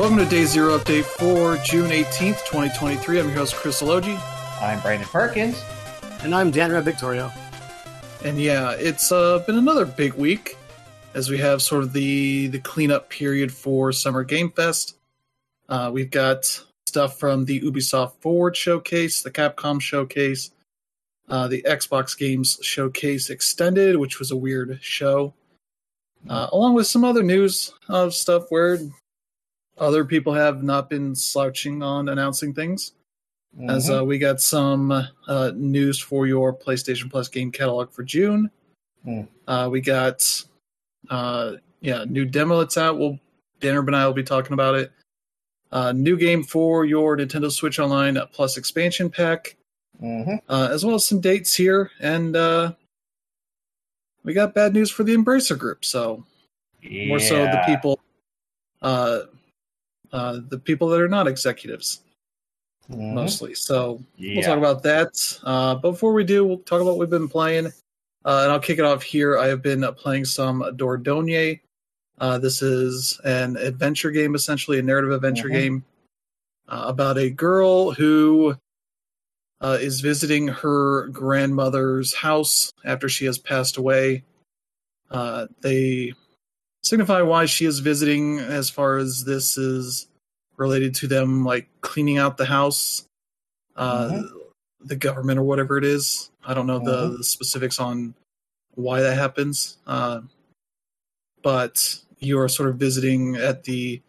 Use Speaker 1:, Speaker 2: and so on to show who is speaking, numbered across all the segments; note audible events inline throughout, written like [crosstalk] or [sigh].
Speaker 1: Welcome to Day Zero update for June 18th, 2023. I'm your host, Chris Elogi.
Speaker 2: I'm Brandon Perkins.
Speaker 3: And I'm Dan Red Victorio.
Speaker 1: And yeah, it's uh, been another big week as we have sort of the, the cleanup period for Summer Game Fest. Uh, we've got stuff from the Ubisoft Forward showcase, the Capcom showcase, uh, the Xbox Games Showcase Extended, which was a weird show, uh, along with some other news of stuff where other people have not been slouching on announcing things. Mm-hmm. As uh, we got some uh, news for your PlayStation Plus game catalog for June. Mm. Uh, we got uh, yeah new demo that's out. We'll Danner and I will be talking about it. Uh, new game for your Nintendo Switch Online Plus expansion pack, mm-hmm. uh, as well as some dates here. And uh, we got bad news for the Embracer Group. So yeah. more so the people, uh, uh, the people that are not executives, mm-hmm. mostly. So yeah. we'll talk about that. Uh, before we do, we'll talk about what we've been playing. Uh, and I'll kick it off here. I have been playing some Dordogne. Uh, this is an adventure game, essentially a narrative adventure mm-hmm. game uh, about a girl who uh, is visiting her grandmother's house after she has passed away. Uh, they signify why she is visiting, as far as this is related to them, like cleaning out the house, uh, mm-hmm. the government or whatever it is. I don't know mm-hmm. the, the, specifics on why that happens, uh, but you are sort of visiting at the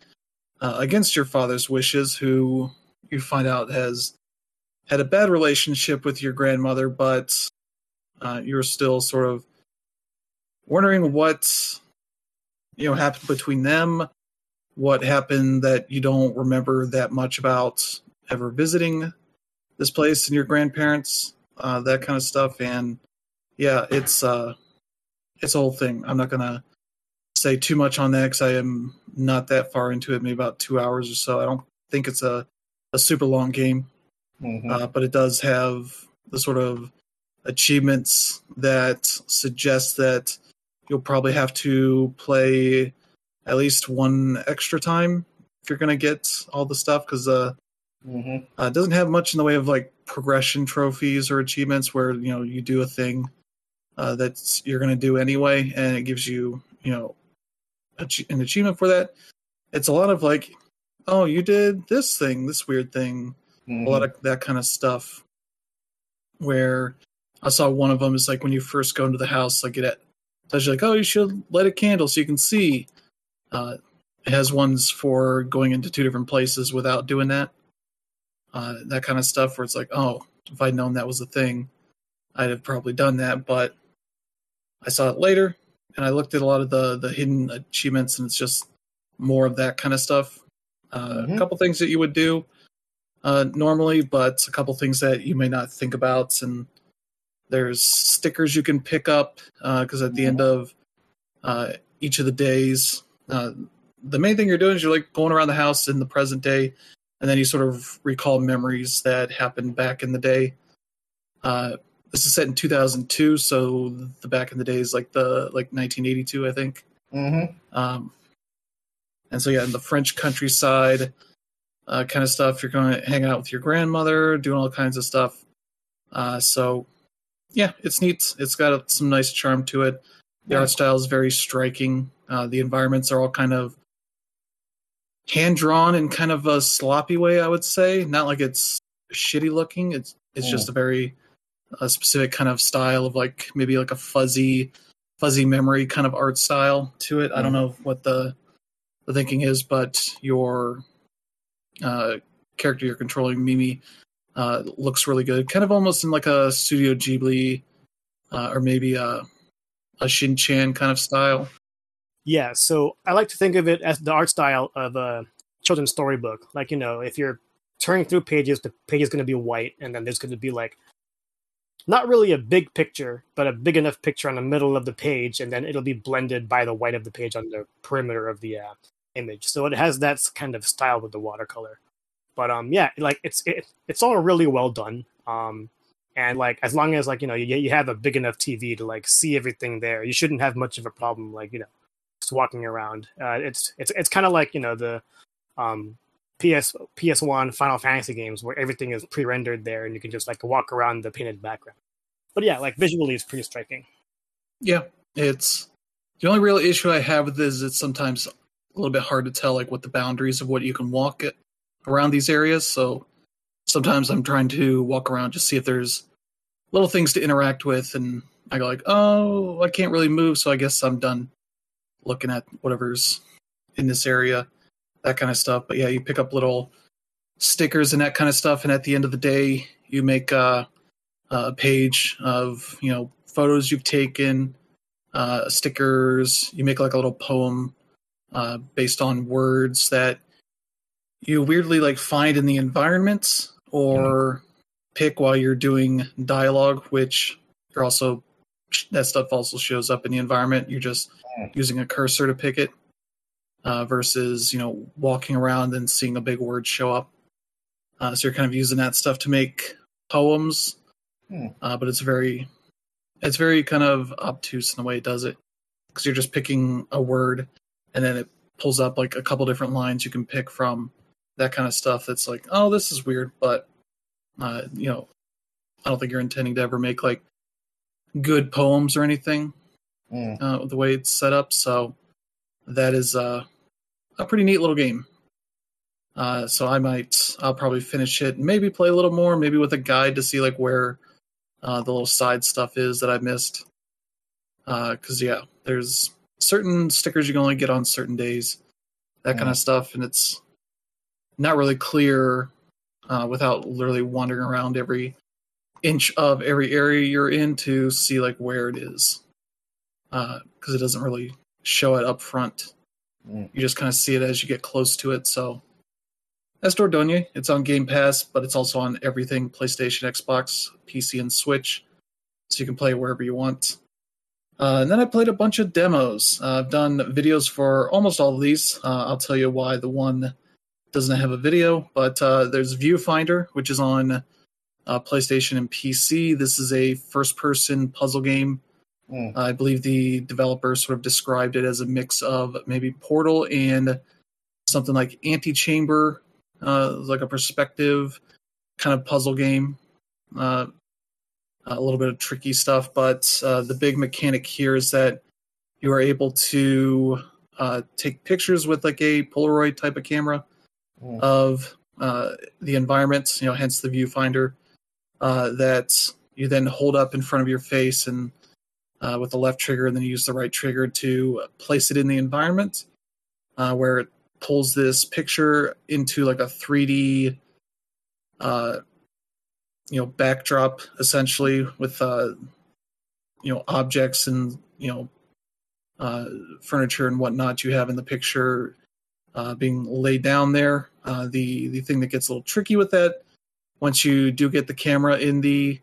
Speaker 1: uh, against your father's wishes, who you find out has had a bad relationship with your grandmother, but uh, you're still sort of wondering what you know happened between them, what happened that you don't remember that much about ever visiting this place and your grandparents, uh, that kind of stuff, and yeah, it's uh, it's a whole thing. I'm not gonna say too much on that because I am not that far into it, maybe about two hours or so. I don't think it's a, a super long game, mm-hmm. uh, but it does have the sort of achievements that suggest that you'll probably have to play at least one extra time if you're going to get all the stuff because uh, mm-hmm. uh, it doesn't have much in the way of like progression trophies or achievements where you know you do a thing uh, that you're going to do anyway and it gives you you know an achievement for that. It's a lot of like, oh, you did this thing, this weird thing, mm-hmm. a lot of that kind of stuff. Where I saw one of them is like when you first go into the house, like it tells you like, oh, you should light a candle so you can see. Uh, it has ones for going into two different places without doing that. Uh, that kind of stuff where it's like, oh, if I'd known that was a thing, I'd have probably done that. But I saw it later, and I looked at a lot of the the hidden achievements, and it's just more of that kind of stuff. Uh, mm-hmm. A couple things that you would do uh, normally, but a couple things that you may not think about. And there's stickers you can pick up because uh, at the end of uh, each of the days, uh, the main thing you're doing is you're like going around the house in the present day, and then you sort of recall memories that happened back in the day. Uh, this is set in 2002, so the back in the days, like the like 1982, I think. Mm-hmm. Um, and so yeah, in the French countryside, uh, kind of stuff. You're going to hang out with your grandmother, doing all kinds of stuff. Uh, so yeah, it's neat. It's got some nice charm to it. The yeah. art style is very striking. Uh, the environments are all kind of hand drawn in kind of a sloppy way, I would say. Not like it's shitty looking. It's it's just a very a specific kind of style of like maybe like a fuzzy fuzzy memory kind of art style to it. Mm. I don't mm-hmm. know what the the thinking is, but your uh, character you're controlling, Mimi, uh, looks really good. Kind of almost in like a Studio Ghibli uh, or maybe a a Shin Chan kind of style.
Speaker 3: Yeah, so I like to think of it as the art style of a children's storybook. Like you know, if you're turning through pages, the page is going to be white, and then there's going to be like not really a big picture, but a big enough picture on the middle of the page, and then it'll be blended by the white of the page on the perimeter of the uh, image. So it has that kind of style with the watercolor. But um, yeah, like it's it, it's all really well done. Um, and like as long as like you know you you have a big enough TV to like see everything there, you shouldn't have much of a problem. Like you know, just walking around. Uh, it's it's it's kind of like you know the um, PS PS1 Final Fantasy games where everything is pre-rendered there and you can just like walk around the painted background. But yeah, like visually, it's pretty striking.
Speaker 1: Yeah, it's the only real issue I have with this is it's sometimes a little bit hard to tell like what the boundaries of what you can walk around these areas. So sometimes I'm trying to walk around just see if there's little things to interact with, and I go like, oh, I can't really move, so I guess I'm done looking at whatever's in this area, that kind of stuff. But yeah, you pick up little stickers and that kind of stuff, and at the end of the day, you make uh, a page of you know photos you've taken, uh, stickers. You make like a little poem uh, based on words that you weirdly like find in the environments or pick while you're doing dialogue, which you're also that stuff also shows up in the environment. You're just
Speaker 2: Mm.
Speaker 1: using a cursor to pick it uh, versus you know walking around and seeing a big word show up. Uh, so you're kind of using that stuff to make poems,
Speaker 2: Hmm.
Speaker 1: uh, but it's very it's very kind of obtuse in the way it does it because you're just picking a word and then it pulls up like a couple different lines you can pick from that kind of stuff that's like oh this is weird but uh, you know i don't think you're intending to ever make like good poems or anything
Speaker 2: Mm.
Speaker 1: uh, the way it's set up so that is uh, a pretty neat little game uh, so i might i'll probably finish it maybe play a little more maybe with a guide to see like where uh, the little side stuff is that i missed because yeah there's certain stickers you can only get on certain days that kind
Speaker 2: Mm.
Speaker 1: of stuff and it's not really clear uh, without literally wandering around every inch of every area you're in to see like where it is because it doesn't really show it up front
Speaker 2: Mm.
Speaker 1: you just kind of see it as you get close to it so that's Dordogne. It's on Game Pass, but it's also on everything PlayStation, Xbox, PC, and Switch. So you can play wherever you want. Uh, and then I played a bunch of demos. Uh, I've done videos for almost all of these. Uh, I'll tell you why the one doesn't have a video, but uh, there's Viewfinder, which is on uh, PlayStation and PC. This is a first person puzzle game.
Speaker 2: Mm.
Speaker 1: I believe the developer sort of described it as a mix of maybe Portal and something like Antichamber, uh, like a perspective kind of puzzle game. Uh, a little bit of tricky stuff, but uh, the big mechanic here is that you are able to uh, take pictures with like a Polaroid type of camera
Speaker 2: Mm.
Speaker 1: of uh, the environment, you know, hence the viewfinder uh, that you then hold up in front of your face and uh, with the left trigger, and then you use the right trigger to place it in the environment uh, where it pulls this picture into like a 3D, uh, you know, backdrop essentially with uh, you know objects and you know uh, furniture and whatnot you have in the picture uh, being laid down there. Uh, the the thing that gets a little tricky with that once you do get the camera in the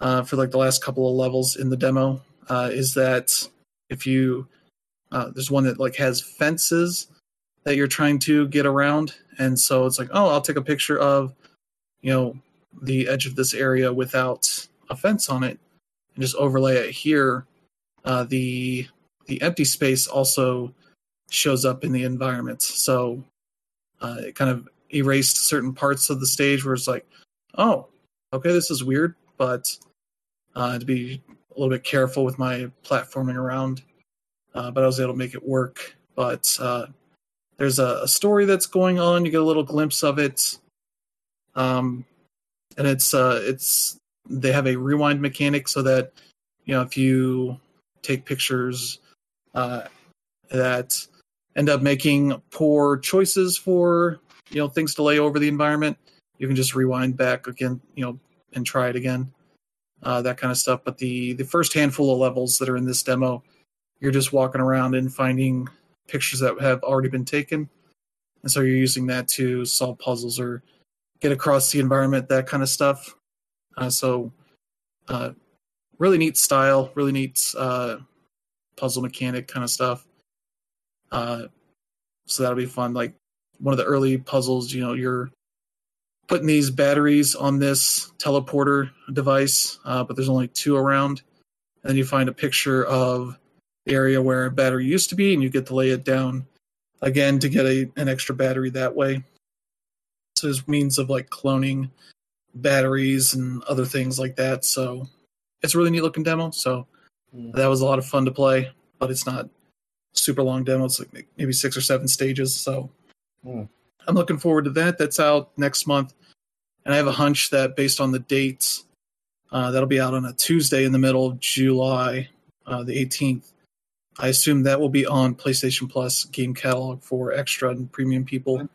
Speaker 1: uh, for like the last couple of levels in the demo uh, is that if you uh, there's one that like has fences that you're trying to get around and so it's like oh i'll take a picture of you know the edge of this area without a fence on it and just overlay it here uh, the the empty space also shows up in the environment. So uh, it kind of erased certain parts of the stage where it's like oh okay this is weird but uh, to be a little bit careful with my platforming around uh, but i was able to make it work. But uh, there's a, a story that's going on. You get a little glimpse of it. Um, and it's uh, it's they have a rewind mechanic so that you know if you take pictures uh, that end up making poor choices for you know things to lay over the environment. You can just rewind back again you know and try it again uh, that kind of stuff. But the the first handful of levels that are in this demo you're just walking around and finding pictures that have already been taken. And so you're using that to solve puzzles or get across the environment that kind of stuff. Uh, so uh, really neat style really neat uh, puzzle mechanic kind of stuff uh, so that'll be fun like one of the early puzzles you know you're putting these batteries on this teleporter device uh, but there's only two around and then you find a picture of the area where a battery used to be and you get to lay it down again to get a, an extra battery that way. So there's means of like cloning batteries and other things like that. So it's a really neat looking demo. So
Speaker 2: Mm.
Speaker 1: that was a lot of fun to play, but it's not super long demo. It's like maybe six or seven stages. So
Speaker 2: Mm.
Speaker 1: I'm looking forward to that. That's out next month, and I have a hunch that based on the dates, uh, that'll be out on a Tuesday in the middle of July, uh, the 18th. I assume that will be on PlayStation Plus game catalog for extra and premium people.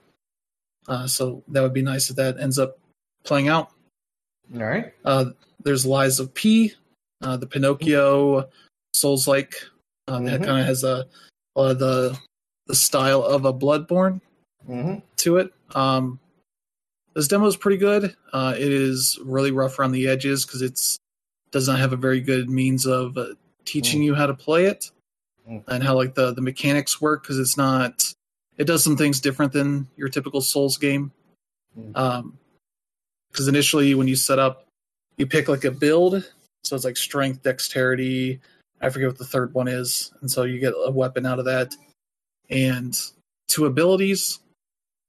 Speaker 1: Uh, so that would be nice if that ends up playing out.
Speaker 2: All right.
Speaker 1: Uh, there's Lies of P, uh, the Pinocchio Souls like. Um, That
Speaker 2: Mhm.
Speaker 1: kind of has a, of the the style of a Bloodborne
Speaker 2: Mm-hmm.
Speaker 1: to it. Um, this demo is pretty good. Uh, it is really rough around the edges because it's does not have a very good means of uh, teaching
Speaker 2: Mm.
Speaker 1: you how to play it
Speaker 2: Mm.
Speaker 1: and how like the the mechanics work because it's not. It does some things different than your typical Souls game.
Speaker 2: Mm.
Speaker 1: Um, because initially when you set up, you pick like a build, so it's like strength, dexterity. I forget what the third one is, and so you get a weapon out of that, and two abilities.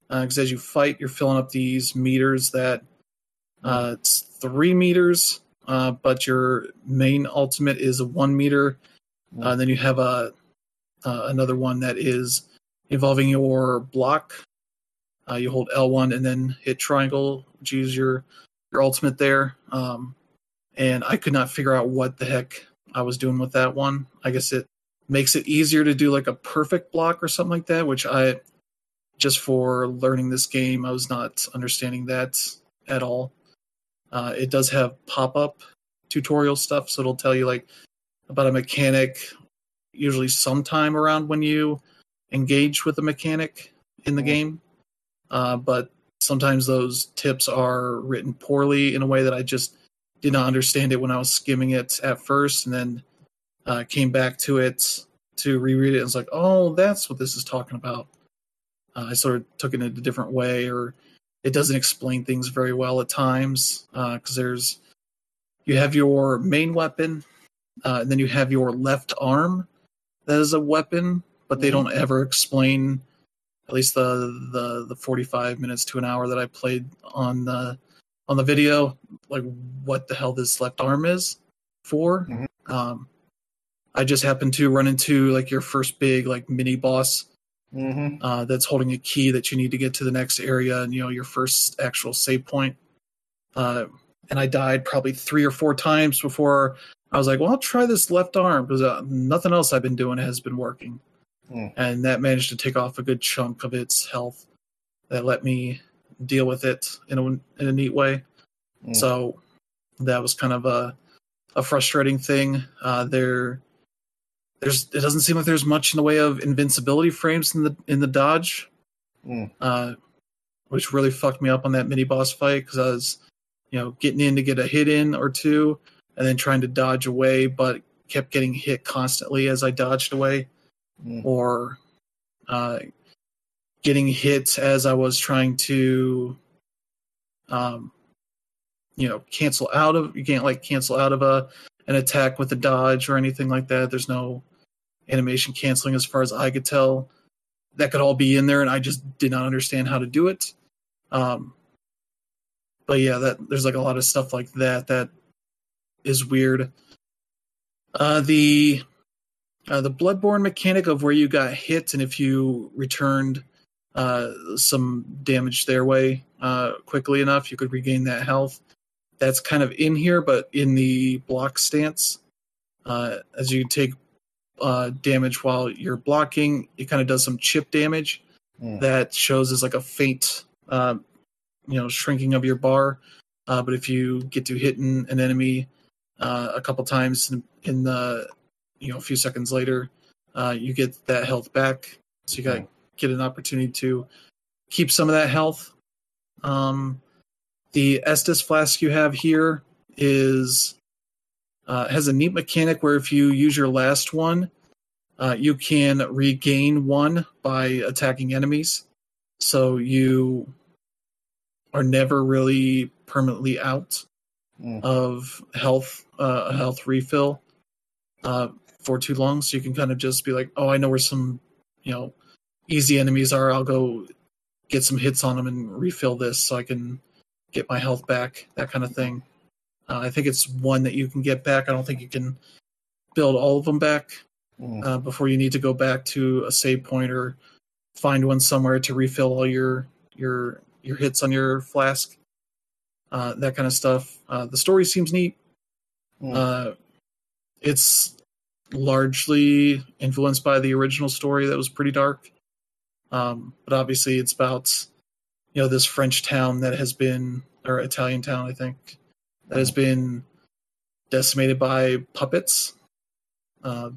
Speaker 1: Because as you fight, you're filling up these meters that uh, it's three meters, uh, but your main ultimate is a one meter. Uh, then you have a uh, another one that is involving your block. Uh, you hold L1 and then hit triangle, which is your your ultimate there. Um, and I could not figure out what the heck I was doing with that one. I guess it makes it easier to do like a perfect block or something like that, which I just for learning this game, I was not understanding that at all. Uh, it does have pop up tutorial stuff, so it'll tell you like about a mechanic, usually sometime around when you engage with a mechanic in the
Speaker 2: Mhm.
Speaker 1: game. Uh, but sometimes those tips are written poorly in a way that I just did not understand it when I was skimming it at first, and then uh, came back to it to reread it and was like, "Oh, that's what this is talking about." Uh, I sort of took it in a different way, or it doesn't explain things very well at times because there's you have your main weapon, uh, and then you have your left arm that is a weapon, but they
Speaker 2: Mhm.
Speaker 1: don't ever explain. At least the the the forty five minutes to an hour that I played on the on the video, like what the hell this left arm is for.
Speaker 2: Mhm.
Speaker 1: Um, I just happened to run into like your first big like mini boss
Speaker 2: Mm-hmm.
Speaker 1: uh, that's holding a key that you need to get to the next area and you know your first actual save point. Uh, and I died probably three or four times before I was like, well, I'll try this left arm because uh, nothing else I've been doing has been working.
Speaker 2: Hmm.
Speaker 1: And that managed to take off a good chunk of its health that let me deal with it in a, in a neat way.
Speaker 2: Mm.
Speaker 1: So that was kind of a a frustrating thing. Uh, there, there's it doesn't seem like there's much in the way of invincibility frames in the in the dodge,
Speaker 2: Mm.
Speaker 1: uh, which really fucked me up on that mini boss fight because I was, you know, getting in to get a hit in or two, and then trying to dodge away, but kept getting hit constantly as I dodged away,
Speaker 2: Mm.
Speaker 1: or uh, getting hit as I was trying to, um, you know, cancel out of. You can't like cancel out of a an attack with a dodge or anything like that. There's no animation canceling as far as I could tell. That could all be in there, and I just did not understand how to do it. Um, but yeah, that there's like a lot of stuff like that that is weird. Uh, the uh, the bloodborne mechanic of where you got hit and if you returned uh, some damage their way uh, quickly enough, you could regain that health. That's kind of in here, but in the block stance, uh, as you take uh, damage while you're blocking, it kind of does some chip damage
Speaker 2: Mm.
Speaker 1: that shows as like a faint, uh, you know, shrinking of your bar. Uh, but if you get to hitting an enemy uh, a couple times in, in the, you know, a few seconds later, uh, you get that health back. So you got to
Speaker 2: Mm.
Speaker 1: Get an opportunity to keep some of that health. Um, the Estus flask you have here is uh, has a neat mechanic where if you use your last one, uh, you can regain one by attacking enemies. So you are never really permanently out
Speaker 2: Mm.
Speaker 1: of health, uh, a health refill uh, for too long. So you can kind of just be like, oh, I know where some, you know, easy enemies are, I'll go get some hits on them and refill this so I can get my health back, that kind of thing. Uh, I think it's one that you can get back. I don't think you can build all of them back
Speaker 2: Mm.
Speaker 1: uh, before you need to go back to a save point or find one somewhere to refill all your your your hits on your flask. Uh, that kind of stuff. Uh, the story seems neat.
Speaker 2: Mm.
Speaker 1: Uh, it's largely influenced by the original story that was pretty dark. Um, but obviously, it's about you know this French town that has been or Italian town, I think, that has been decimated by puppets. Uh,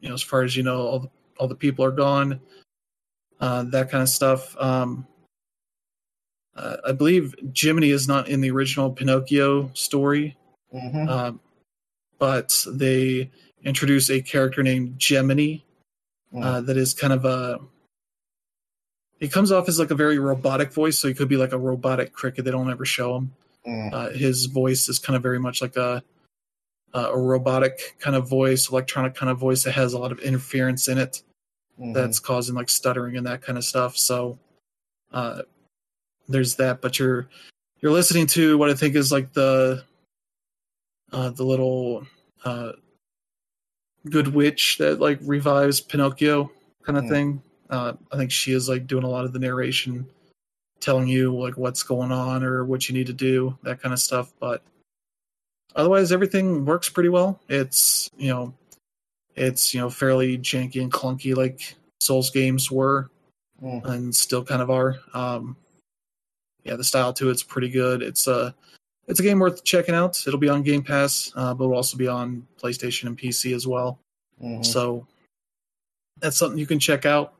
Speaker 1: you know, as far as you know, all the all the people are gone. Uh, that kind of stuff. Um, uh, I believe Jiminy is not in the original Pinocchio story
Speaker 2: Mhm.
Speaker 1: um, but they introduce a character named Gemini uh, that is kind of a. He comes off as like a very robotic voice, so he could be like a robotic cricket. They don't ever show him.
Speaker 2: Mm.
Speaker 1: Uh, his voice is kind of very much like a a robotic kind of voice, electronic kind of voice that has a lot of interference in it
Speaker 2: Mhm.
Speaker 1: that's causing like stuttering and that kind of stuff. So uh, there's that, but you're you're listening to what I think is like the uh, the little uh, good witch that like revives Pinocchio kind of
Speaker 2: Hmm.
Speaker 1: thing. Uh, I think she is like doing a lot of the narration, telling you like what's going on or what you need to do, that kind of stuff. But otherwise, everything works pretty well. It's you know, it's you know fairly janky and clunky like Souls games were
Speaker 2: Mm.
Speaker 1: and still kind of are. Um, yeah, the style to it's pretty good. It's a it's a game worth checking out. It'll be on Game Pass, uh, but it'll also be on PlayStation and PC as well.
Speaker 2: Mhm.
Speaker 1: So that's something you can check out.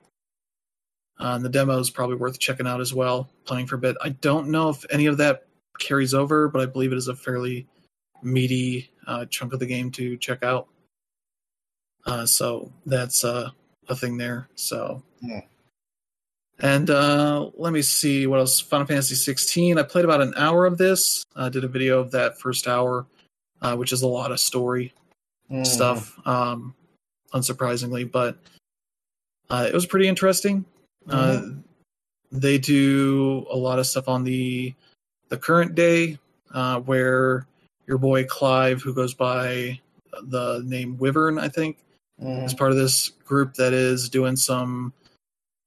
Speaker 1: And the demo is probably worth checking out as well. Playing for a bit. I don't know if any of that carries over, but I believe it is a fairly meaty uh, chunk of the game to check out. Uh, so that's uh, a thing there. So.
Speaker 2: Yeah.
Speaker 1: And uh, let me see what else. Final Fantasy 16. I played about an hour of this. I did a video of that first hour, uh, which is a lot of story
Speaker 2: Mhm.
Speaker 1: stuff, um, unsurprisingly, but uh, it was pretty interesting. Uh, they do a lot of stuff on the the current day, uh, where your boy Clive, who goes by the name Wyvern, I think,
Speaker 2: Mhm.
Speaker 1: is part of this group that is doing some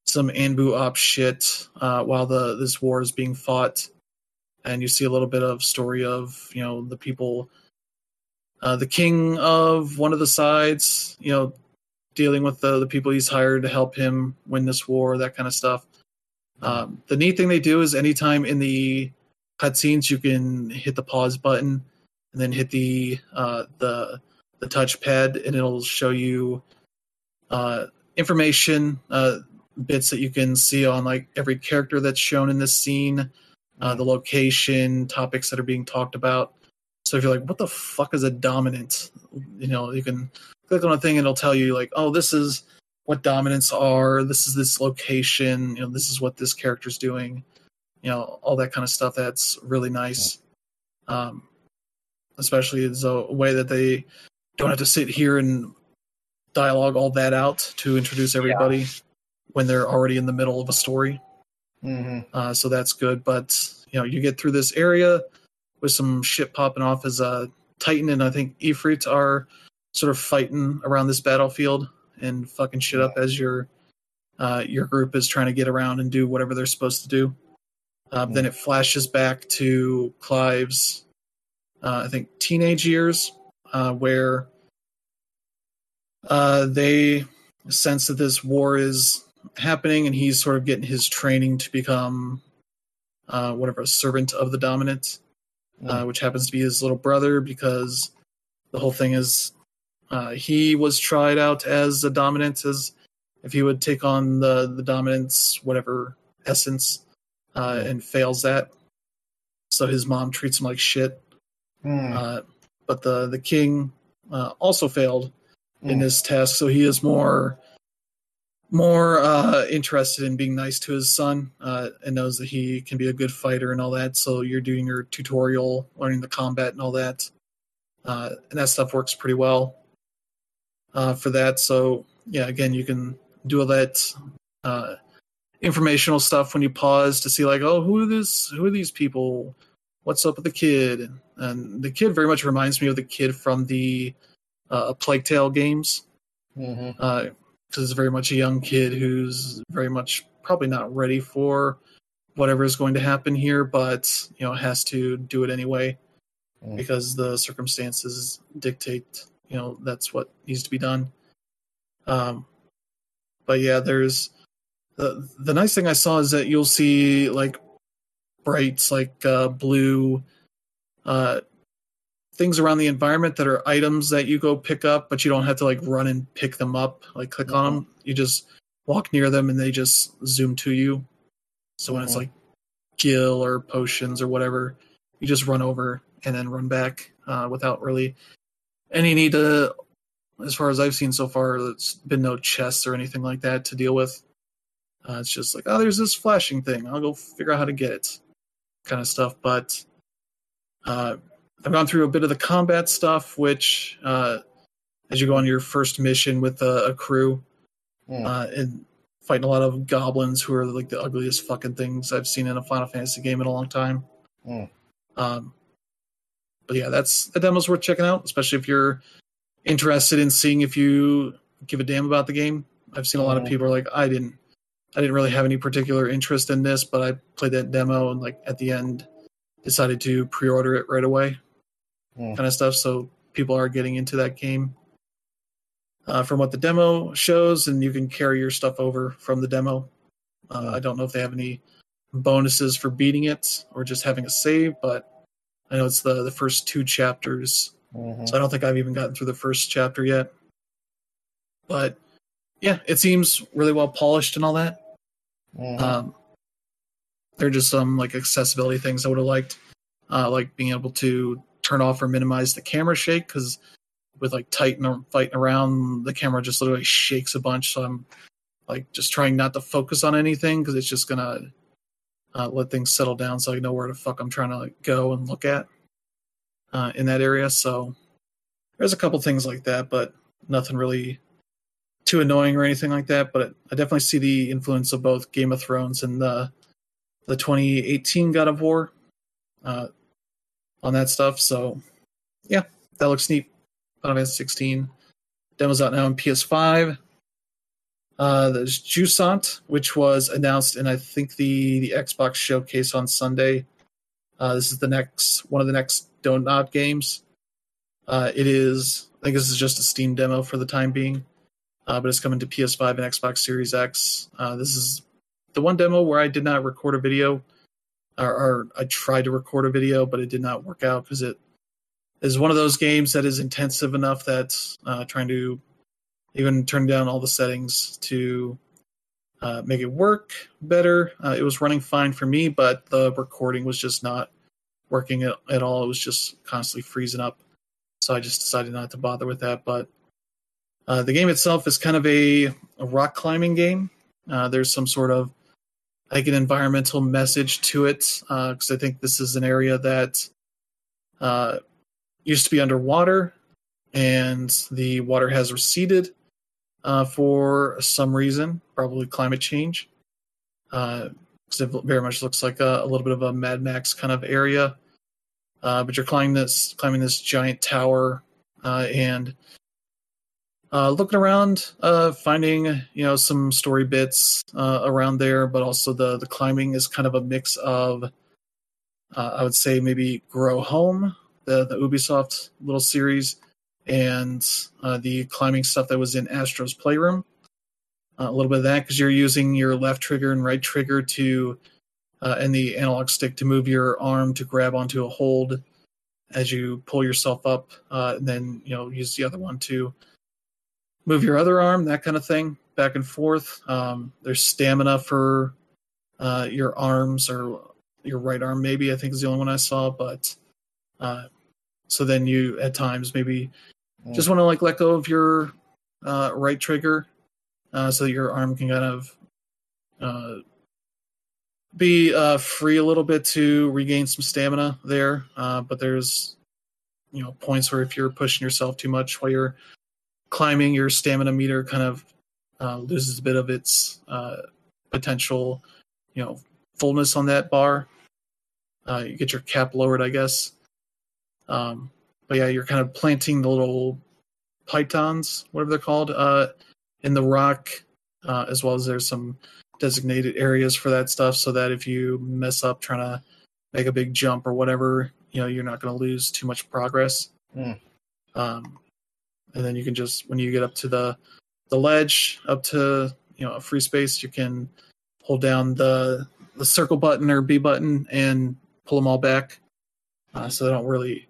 Speaker 1: some Anbu op shit uh, while the this war is being fought, and you see a little bit of story of you know the people, uh, the king of one of the sides, you know, dealing with the the people he's hired to help him win this war, that kind of stuff. Um, the neat thing they do is anytime in the cutscenes you can hit the pause button and then hit the uh, the the touchpad and it'll show you uh, information uh, bits that you can see on like every character that's shown in this scene uh, the location topics that are being talked about so if you're like what the fuck is a dominant you know you can click on a thing and it'll tell you like oh this is what dominants are this is this location you know this is what this character's doing you know all that kind of stuff that's really nice um, especially as a way that they don't have to sit here and dialogue all that out to introduce everybody when they're already in the middle of a story.
Speaker 2: Mhm.
Speaker 1: Uh, so that's good. But you know, you get through this area with some shit popping off as uh, Titan and I think Ifrit are sort of fighting around this battlefield and fucking shit up as your uh, your group is trying to get around and do whatever they're supposed to do. Uh, Then it flashes back to Clive's, uh, I think, teenage years, uh, where uh, they sense that this war is happening, and he's sort of getting his training to become uh, whatever a servant of the dominant, uh, which happens to be his little brother, because the whole thing is uh, he was tried out as a dominant, as if he would take on the the dominant's whatever essence, uh, and fails that. So his mom treats him like shit.
Speaker 2: Mhm.
Speaker 1: Uh, but the the king uh, also failed in
Speaker 2: Mm.
Speaker 1: this test, so he is more more uh, interested in being nice to his son uh, and knows that he can be a good fighter and all that. So you're doing your tutorial, learning the combat and all that, uh, and that stuff works pretty well uh, for that. So yeah, again, you can do all that uh, informational stuff when you pause to see like, oh, who are this? Who are these people? What's up with the kid? And the kid very much reminds me of the kid from the uh, Plague Tale games because it's very much a young kid who's very much probably not ready for whatever is going to happen here, but you know has to do it anyway
Speaker 2: Mm.
Speaker 1: because the circumstances dictate. You know that's what needs to be done. Um, but yeah, there's the the nice thing I saw is that you'll see like brights like uh, blue uh, things around the environment that are items that you go pick up, but you don't have to like run and pick them up, like click on them. You just walk near them and they just zoom to you. So when it's
Speaker 2: Mhm.
Speaker 1: like gill or potions or whatever, you just run over and then run back uh, without really any need to. As far as I've seen so far, it's been no chests or anything like that to deal with. Uh, it's just like, oh, there's this flashing thing. I'll go figure out how to get it, kind of stuff. But uh, I've gone through a bit of the combat stuff, which uh, as you go on your first mission with a, a crew
Speaker 2: Mm.
Speaker 1: uh, and fighting a lot of goblins who are like the ugliest fucking things I've seen in a Final Fantasy game in a long time.
Speaker 2: Mm.
Speaker 1: Um, but yeah, that's the demo's worth checking out, especially if you're interested in seeing if you give a damn about the game. I've seen a lot of people are like, I didn't, I didn't really have any particular interest in this, but I played that demo and like at the end decided to pre-order it right away,
Speaker 2: Mm.
Speaker 1: kind of stuff. So people are getting into that game. Uh, from what the demo shows, and you can carry your stuff over from the demo. Uh, I don't know if they have any bonuses for beating it or just having a save, but I know it's the the first two chapters,
Speaker 2: Mhm.
Speaker 1: so I don't think I've even gotten through the first chapter yet. But yeah, it seems really well polished and all that.
Speaker 2: Mhm.
Speaker 1: Um, there are just some like accessibility things I would have liked, uh, like being able to turn off or minimize the camera shake because with like Titan or fighting around, the camera just literally shakes a bunch. So I'm like just trying not to focus on anything because it's just gonna uh, let things settle down so I know where the fuck I'm trying to like go and look at uh, in that area. So there's a couple things like that, but nothing really too annoying or anything like that. But I definitely see the influence of both Game of Thrones and the the 2018 God of War uh, on that stuff. So yeah, that looks neat. Final Fantasy 16 demos out now on PS5. Uh, there's Jusant, which was announced in I think the the Xbox showcase on Sunday. Uh, this is the next one of the next Don't Nod games. Uh, it is I think this is just a Steam demo for the time being, uh, but it's coming to PS5 and Xbox Series X. Uh, this is the one demo where I did not record a video, or, or I tried to record a video, but it did not work out because it is one of those games that is intensive enough that trying to even turn down all the settings to uh, make it work better. Uh, it was running fine for me, but the recording was just not working at, at all. It was just constantly freezing up. So I just decided not to bother with that. But uh, the game itself is kind of a, a rock climbing game. Uh, there's some sort of like an environmental message to it because I think this is an area that uh, used to be underwater and the water has receded uh, for some reason, probably climate change. Uh, 'cause it very much looks like a, a little bit of a Mad Max kind of area. Uh, but you're climbing this, climbing this giant tower, uh, and uh, looking around, uh, finding you know some story bits uh, around there, but also the the climbing is kind of a mix of, uh, I would say maybe Grow Home, the the Ubisoft little series, and uh, the climbing stuff that was in Astro's Playroom. Uh, a little bit of that because you're using your left trigger and right trigger to, uh, and the analog stick to move your arm to grab onto a hold as you pull yourself up, uh, and then you know use the other one to move your other arm, that kind of thing, back and forth. Um, there's stamina for uh, your arms or your right arm, maybe I think is the only one I saw, but uh, so then you at times maybe just want to like let go of your uh, right trigger uh, so your arm can kind of uh, be uh, free a little bit to regain some stamina there. Uh, but there's you know points where if you're pushing yourself too much while you're climbing, your stamina meter kind of uh, loses a bit of its uh, potential, you know, fullness on that bar. Uh, you get your cap lowered, I guess. Um, but yeah, you're kind of planting the little pythons, whatever they're called, uh, in the rock, uh, as well as there's some designated areas for that stuff, so that if you mess up trying to make a big jump or whatever, you know, you're not going to lose too much progress.
Speaker 2: Mm.
Speaker 1: Um, and then you can just when you get up to the the ledge, up to you know a free space, you can hold down the the circle button or B button and pull them all back. Uh, so they don't really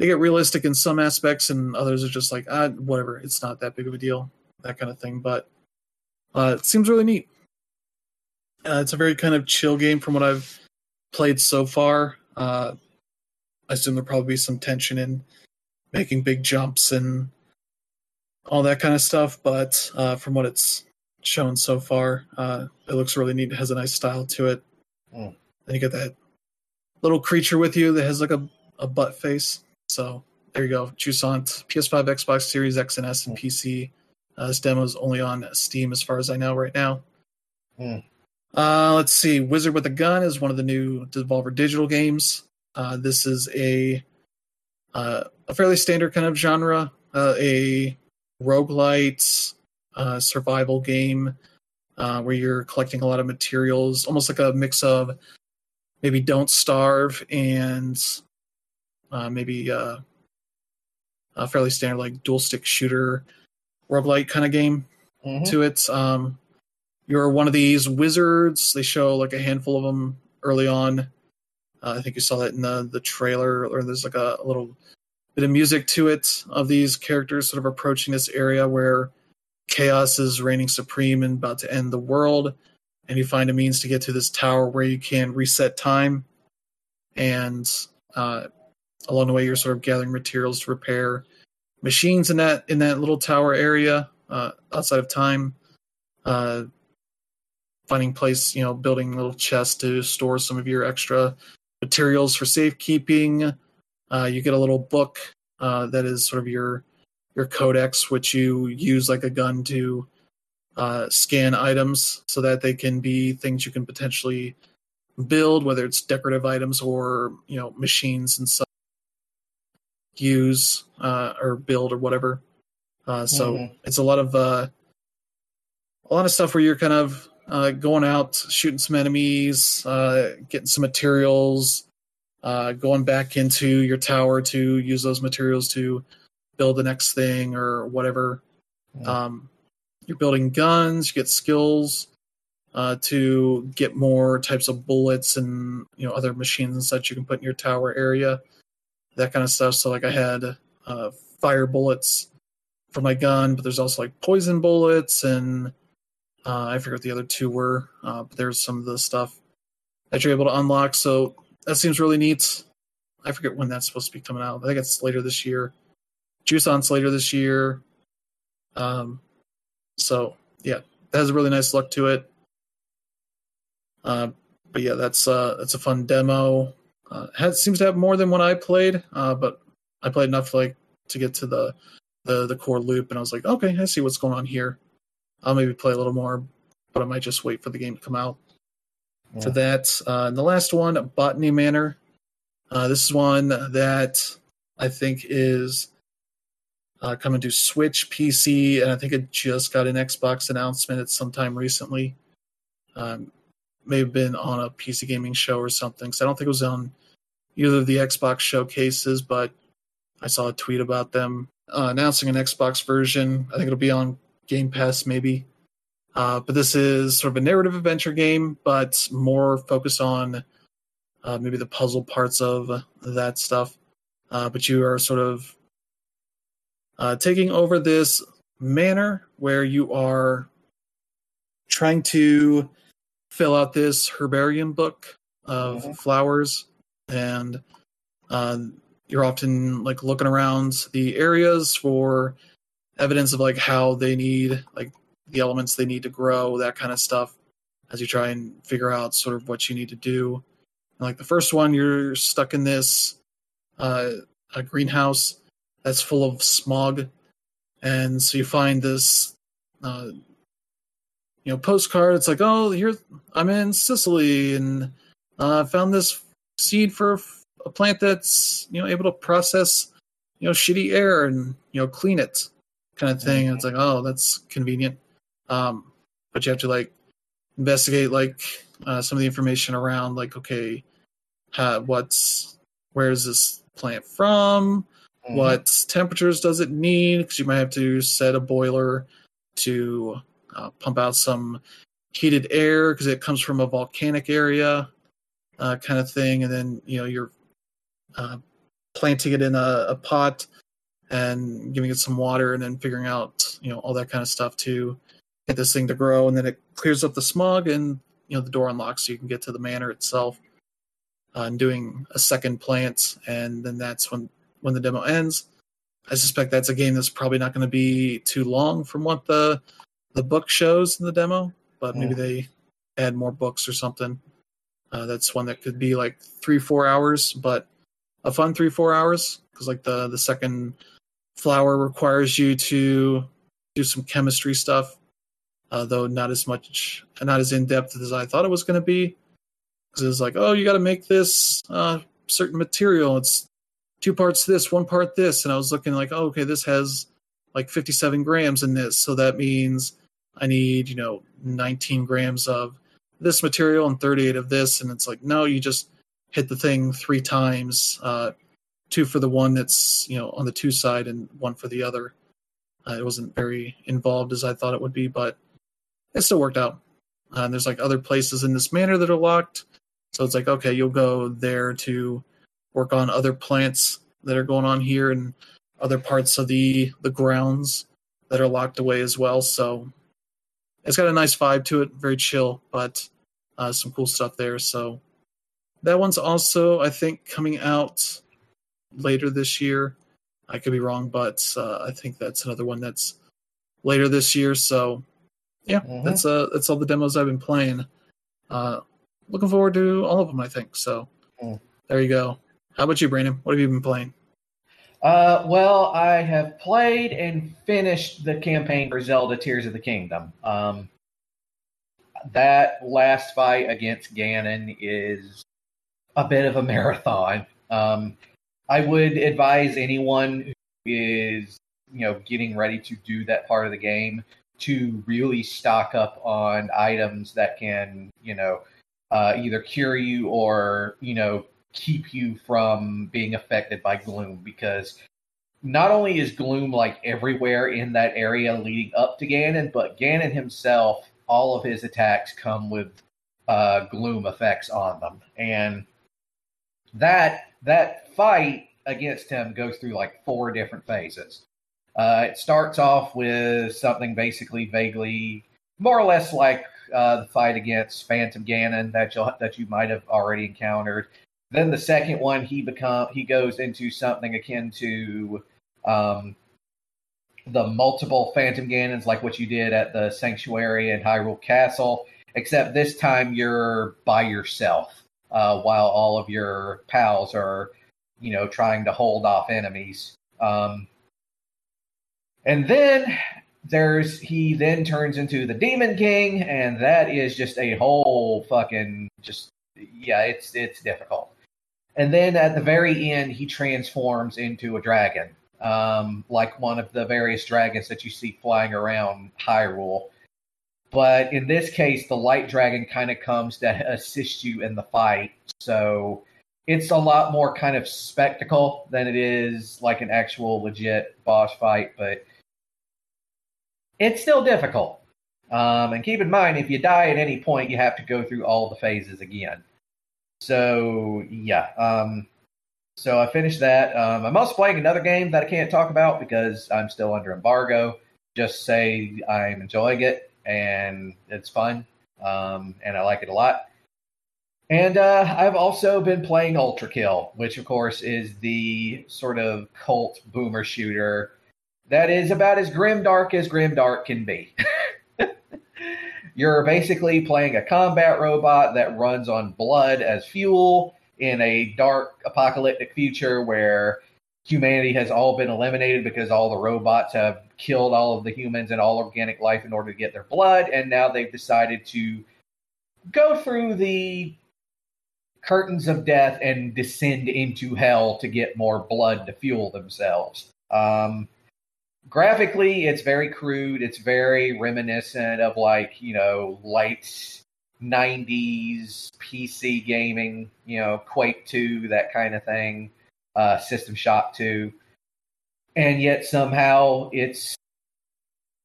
Speaker 1: they get realistic in some aspects, and others are just like ah whatever, it's not that big of a deal, that kind of thing. But uh, it seems really neat. Uh, it's a very kind of chill game from what I've played so far. Uh, I assume there'll probably be some tension in making big jumps and all that kind of stuff. But uh, from what it's shown so far, uh, it looks really neat. It has a nice style to it.
Speaker 2: Mm.
Speaker 1: Then you get that little creature with you that has like a, a butt face. So there you go. Jusant, PS5, Xbox Series X and S, and PC. Uh, this demo is only on Steam as far as I know right now.
Speaker 2: Mm.
Speaker 1: Uh, let's see. Wizard with a Gun is one of the new Devolver Digital games. Uh, this is a uh, a fairly standard kind of genre, uh, a roguelite uh, survival game uh, where you're collecting a lot of materials, almost like a mix of maybe Don't Starve and uh, maybe uh, a fairly standard like dual stick shooter roguelite kind of game
Speaker 2: Mhm.
Speaker 1: to it. Um, you're one of these wizards. They show like a handful of them early on. Uh, I think you saw that in the the trailer, or there's like a, a little bit of music to it of these characters sort of approaching this area where chaos is reigning supreme and about to end the world. And you find a means to get to this tower where you can reset time, and uh, along the way you're sort of gathering materials to repair machines in that in that little tower area uh, outside of time. Uh, finding place, you know, building little chests to store some of your extra materials for safekeeping. Uh, you get a little book uh, that is sort of your your codex, which you use like a gun to uh, scan items so that they can be things you can potentially build, whether it's decorative items or you know machines and stuff. Use uh, or build or whatever. Uh, so
Speaker 2: Mhm.
Speaker 1: it's a lot of uh, a lot of stuff where you're kind of uh, going out, shooting some enemies, uh, getting some materials, uh, going back into your tower to use those materials to build the next thing or whatever.
Speaker 2: Mm.
Speaker 1: Um, you're building guns, you get skills uh, to get more types of bullets and you know other machines and such you can put in your tower area, that kind of stuff. So like I had uh, fire bullets for my gun, but there's also like poison bullets and uh, I forget what the other two were, uh, but there's some of the stuff that you're able to unlock. So that seems really neat. I forget when that's supposed to be coming out. I think it's later this year. Jusant's later this year. Um, so yeah, it has a really nice look to it. Uh, but yeah, that's uh, that's a fun demo. Uh, has seems to have more than what I played, uh, but I played enough like to get to the the the core loop, and I was like, okay, I see what's going on here. I'll maybe play a little more, but I might just wait for the game to come out for
Speaker 2: Yeah.
Speaker 1: that. Uh, and the last one, Botany Manor. Uh, this is one that I think is uh, coming to Switch, PC, and I think it just got an Xbox announcement at some time recently. Um, may have been on a PC gaming show or something. So I don't think it was on either of the Xbox showcases, but I saw a tweet about them uh, announcing an Xbox version. I think it'll be on Game Pass, maybe. Uh, but this is sort of a narrative adventure game, but more focused on uh, maybe the puzzle parts of that stuff. Uh, but you are sort of uh, taking over this manor where you are trying to fill out this herbarium book of
Speaker 2: Mhm.
Speaker 1: flowers, and uh, you're often like looking around the areas for evidence of like how they need like the elements they need to grow, that kind of stuff, as you try and figure out sort of what you need to do. And like the first one, you're stuck in this uh, a greenhouse that's full of smog, and so you find this uh, you know postcard. It's like, oh, here I'm in Sicily and uh, found this seed for a plant that's you know able to process you know shitty air and you know clean it kind of thing. And it's like, oh, that's convenient. Um, but you have to like investigate like uh, some of the information around like okay, uh, what's where is this plant from?
Speaker 2: Mhm.
Speaker 1: What temperatures does it need? Because you might have to set a boiler to uh, pump out some heated air because it comes from a volcanic area, uh, kind of thing. And then you know you're uh, planting it in a, a pot and giving it some water, and then figuring out you know all that kind of stuff to get this thing to grow. And then it clears up the smog, and you know the door unlocks so you can get to the manor itself. Uh, and doing a second plant, and then that's when when the demo ends. I suspect that's a game that's probably not going to be too long from what the the book shows in the demo, but maybe they add more books or something. Uh, that's one that could be like three four hours, but a fun three four hours because like the the second flower requires you to do some chemistry stuff, uh, though not as much not as in depth as I thought it was going to be. Because it's like, oh, you got to make this uh, certain material. It's two parts this, one part this, and I was looking like, oh, okay, this has like 57 grams in this, so that means I need, you know, 19 grams of this material and 38 of this, and it's like, no, you just hit the thing three times, uh, two for the one that's you know on the two side and one for the other. Uh, it wasn't very involved as I thought it would be, but it still worked out. Uh, and there's like other places in this manor that are locked, so it's like, okay, you'll go there to work on other plants that are going on here and other parts of the the grounds that are locked away as well. So it's got a nice vibe to it, very chill, but uh, some cool stuff there. So that one's also, I think, coming out later this year. I could be wrong, but uh, I think that's another one that's later this year. So yeah,
Speaker 2: Mhm.
Speaker 1: that's uh that's all the demos I've been playing. Uh, looking forward to all of them. I think so.
Speaker 2: Mm.
Speaker 1: There you go. How about you, Brandon? What have you been playing?
Speaker 2: Uh, well, I have played and finished the campaign for Zelda Tears of the Kingdom. Um, that last fight against Ganon is a bit of a [laughs] marathon. Um, I would advise anyone who is, you know, getting ready to do that part of the game to really stock up on items that can, you know, uh, either cure you or, you know, keep you from being affected by gloom because not only is gloom like everywhere in that area leading up to Ganon, but Ganon himself, all of his attacks come with uh, gloom effects on them, and that that fight against him goes through like four different phases. Uh, it starts off with something basically vaguely, more or less like uh, the fight against Phantom Ganon that you that you might have already encountered. Then the second one, he become he goes into something akin to um, the multiple Phantom Ganons, like what you did at the Sanctuary and Hyrule Castle, except this time you're by yourself, uh, while all of your pals are, you know, trying to hold off enemies. Um, and then there's he then turns into the Demon King, and that is just a whole fucking just yeah, it's it's difficult. And then at the very end, he transforms into a dragon, um, like one of the various dragons that you see flying around Hyrule. But in this case, the light dragon kind of comes to [laughs] assist you in the fight. So it's a lot more kind of spectacle than it is like an actual legit boss fight, but it's still difficult. Um, and keep in mind, if you die at any point, you have to go through all the phases again. So yeah, um, so I finished that. Um, I'm also playing another game that I can't talk about because I'm still under embargo. Just say I'm enjoying it and it's fun, um, and I like it a lot. And uh, I've also been playing ULTRAKILL, which of course is the sort of cult boomer shooter that is about as grim dark as grim dark can be. [laughs] You're basically playing a combat robot that runs on blood as fuel in a dark apocalyptic future where humanity has all been eliminated because all the robots have killed all of the humans and all organic life in order to get their blood, and now they've decided to go through the curtains of death and descend into hell to get more blood to fuel themselves. Um, graphically, it's very crude. It's very reminiscent of like you know late '90s PC gaming, you know Quake 2, that kind of thing, uh, System Shock 2, and yet somehow it's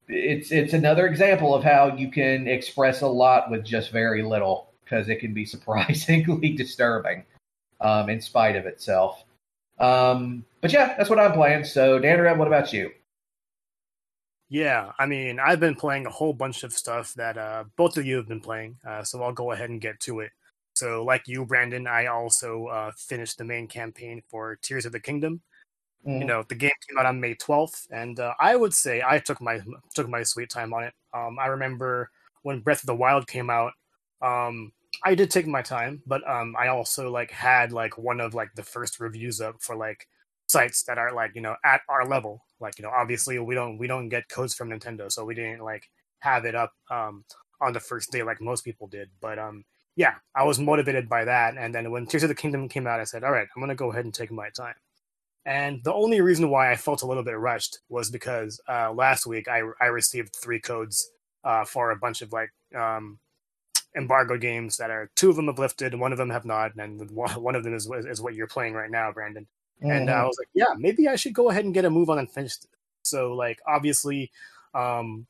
Speaker 2: it's it's another example of how you can express a lot with just very little because it can be [laughs] surprisingly disturbing um, in spite of itself. Um, but yeah, that's what I'm playing. So, Dan Red, what about you?
Speaker 3: Yeah, I mean, I've been playing a whole bunch of stuff that uh, both of you have been playing, uh, so I'll go ahead and get to it. So, like you, Brandon, I also uh, finished the main campaign for Tears of the Kingdom. Mm-hmm. You know, the game came out on May 12th, and uh, I would say I took my took my sweet time on it. Um, I remember when Breath of the Wild came out, um, I did take my time, but um, I also like had like one of like the first reviews up for like sites that are like you know at our level. Like you know, obviously we don't we don't get codes from Nintendo, so we didn't like have it up um, on the first day like most people did. But um, yeah, I was motivated by that. And then when Tears of the Kingdom came out, I said, all right, I'm gonna go ahead and take my time. And the only reason why I felt a little bit rushed was because uh, last week I I received three codes uh, for a bunch of like um, embargo games that are two of them have lifted, one of them have not, and [laughs] one of them is is what you're playing right now, Brandon. Mm-hmm. And I was like, yeah, maybe I should go ahead and get a move on and finish. This. So like obviously, um,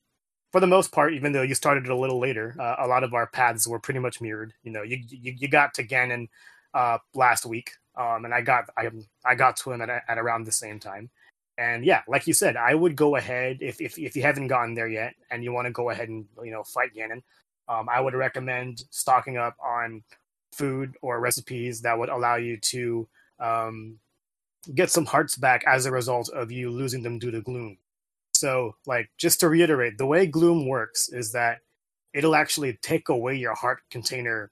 Speaker 3: for the most part, even though you started it a little later, uh, a lot of our paths were pretty much mirrored. You know, you you, you got to Ganon uh, last week, um, and I got I I got to him at at around the same time. And yeah, like you said, I would go ahead if if, if you haven't gotten there yet and you want to go ahead and you know fight Ganon um, I would recommend stocking up on food or recipes that would allow you to um, get some hearts back as a result of you losing them due to gloom. So, like, just to reiterate, the way gloom works is that it'll actually take away your heart container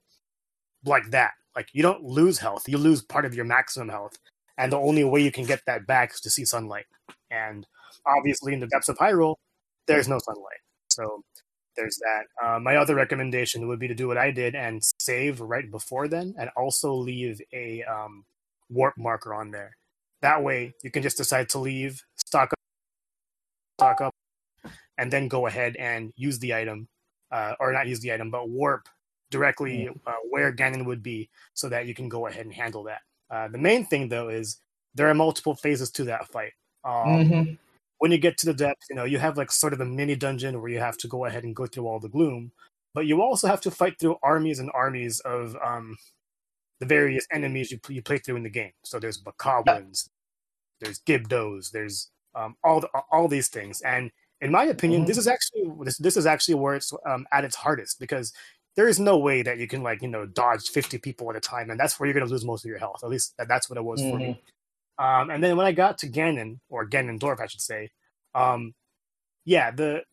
Speaker 3: like that. Like, you don't lose health, you lose part of your maximum health. And the only way you can get that back is to see sunlight. And obviously, in the depths of Hyrule, there's no sunlight. So, there's that. Uh, my other recommendation would be to do what I did and save right before then, and also leave a um, warp marker on there. That way, you can just decide to leave, stock up, stock up, and then go ahead and use the item, uh, or not use the item, but warp directly uh, where Ganon would be, so that you can go ahead and handle that. Uh, the main thing, though, is there are multiple phases to that fight. Um, mm-hmm when you get to the depth, you know, you have like sort of a mini dungeon where you have to go ahead and go through all the gloom, but you also have to fight through armies and armies of um, the various enemies you, you play through in the game. So there's Bokoblins, there's Gibdos, there's um, all the, all these things, and in my opinion, mm-hmm. this is actually this this is actually where it's um, at its hardest because there is no way that you can like you know dodge 50 people at a time and that's where you're going to lose most of your health at least that, that's what it was mm-hmm. for me mm-hmm. Um, and then when I got to Ganon or Ganondorf, I should say, um, yeah, the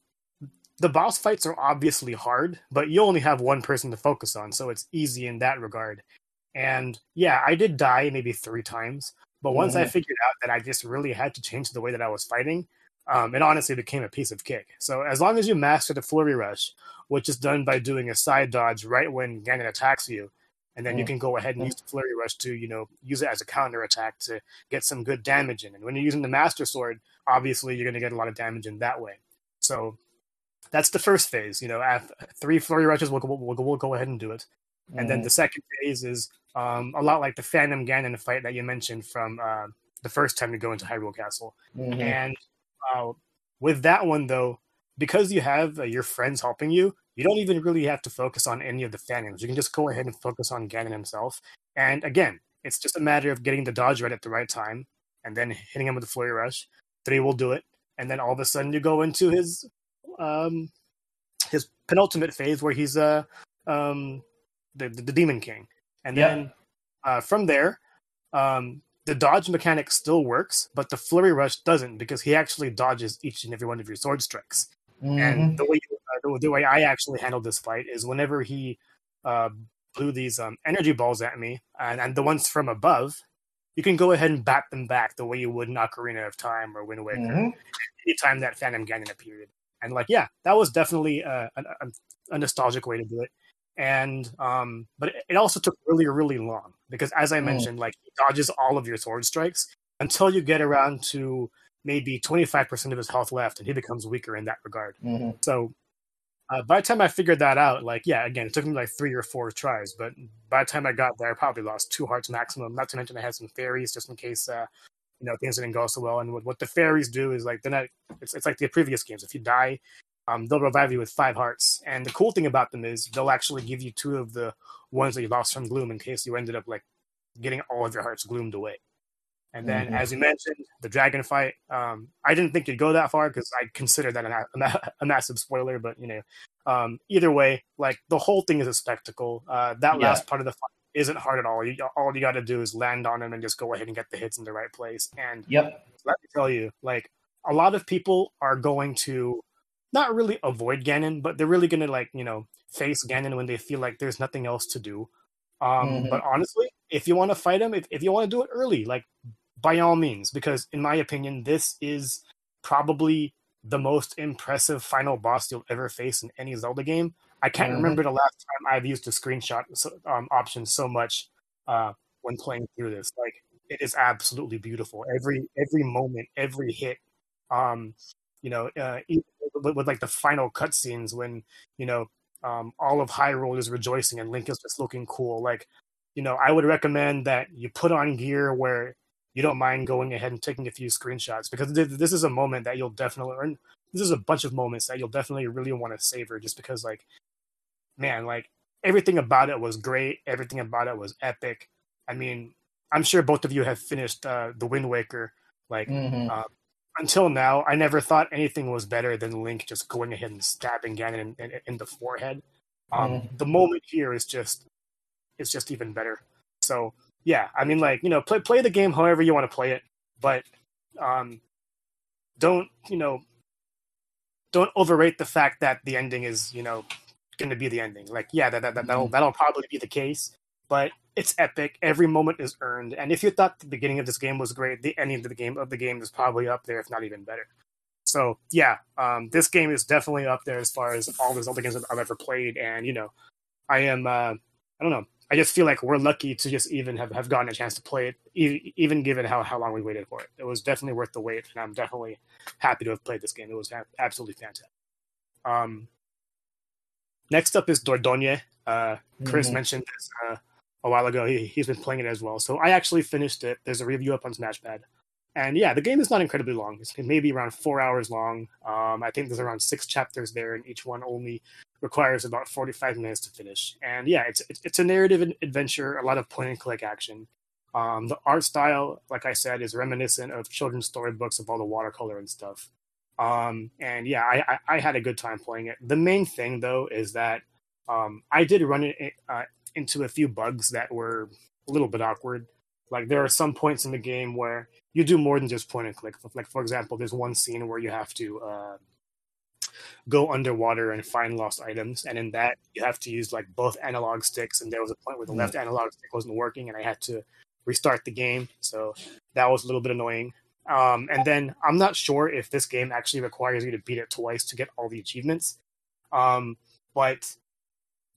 Speaker 3: the boss fights are obviously hard, but you only have one person to focus on, so it's easy in that regard. And yeah, I did die maybe three times, but once mm-hmm. I figured out that I just really had to change the way that I was fighting, um, it honestly became a piece of cake. So as long as you master the flurry rush, which is done by doing a side dodge right when Ganon attacks you, and then you mm. can go ahead and use the flurry rush to you know use it as a counter attack to get some good damage in and when you're using the master sword obviously you're going to get a lot of damage in that way so that's the first phase you know after three flurry rushes we'll, we'll, we'll go ahead and do it and then mm. the second phase is um, a lot like the phantom ganon fight that you mentioned from uh, the first time you go into hyrule castle mm-hmm. and uh, with that one though because you have uh, your friends helping you you don't even really have to focus on any of the phantoms. You can just go ahead and focus on Ganon himself. And again, it's just a matter of getting the dodge right at the right time and then hitting him with the flurry rush. Three will do it. And then all of a sudden you go into his um his penultimate phase where he's uh um the the, the demon king. And yep. then uh from there, um the dodge mechanic still works, but the flurry rush doesn't because he actually dodges each and every one of your sword strikes. Mm-hmm. And the way you the, the, way I actually handled this fight is whenever he uh, blew these um, energy balls at me, and, and the ones from above, you can go ahead and bat them back the way you would in Ocarina of Time or Wind Waker
Speaker 2: Mhm.
Speaker 3: anytime that Phantom Ganon appeared. And like, yeah, that was definitely a, a, a nostalgic way to do it. And um, but it also took really, really long because, as I
Speaker 2: Mm.
Speaker 3: mentioned, like he dodges all of your sword strikes until you get around to maybe twenty five percent of his health left, and he becomes weaker in that regard.
Speaker 2: Mhm.
Speaker 3: So uh, by the time I figured that out, like, yeah, again, it took me like three or four tries, but by the time I got there, I probably lost two hearts maximum. Not to mention I had some fairies just in case, uh, you know, things didn't go so well. And what, what the fairies do is like, they're not, it's, it's like the previous games. If you die, um, they'll revive you with five hearts. And the cool thing about them is they'll actually give you two of the ones that you lost from Gloom in case you ended up like getting all of your hearts gloomed away. And then,
Speaker 2: Mhm.
Speaker 3: as you mentioned, the dragon fight. Um, I didn't think you'd go that far because I consider that [laughs] a, ma- a massive spoiler. But you know, um, either way, like the whole thing is a spectacle. Uh, that
Speaker 2: Yeah.
Speaker 3: last part of the fight isn't hard at all. You, all you got to do is land on him and just go ahead and get the hits in the right place. And
Speaker 2: Yep.
Speaker 3: let me tell you, like a lot of people are going to not really avoid Ganon, but they're really going to like you know face Ganon when they feel like there's nothing else to do. Um,
Speaker 2: Mhm.
Speaker 3: But honestly, if you want to fight him, if, if you want to do it early, like by all means, because in my opinion, this is probably the most impressive final boss you'll ever face in any Zelda game. I can't
Speaker 2: Mhm.
Speaker 3: remember the last time I've used the screenshot so- um, option so much uh, when playing through this. Like it is absolutely beautiful. Every every moment, every hit. Um, you know, uh, with, with like the final cutscenes when you know um, all of Hyrule is rejoicing and Link is just looking cool. Like, you know, I would recommend that you put on gear where you don't mind going ahead and taking a few screenshots because th- this is a moment that you'll definitely earn. This is a bunch of moments that you'll definitely really want to savor just because, like, man, like everything about it was great. Everything about it was epic. I mean, I'm sure both of you have finished uh, the Wind Waker. Like,
Speaker 2: Mhm.
Speaker 3: Until now, I never thought anything was better than Link just going ahead and stabbing Ganon in, in, in the forehead. Um, The moment here is just, it's just even better. So yeah, I mean, like you know, play play the game however you want to play it, but um, don't you know, don't overrate the fact that the ending is you know going to be the ending. Like yeah, that, that, that that'll that'll probably be the case, but it's epic. Every moment is earned, and if you thought the beginning of this game was great, the ending of the game of the game is probably up there, if not even better. So yeah, um, this game is definitely up there as far as all the Zelda games I've ever played, and you know, I am uh, I don't know. I just feel like we're lucky to just even have, have gotten a chance to play it, e- even given how, how long we waited for it. It was definitely worth the wait, and I'm definitely happy to have played this game. It was absolutely fantastic. Um, next up is Dordogne. Uh, Chris
Speaker 2: Mhm.
Speaker 3: mentioned this uh, a while ago. He, he's been playing it as well. So I actually finished it. There's a review up on Smashpad. And yeah, the game is not incredibly long. It's maybe around four hours long. Um, I think there's around six chapters there, and each one only requires about 45 minutes to finish. And yeah, it's it's, a narrative adventure, a lot of point and click action. Um, the art style, like I said, is reminiscent of children's storybooks of all the watercolor and stuff. Um, and yeah, I, I, I had a good time playing it. The main thing though is that um, I did run it, uh, into a few bugs that were a little bit awkward. Like there are some points in the game where you do more than just point and click. Like for example, there's one scene where you have to uh, go underwater and find lost items, and in that you have to use like both analog sticks. And there was a point where the
Speaker 2: Mhm.
Speaker 3: left analog stick wasn't working, and I had to restart the game. So that was a little bit annoying. Um, and then I'm not sure if this game actually requires you to beat it twice to get all the achievements. Um, but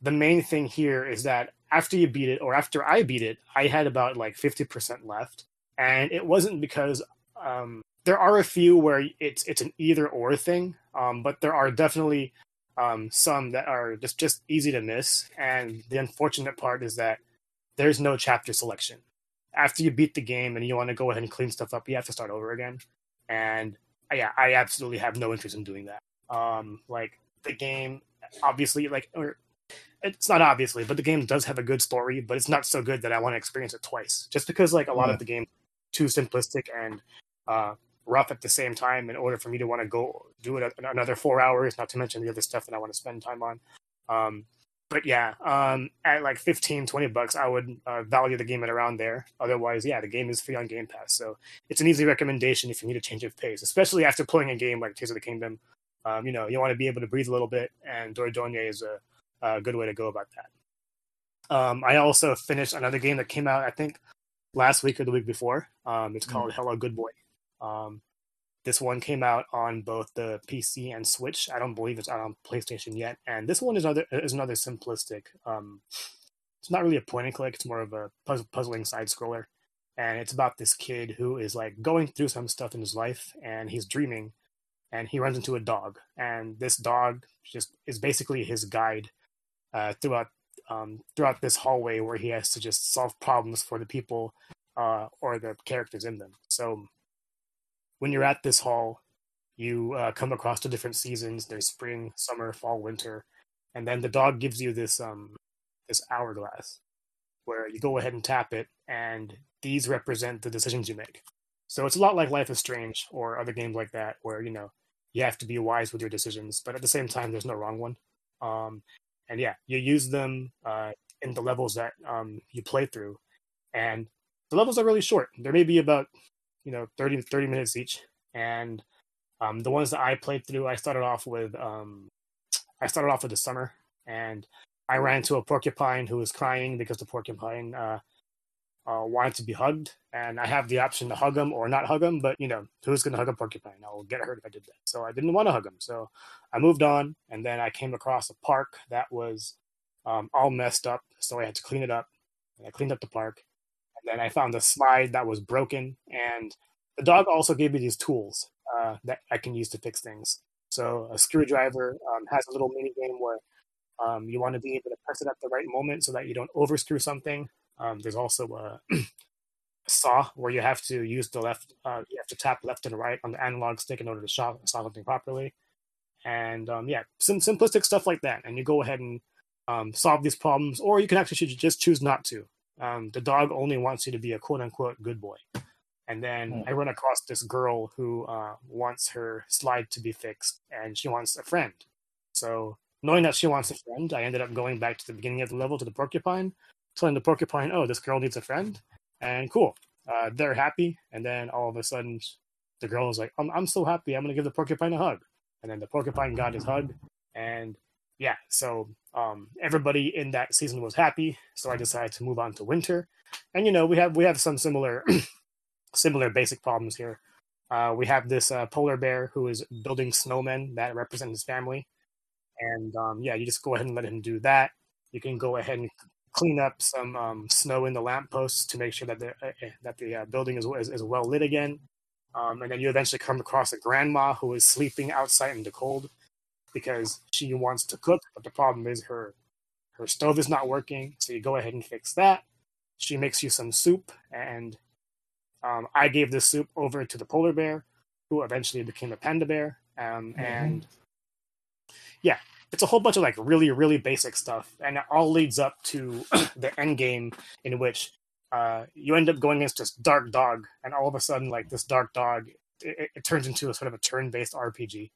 Speaker 3: the main thing here is that after you beat it, or after I beat it, I had about like 50% left. And it wasn't because um, there are a few where it's it's an either or thing, um, but there are definitely um, some that are just, just easy to miss. And the unfortunate part is that there's no chapter selection. After you beat the game and you want to go ahead and clean stuff up, you have to start over again. And uh, yeah, I absolutely have no interest in doing that. Um, like the game, obviously, like or it's not obviously, but the game does have a good story, but it's not so good that I want to experience it twice. Just because like a lot
Speaker 2: Yeah.
Speaker 3: of the game too simplistic and uh, rough at the same time in order for me to want to go do it another four hours, not to mention the other stuff that I want to spend time on. Um, but yeah, um, at like 15, 20 bucks, I would uh, value the game at around there. Otherwise, yeah, the game is free on Game Pass. So it's an easy recommendation if you need a change of pace, especially after playing a game like Tears of the Kingdom. Um, you know, you want to be able to breathe a little bit, and Dordogne is a, a good way to go about that. Um, I also finished another game that came out, I think, last week or the week before. Um, it's called Hello Good Boy. Um, this one came out on both the PC and Switch. I don't believe it's out on PlayStation yet. And this one is another is another simplistic. Um, it's not really a point and click. It's more of a puzz- puzzling side scroller, and it's about this kid who is like going through some stuff in his life, and he's dreaming, and he runs into a dog, and this dog just is basically his guide uh, throughout um, throughout this hallway where he has to just solve problems for the people uh, or the characters in them. So when you're at this hall, you uh, come across the different seasons. There's spring, summer, fall, winter, and then the dog gives you this um this hourglass where you go ahead and tap it, and these represent the decisions you make. So it's a lot like Life is Strange or other games like that, where you know you have to be wise with your decisions, but at the same time, there's no wrong one. Um, and yeah, you use them uh, in the levels that um, you play through, and the levels are really short. There may be about you know 30, 30 minutes each, and um, the ones that I played through, I started off with um, I started off with the summer, and I ran into a porcupine who was crying because the porcupine uh, uh, wanted to be hugged, and I have the option to hug him or not hug him. But you know, who's going to hug a porcupine? I'll get hurt if I did that. So I didn't want to hug him. So I moved on, and then I came across a park that was um, all messed up, so I had to clean it up. And I cleaned up the park, and then I found a slide that was broken, and the dog also gave me these tools uh, that I can use to fix things. So a screwdriver um, has a little mini game where um, you want to be able to press it at the right moment so that you don't overscrew something. Um, there's also a, a [clears throat] saw where you have to use the left, uh, you have to tap left and right on the analog stick in order to saw, saw something properly. And um, yeah, some simplistic stuff like that. And you go ahead and um, solve these problems, or you can actually just choose not to. Um, the dog only wants you to be a quote unquote good boy. And then
Speaker 2: Hmm.
Speaker 3: I run across this girl who uh, wants her slide to be fixed, and she wants a friend. So knowing that she wants a friend, I ended up going back to the beginning of the level to the porcupine, telling the porcupine, "Oh, this girl needs a friend," and cool, uh, they're happy. And then all of a sudden, the girl is like, "I'm I'm so happy. I'm gonna give the porcupine a hug." And then the porcupine got his hug, and yeah, so um, everybody in that season was happy. So I decided to move on to winter, and you know we have we have some similar [clears throat] similar basic problems here. Uh, we have this uh, polar bear who is building snowmen that represent his family, and um, yeah, you just go ahead and let him do that. You can go ahead and clean up some um, snow in the lampposts to make sure that the uh, that the uh, building is, is, is well lit again. Um, and then you eventually come across a grandma who is sleeping outside in the cold because she wants to cook, but the problem is her her stove is not working. So you go ahead and fix that. She makes you some soup, and um, I gave this soup over to the polar bear, who eventually became a panda bear. Um,
Speaker 2: Mhm.
Speaker 3: And yeah, it's a whole bunch of like really, really basic stuff, and it all leads up to [clears throat] the end game in which uh, you end up going against this dark dog, and all of a sudden, like this dark dog, it, it turns into a sort of a turn-based RPG,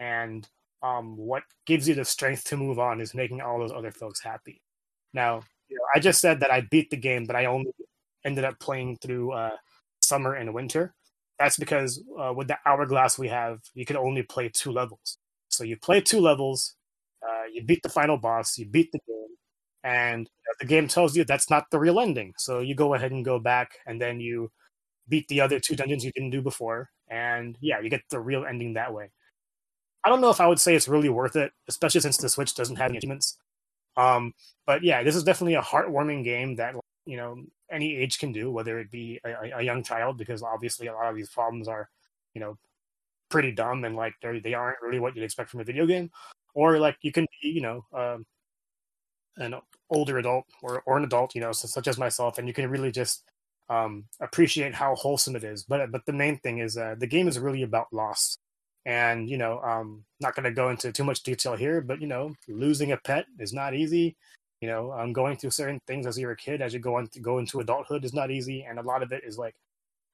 Speaker 3: and um, what gives you the strength to move on is making all those other folks happy. Now, you know, I just said that I beat the game, but I only ended up playing through uh, summer and winter. That's because uh, with the hourglass we have, you can only play two levels. So you play two levels, uh, you beat the final boss, you beat the game, and the game tells you that's not the real ending. So you go ahead and go back, and then you beat the other two dungeons you didn't do before, and yeah, you get the real ending that way. I don't know if I would say it's really worth it, especially since the Switch doesn't have any achievements. Um, but yeah, this is definitely a heartwarming game that you know any age can do, whether it be a, a young child, because obviously a lot of these problems are, you know, pretty dumb and like they they aren't really what you'd expect from a video game, or like you can be, you know, um, an older adult or or an adult, you know, such as myself, and you can really just um, appreciate how wholesome it is. But but the main thing is uh, the game is really about loss. And you know, um, not going to go into too much detail here, but you know, losing a pet is not easy. You know, um, going through certain things as you're a kid, as you go on go into adulthood, is not easy, and a lot of it is like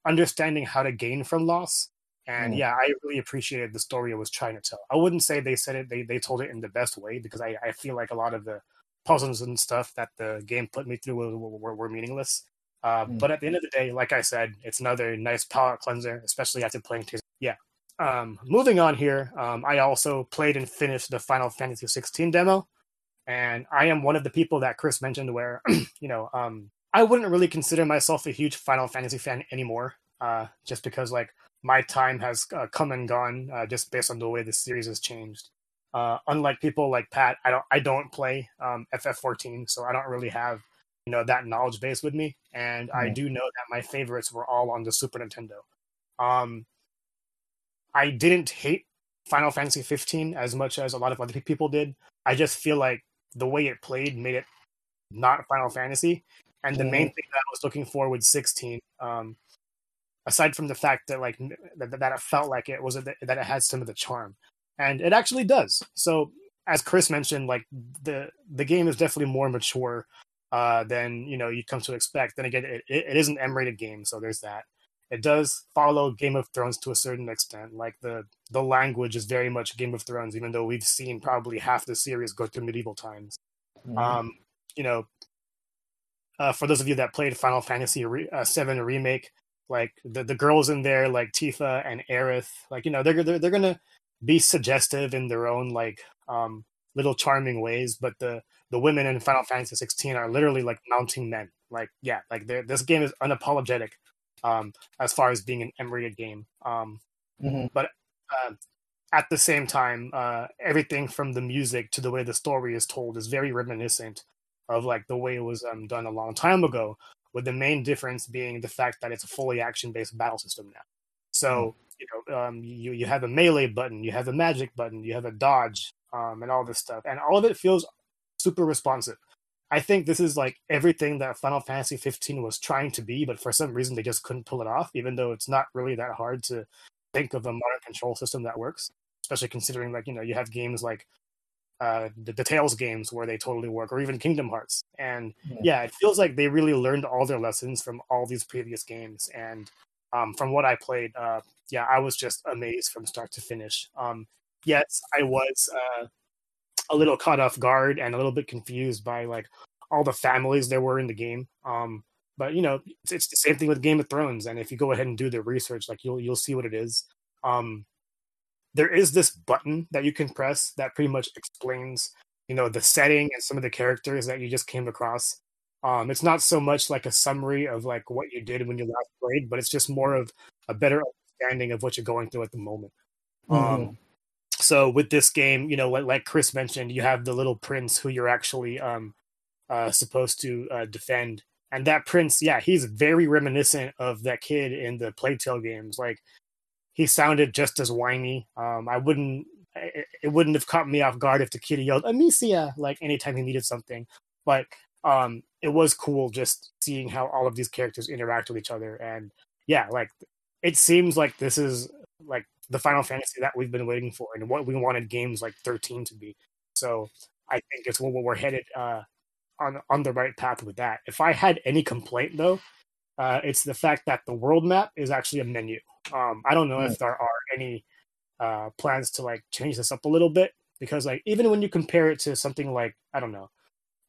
Speaker 3: understanding how to gain from loss. And
Speaker 2: Mm.
Speaker 3: yeah, I really appreciated the story it was trying to tell. I wouldn't say they said it; they they told it in the best way because I I feel like a lot of the puzzles and stuff that the game put me through were, were, were meaningless. Uh,
Speaker 2: Mm.
Speaker 3: But at the end of the day, like I said, it's another nice palate cleanser, especially after playing. Yeah. Um, moving on here, um, I also played and finished the Final Fantasy 16 demo, and I am one of the people that Chris mentioned, where [clears throat] you know um, I wouldn't really consider myself a huge Final Fantasy fan anymore, uh, just because like my time has uh, come and gone, uh, just based on the way the series has changed. Uh, unlike people like Pat, I don't I don't play um, FF14, so I don't really have you know that knowledge base with me, and mm-hmm. I do know that my favorites were all on the Super Nintendo. Um, I didn't hate Final Fantasy 15 as much as a lot of other people did. I just feel like the way it played made it not Final Fantasy. And the mm-hmm. main thing that I was looking for with 16, um, aside from the fact that like that, that it felt like it was that it had some of the charm, and it actually does. So as Chris mentioned, like the the game is definitely more mature uh, than you know you come to expect. Then again, it, it is an M-rated game, so there's that. It does follow Game of Thrones to a certain extent. Like the the language is very much Game of Thrones, even though we've seen probably half the series go through medieval times. Mm-hmm. Um, you know, uh, for those of you that played Final Fantasy re- uh, Seven remake, like the the girls in there, like Tifa and Aerith, like you know they're they're, they're gonna be suggestive in their own like um, little charming ways, but the the women in Final Fantasy 16 are literally like mounting men. Like yeah, like this game is unapologetic um, as far as being an M-rated game. Um, mm-hmm. But uh, at the same time, uh, everything from the music to the way the story is told is very reminiscent of like the way it was um, done a long time ago. With the main difference being the fact that it's a fully action-based battle system now. So mm-hmm. you know, um, you you have a melee button, you have a magic button, you have a dodge, um, and all this stuff, and all of it feels super responsive. I think this is like everything that Final Fantasy 15 was trying to be, but for some reason they just couldn't pull it off. Even though it's not really that hard to think of a modern control system that works, especially considering like you know you have games like uh, the, the Tales games where they totally work, or even Kingdom Hearts. And yeah. yeah. it feels like they really learned all their lessons from all these previous games. And um, from what I played, uh, yeah, I was just amazed from start to finish. Um, yes, I was uh, a little caught off guard and a little bit confused by like all the families there were in the game. Um, but you know, it's, it's, the same thing with Game of Thrones. And if you go ahead and do the research, like you'll you'll see what it is. Um, there is this button that you can press that pretty much explains you know the setting and some of the characters that you just came across. Um, it's not so much like a summary of like what you did when you last played but it's just more of a better understanding of what you're going through at the moment. Mm-hmm. um, so with this game you know like, like chris mentioned you have the little prince who you're actually um, uh, supposed to uh, defend. And that prince yeah he's very reminiscent of that kid in the Plague Tale games. Like he sounded just as whiny. Um, I wouldn't it, wouldn't have caught me off guard if the kid yelled Amicia like anytime he needed something. But um, it was cool just seeing how all of these characters interact with each other. And yeah, like it seems like this is like the Final Fantasy that we've been waiting for and what we wanted games like 13 to be. So I think it's what we're headed uh, on on the right path with that. If I had any complaint though, uh, it's the fact that the world map is actually a menu. Um, I don't know if there are any uh, plans to like change this up a little bit because like even when you compare it to something like I don't know,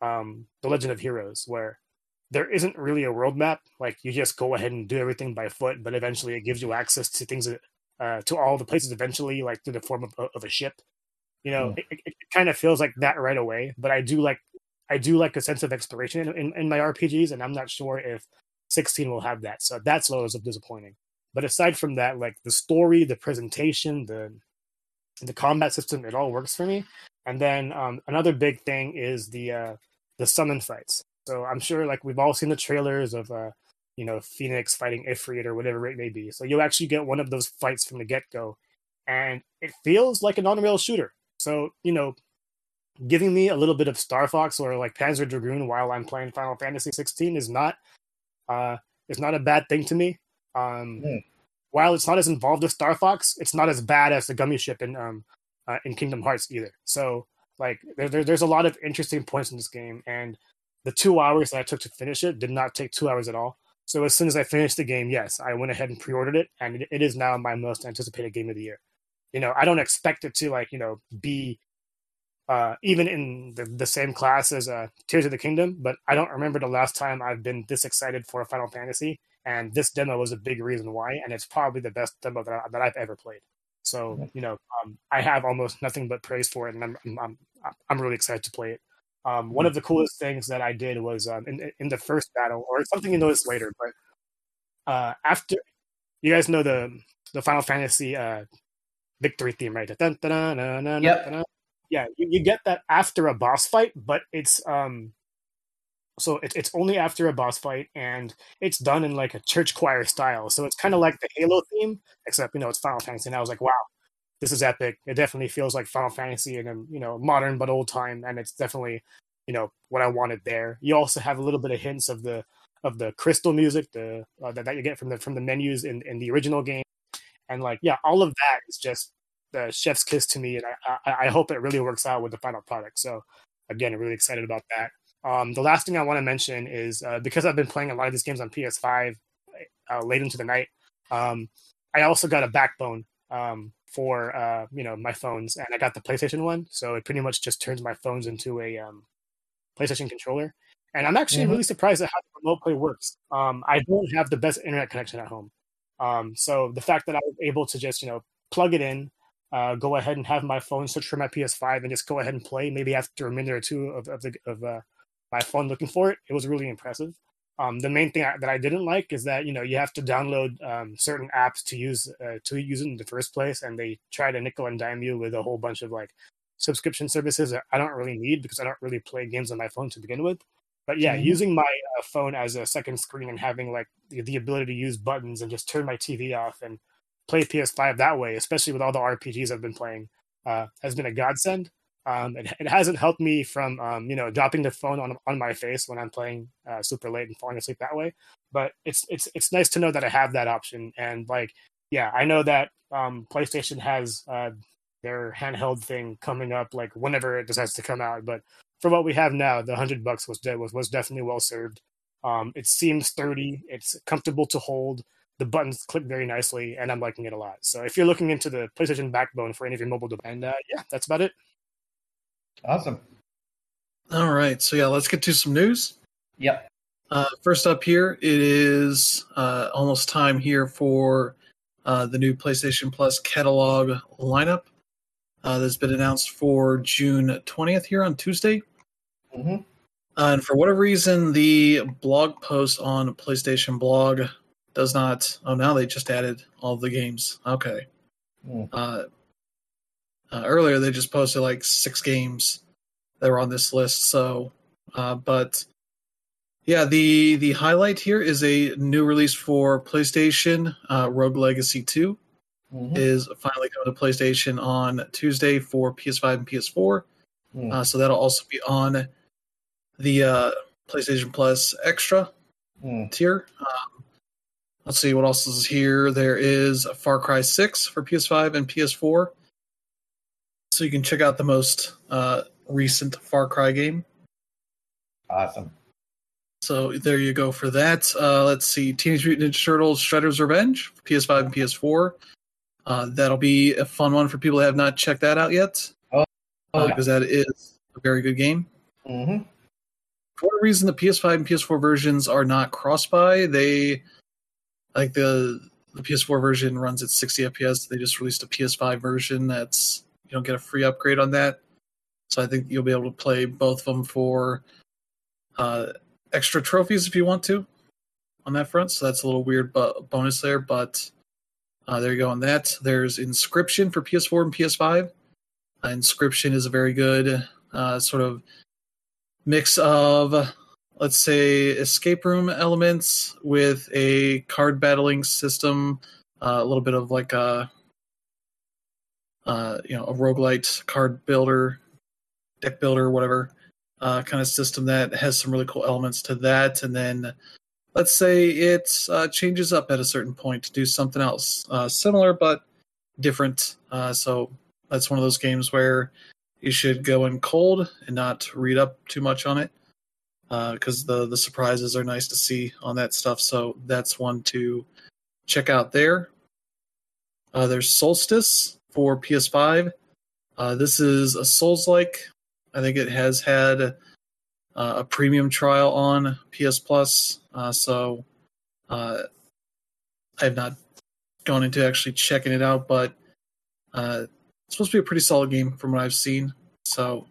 Speaker 3: um, The Legend of Heroes, where there isn't really a world map. Like you just go ahead and do everything by foot, but eventually it gives you access to things that, uh, to all the places eventually, like through the form of, of a ship. You know, mm. it, it, it kind of feels like that right away. But I do like I do like a sense of exploration in, in, in my RPGs, and I'm not sure if 16 will have that. So that's a little disappointing. But aside from that, like the story, the presentation, the the combat system, it all works for me. And then um, another big thing is the uh, the summon fights. So I'm sure like we've all seen the trailers of uh, you know Phoenix fighting Ifrit or whatever it may be. So you'll actually get one of those fights from the get go, and it feels like an on-rail shooter. So you know, giving me a little bit of Star Fox or like Panzer Dragoon while I'm playing Final Fantasy 16 is not uh, is not a bad thing to me. Um, mm. While it's not as involved with Star Fox, it's not as bad as the Gummi ship in um, uh, in Kingdom Hearts either. So like there, there, there's a lot of interesting points in this game, and the two hours that I took to finish it did not take two hours at all. So as soon as I finished the game, yes, I went ahead and pre-ordered it, and it, it is now my most anticipated game of the year. You know, I don't expect it to like you know be uh, even in the, the same class as uh, Tears of the Kingdom, but I don't remember the last time I've been this excited for a Final Fantasy and this demo was a big reason why, and it's probably the best demo that, I, that I've ever played. So you know, um, I have almost nothing but praise for it, and I'm I'm I'm, really excited to play it. Um, one of the coolest things that I did was um, in in the first battle, or something you notice later, but uh, after you guys know the the Final Fantasy uh, victory theme, right? Dun, dun, dun, dun, dun,
Speaker 2: Yep.
Speaker 3: Yeah, you, you get that after a boss fight, but it's um, so it, it's only after a boss fight, and it's done in like a church choir style. So it's kind of like the Halo theme, except you know it's Final Fantasy. And I was like, wow, this is epic. It definitely feels like Final Fantasy in a you know modern but old time, and it's definitely you know what I wanted there. You also have a little bit of hints of the of the crystal music, the uh, that, that you get from the from the menus in, in the original game, and like yeah, all of that is just the chef's kiss to me, and I, I I hope it really works out with the final product. So again, really excited about that. Um, the last thing I want to mention is uh, because I've been playing a lot of these games on PS5 uh, late into the night. Um, I also got a backbone um, for uh, you know my phones, and I got the PlayStation one, so it pretty much just turns my phones into a um, PlayStation controller. And I'm actually
Speaker 2: Mhm.
Speaker 3: really surprised at how the remote play works. Um, I don't have the best internet connection at home, um, so the fact that I was able to just you know plug it in, uh, go ahead and have my phone search for my PS5 and just go ahead and play, maybe after a minute or two of of, the, of uh, my phone looking for it, it was really impressive. Um, the main thing I, that I didn't like is that you know you have to download um, certain apps to use uh, to use it in the first place, and they try to nickel and dime you with a whole bunch of like subscription services that I don't really need because I don't really play games on my phone to begin with. But yeah,
Speaker 2: Mhm.
Speaker 3: using my uh, phone as a second screen and having like the, the ability to use buttons and just turn my TV off and play PS5 that way, especially with all the RPGs I've been playing, uh, has been a godsend. Um, it, it hasn't helped me from um, you know dropping the phone on on my face when I'm playing uh, super late and falling asleep that way. But it's it's it's nice to know that I have that option. And like, yeah, I know that um, PlayStation has uh, their handheld thing coming up, like whenever it decides to come out. But for what we have now, the hundred bucks was was was definitely well served. Um, it seems sturdy. It's comfortable to hold. The buttons click very nicely, and I'm liking it a lot. So if you're looking into the PlayStation backbone for any of your mobile devices, uh, yeah, that's about it.
Speaker 2: Awesome.
Speaker 1: All right, so yeah, let's get to some news.
Speaker 2: Yep.
Speaker 1: Uh, first up here, it is uh, almost time here for uh, the new PlayStation Plus catalog lineup uh, that's been announced for June 20th here on Tuesday.
Speaker 2: hmm
Speaker 1: Uh, and for whatever reason, the blog post on PlayStation Blog does not. Oh, now they just added all the games. Okay.
Speaker 2: Hmm.
Speaker 1: Uh, earlier, they just posted like six games that were on this list. So, uh, but yeah, the the highlight here is a new release for PlayStation. Uh, Rogue Legacy Two
Speaker 2: hmm
Speaker 1: is finally coming to PlayStation on Tuesday for PS5 and PS4.
Speaker 2: Hmm.
Speaker 1: Uh, so that'll also be on the uh, PlayStation Plus Extra
Speaker 2: Hmm.
Speaker 1: tier. Um, let's see what else is here. There is Far Cry 6 for PS5 and PS4. So you can check out the most uh, recent Far Cry game.
Speaker 2: Awesome.
Speaker 1: So there you go for that. Uh, let's see, Teenage Mutant Ninja Turtles: Shredder's Revenge, PS5 and PS4. Uh, that'll be a fun one for people that have not checked that out yet,
Speaker 2: Oh, yeah.
Speaker 1: because that is a very good game.
Speaker 2: hmm
Speaker 1: for whatever reason the PS5 and PS4 versions are not cross-buy. They like the the PS4 version runs at 60 FPS. They just released a PS5 version that's you don't get a free upgrade on that. So I think you'll be able to play both of them for uh, extra trophies if you want to on that front. So that's a little weird bu- bonus there, but uh, there you go on that. There's Inscryption for PS4 and PS5. Uh, Inscryption is a very good uh, sort of mix of let's say escape room elements with a card battling system uh, a little bit of like a uh, you know a roguelite card builder deck builder whatever uh, kind of system that has some really cool elements to that and then let's say it uh, changes up at a certain point to do something else uh, similar but different uh, so that's one of those games where you should go in cold and not read up too much on it because the the surprises are nice to see on that stuff. So that's one to check out there. Uh, there's Soulstice for PS5. Uh, this is a Souls like. I think it has had uh, a premium trial on PS Plus, uh, so uh, I have not gone into actually checking it out, but uh, it's supposed to be a pretty solid game from what I've seen. So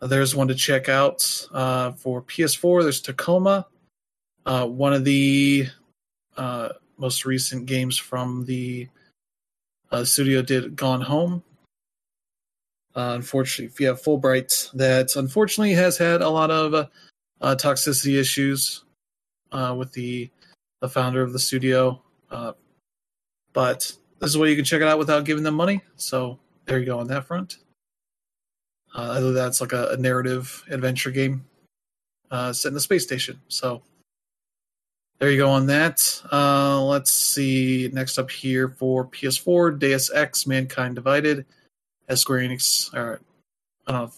Speaker 1: there's one to check out uh, for PS4. There's Tacoma, uh, one of the uh, most recent games from the uh, studio did Gone Home. Uh, unfortunately, have Fullbright, that unfortunately has had a lot of uh, uh, toxicity issues uh, with the the founder of the studio. Uh, but this is where you can check it out without giving them money. So there you go on that front. Uh, that's like a, a narrative adventure game uh, set in a space station. So there you go on that. Uh, let's see. Next up here for PS4, Deus Ex: Mankind Divided, as Square Enix. Or I don't know.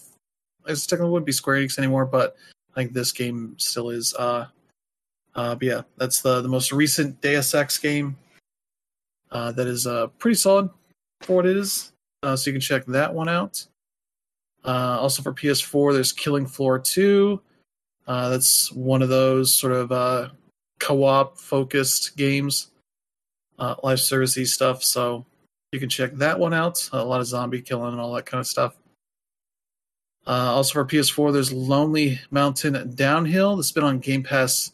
Speaker 1: It technically wouldn't be Square Enix anymore, but I think this game still is. Uh, uh, but yeah, that's the the most recent Deus Ex game. Uh, that is uh, pretty solid for what it is. Uh, so you can check that one out. Uh, also for PS4, there's Killing Floor 2. Uh, that's one of those sort of uh, co-op focused games, uh, live servicey stuff. So you can check that one out. A lot of zombie killing and all that kind of stuff. Uh, also for PS4, there's Lonely Mountain Downhill. That's been on Game Pass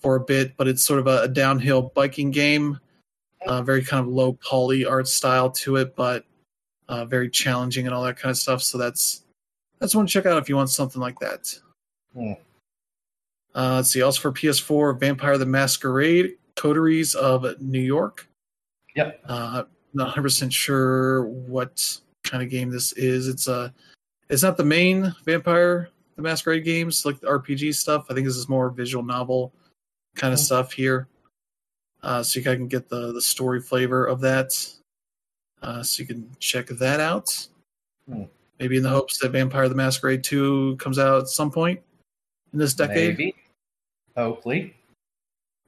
Speaker 1: for a bit, but it's sort of a, a downhill biking game. Uh, very kind of low poly art style to it, but uh, very challenging and all that kind of stuff. So that's that's one to check out if you want something like that.
Speaker 2: Hmm.
Speaker 1: Uh, let's see. Also for PS4, Vampire the Masquerade: Coteries of New York.
Speaker 2: Yep.
Speaker 1: Uh, not 100 percent sure what kind of game this is. It's a, it's not the main Vampire the Masquerade games like the RPG stuff. I think this is more visual novel kind of
Speaker 2: Hmm.
Speaker 1: stuff here. Uh, so you can get the the story flavor of that. Uh, so you can check that out.
Speaker 2: Hmm.
Speaker 1: Maybe in the hopes that Vampire the Masquerade 2 comes out at some point in this decade.
Speaker 2: Maybe. Hopefully.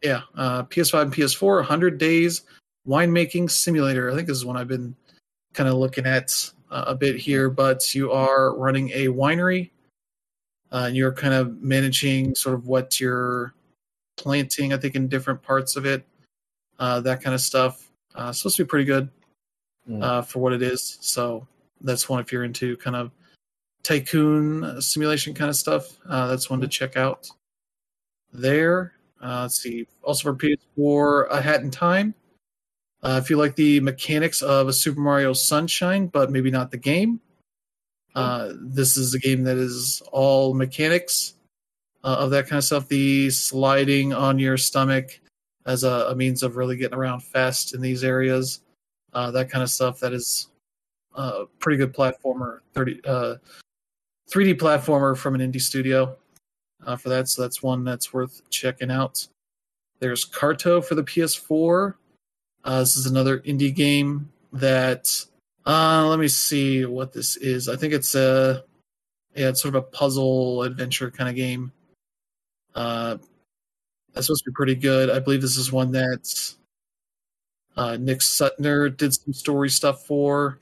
Speaker 1: Yeah, uh, PS5 and PS4, 100 Days Winemaking Simulator. I think this is one I've been kind of looking at uh, a bit here, but you are running a winery. Uh, and you're kind of managing sort of what you're planting, I think, in different parts of it, uh, that kind of stuff. Uh, supposed to be pretty good
Speaker 2: Hmm.
Speaker 1: uh, for what it is. So that's one if you're into kind of tycoon simulation kind of stuff. Uh, that's one to check out. There, uh, let's see. Also for PS4, A Hat in Time. Uh, if you like the mechanics of a Super Mario Sunshine, but maybe not the game, uh, this is a game that is all mechanics uh, of that kind of stuff. The sliding on your stomach as a, a means of really getting around fast in these areas uh, that kind of stuff. That is a pretty good platformer, thirty uh, 3D platformer from an indie studio uh, for that. So that's one that's worth checking out. There's Carto for the PS4. Uh, this is another indie game that. Uh, let me see what this is. I think it's a yeah, it's sort of a puzzle adventure kind of game. Uh, that's supposed to be pretty good. I believe this is one that uh, Nick Suttner did some story stuff for,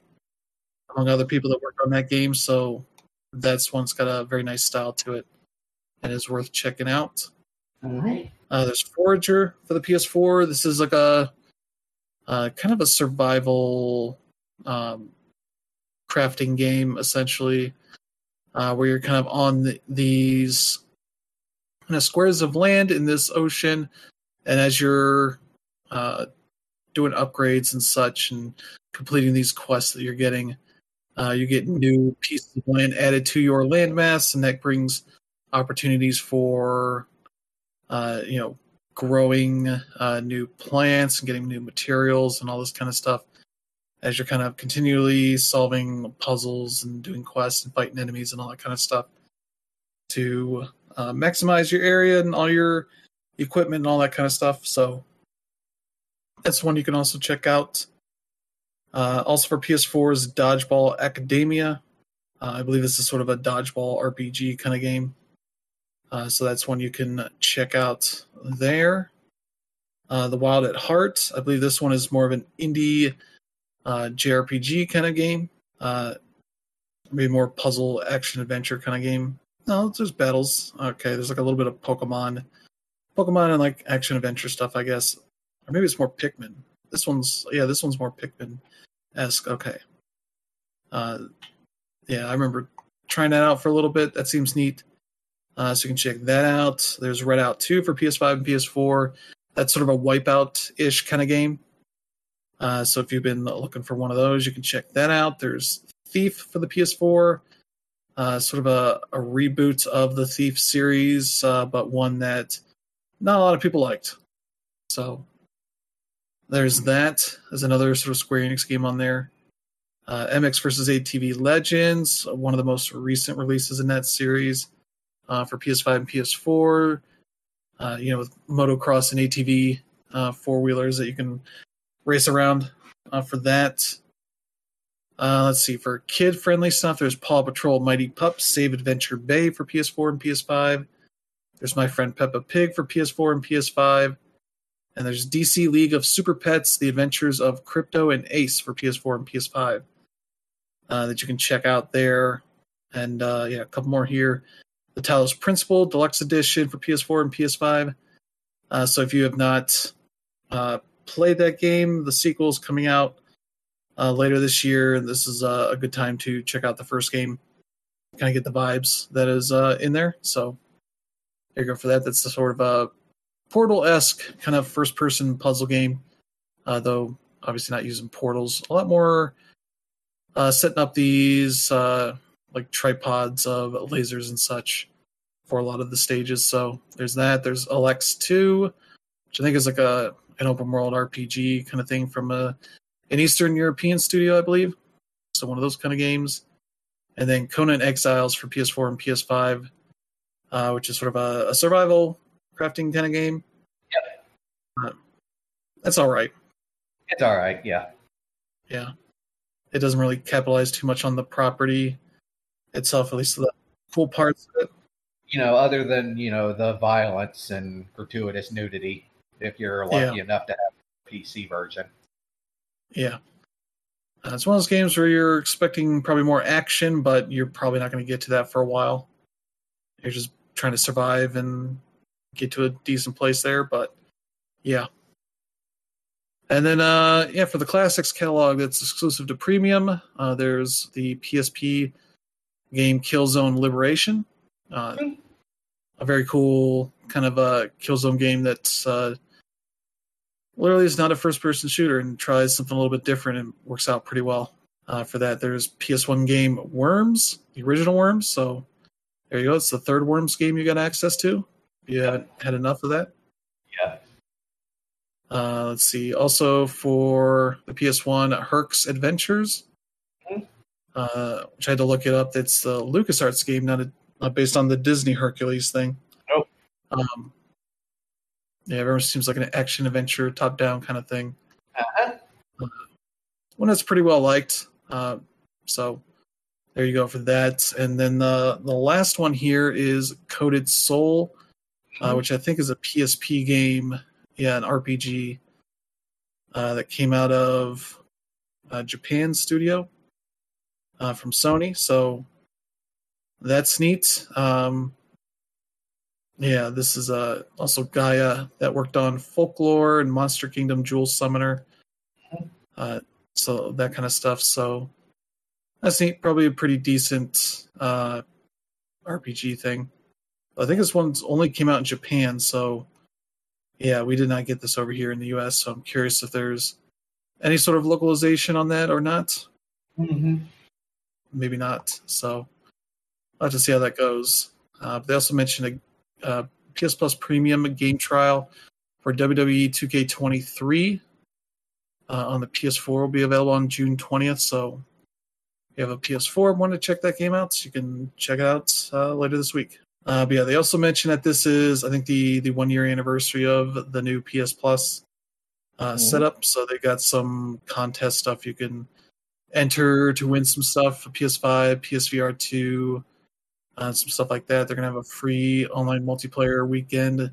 Speaker 1: among other people that worked on that game. So that's one's got a very nice style to it and is worth checking out.
Speaker 2: All right.
Speaker 1: Uh, there's Forager for the PS4. This is like a uh, kind of a survival um, crafting game, essentially, uh, where you're kind of on the, these kind of squares of land in this ocean, and as you're uh, doing upgrades and such, and completing these quests that you're getting, uh, you get new pieces of land added to your landmass, and that brings opportunities for uh, you know, growing uh, new plants and getting new materials and all this kind of stuff as you're kind of continually solving puzzles and doing quests and fighting enemies and all that kind of stuff to uh, maximize your area and all your equipment and all that kind of stuff. So that's one you can also check out. Uh, also for PS4 is Dodgeball Academia. Uh, I believe this is sort of a dodgeball RPG kind of game. Uh, so that's one you can check out there. Uh, the Wild at Heart. I believe this one is more of an indie uh, JRPG kind of game. Uh, maybe more puzzle action adventure kind of game. No, there's battles. Okay, there's like a little bit of Pokemon, Pokemon and like action adventure stuff, I guess. Or maybe it's more Pikmin. This one's yeah, this one's more Pikmin esque. Okay. Uh, yeah, I remember trying that out for a little bit. That seems neat. Uh, so you can check that out. There's Redout 2 for PS5 and PS4. That's sort of a wipeout ish kind of game. Uh, so if you've been looking for one of those, you can check that out. There's Thief for the PS4, uh, sort of a, a, reboot of the Thief series, uh, but one that not a lot of people liked. So there's that. There's another sort of Square Enix game on there. Uh, MX versus ATV Legends, one of the most recent releases in that series uh, for PS5 and PS4. Uh, you know, with motocross and ATV uh, four wheelers that you can race around uh, for that. Uh, let's see, for kid friendly stuff, there's Paw Patrol Mighty Pups, Save Adventure Bay for PS4 and PS5. There's My Friend Peppa Pig for PS4 and PS5. And there's DC League of Super Pets, The Adventures of Krypto and Ace for PS4 and PS5 uh, that you can check out there. And yeah, a couple more here. The Talos Principle Deluxe Edition for PS4 and PS5. Uh, so if you have not uh, played that game, the sequel is coming out uh, later this year. And this is uh, a good time to check out the first game. Kind of get the vibes that is in there. So there you go for that. That's the sort of a Portal esque kind of first person puzzle game, uh, though obviously not using portals. A lot more uh, setting up these uh, like tripods of lasers and such for a lot of the stages. So there's that. There's ELEX 2, which I think is like a an open world RPG kind of thing from a an Eastern European studio, I believe. So one of those kind of games. And then Conan Exiles for PS4 and PS5, uh, which is sort of a, a survival crafting kind of game.
Speaker 2: Yep.
Speaker 1: Uh, that's all right.
Speaker 2: It's all right. Yeah.
Speaker 1: Yeah. It doesn't really capitalize too much on the property itself, at least the cool parts of it.
Speaker 2: You know, other than, you know, the violence and gratuitous nudity, if you're lucky yeah. enough to have a PC version.
Speaker 1: Yeah. Uh, it's one of those games where you're expecting probably more action, but you're probably not going to get to that for a while. You're just trying to survive and get to a decent place there. But yeah. And then, uh, yeah, for the classics catalog that's exclusive to premium, uh, there's the PSP game Killzone Liberation. Uh, a very cool kind of a Killzone game that's uh, literally is not a first person shooter and tries something a little bit different and works out pretty well. Uh, for that, there's PS1 game Worms, the original Worms. So there you go. It's the third Worms game you got access to. You haven't had enough of that?
Speaker 2: Yeah.
Speaker 1: Uh, let's see. Also for the PS1, Herc's Adventures, mm-hmm. Uh, which I had to look it up. It's the LucasArts game, not, a, not based on the Disney Hercules thing.
Speaker 2: Nope.
Speaker 1: Um, yeah, everyone seems like an action adventure, top down kind of thing.
Speaker 2: Uh-huh. Uh,
Speaker 1: one that's pretty well liked. Uh, so there you go for that. And then the the last one here is Coded Soul uh, which I think is a PSP game, yeah, an RPG uh, that came out of uh, Japan studio uh, from Sony. So that's neat. Um, yeah, this is uh, also Gaia that worked on Folklore and Monster Kingdom Jewel Summoner. Uh, so that kind of stuff. So that's neat. Probably a pretty decent uh, RPG thing. I think this one's only came out in Japan, so yeah, we did not get this over here in the U.S. So I'm curious if there's any sort of localization on that or not.
Speaker 2: Mm-hmm.
Speaker 1: Maybe not. So I'll have to see how that goes. Uh, they also mentioned a uh, PS Plus Premium game trial for WWE 2K23 uh, on the PS4 will be available on June 20th. So if you have a PS4 want to check that game out, so you can check it out uh, later this week. Uh, but yeah, they also mentioned that this is, I think, the the one year anniversary of the new PS Plus uh, mm-hmm. setup. So they got some contest stuff you can enter to win some stuff for PS5, PSVR two, uh, some stuff like that. They're gonna have a free online multiplayer weekend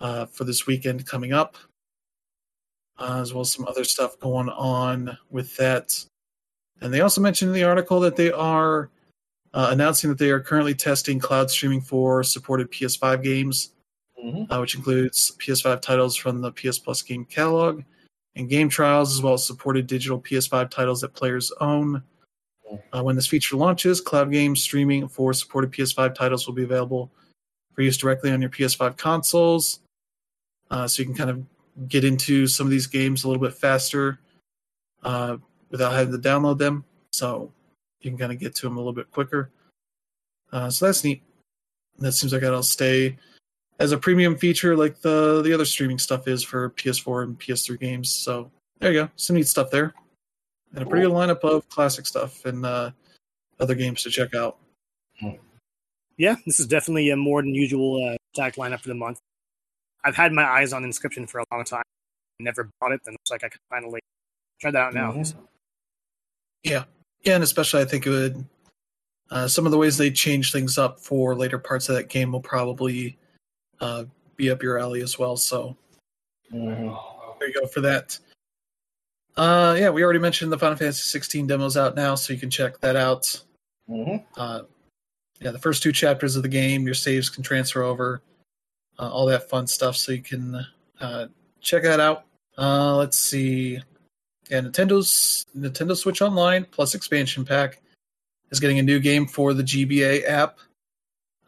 Speaker 1: uh, for this weekend coming up, uh, as well as some other stuff going on with that. And they also mentioned in the article that they are uh, announcing that they are currently testing cloud streaming for supported PS5 games, mm-hmm. uh, which includes PS5 titles from the PS Plus game catalog and game trials, as well as supported digital PS5 titles that players own. Uh, when this feature launches, cloud game streaming for supported PS5 titles will be available for use directly on your PS5 consoles. Uh, so you can kind of get into some of these games a little bit faster uh, without having to download them. So you can kind of get to them a little bit quicker. Uh, so that's neat. That seems like that'll stay as a premium feature like the the other streaming stuff is for PS4 and PS3 games. So there you go, some neat stuff there, and a pretty good lineup of classic stuff and uh, other games to check out.
Speaker 3: Yeah, this is definitely a more than usual uh, stacked lineup for the month. I've had my eyes on Inscryption for a long time. Never bought it, then looks like I could finally try that out now.
Speaker 2: Mhm.
Speaker 3: So,
Speaker 1: Yeah, yeah, and especially I think it would. Uh, some of the ways they change things up for later parts of that game will probably uh, be up your alley as well. So
Speaker 2: Mhm.
Speaker 1: there you go for that. Uh, yeah, we already mentioned the Final Fantasy 16 demos out now, so you can check that out.
Speaker 2: Mhm.
Speaker 1: Uh, yeah, the first two chapters of the game, your saves can transfer over, uh, all that fun stuff. So you can uh, check that out. Uh, let's see. Yeah, Nintendo's Nintendo Switch Online Plus expansion pack is getting a new game for the GBA app.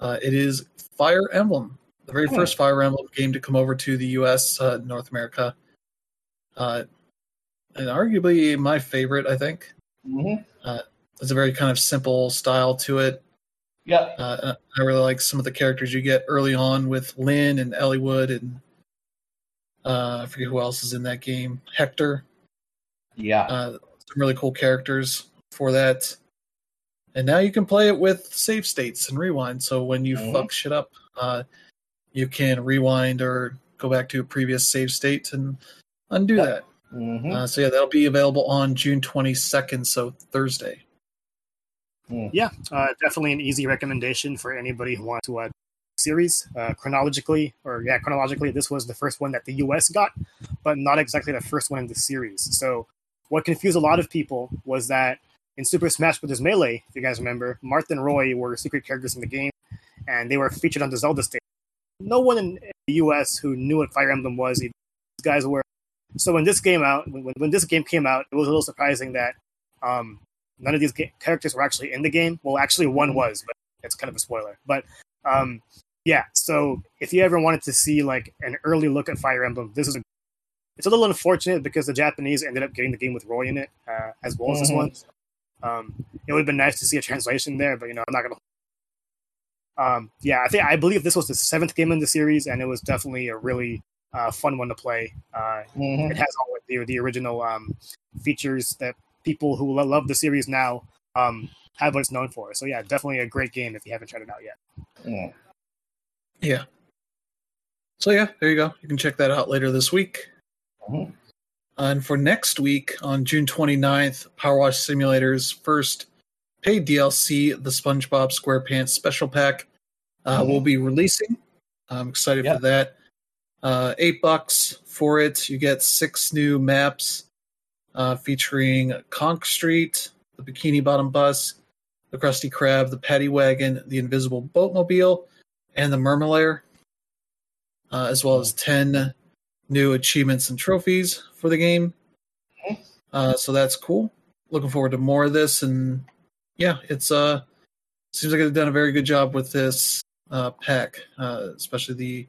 Speaker 1: Uh, it is Fire Emblem, the very first Fire Emblem game to come over to the U.S. Uh, North America. Uh, and arguably my favorite, I think.
Speaker 2: Mhm.
Speaker 1: It's a very kind of simple style to it.
Speaker 2: Yep.
Speaker 1: Uh, I really like some of the characters you get early on with Lyn and Eliwood and uh, I forget who else is in that game. Hector.
Speaker 2: Yeah.
Speaker 1: Uh, some really cool characters for that. And now you can play it with save states and rewind. So when you
Speaker 2: Mhm.
Speaker 1: fuck shit up, uh, you can rewind or go back to a previous save state and undo
Speaker 2: Yeah.
Speaker 1: that.
Speaker 2: Mhm.
Speaker 1: Uh, so yeah, that'll be available on June 22nd, so Thursday.
Speaker 3: yeah, uh, definitely an easy recommendation for anybody who wants to watch the series uh, chronologically, or yeah, chronologically. This was the first one that the U.S. got, but not exactly the first one in the series. So, what confused a lot of people was that in Super Smash Bros. Melee, if you guys remember, Marth and Roy were secret characters in the game, and they were featured on the Zelda stage. No one in the U.S. who knew what Fire Emblem was. These guys were. So when this game out, when, when this game came out, it was a little surprising that um, none of these ga- characters were actually in the game. Well, actually, one was, but it's kind of a spoiler. But um, yeah, so if you ever wanted to see like an early look at Fire Emblem, this is a, it's a little unfortunate because the Japanese ended up getting the game with Roy in it uh, as well as this
Speaker 2: Mhm.
Speaker 3: one. Um, it would have been nice to see a translation there, but you know, I'm not gonna. Um, yeah, I think I believe this was the seventh game in the series, and it was definitely a really uh, fun one to play. Uh,
Speaker 2: Mhm.
Speaker 3: it has all the the original um, features that people who lo- love the series now um, have what it's known for. So yeah, definitely a great game if you haven't tried it out yet.
Speaker 2: Mhm.
Speaker 1: Yeah. So yeah, there you go. You can check that out later this week.
Speaker 2: Mhm.
Speaker 1: And for next week on June 29th, Power Wash Simulator's first paid DLC, the SpongeBob SquarePants Special Pack, uh,
Speaker 2: Mhm.
Speaker 1: will be releasing. I'm excited
Speaker 2: Yep.
Speaker 1: for that. Uh, eight bucks for it. You get six new maps uh, featuring Conch Street, the Bikini Bottom Bus, the Krusty Krab, the Paddy Wagon, the Invisible Boatmobile, and the Mermalair, uh, as well as 10 new achievements and trophies for the game. Uh, so that's cool. Looking forward to more of this. And yeah, it's uh, seems like they've done a very good job with this uh, pack, uh, especially the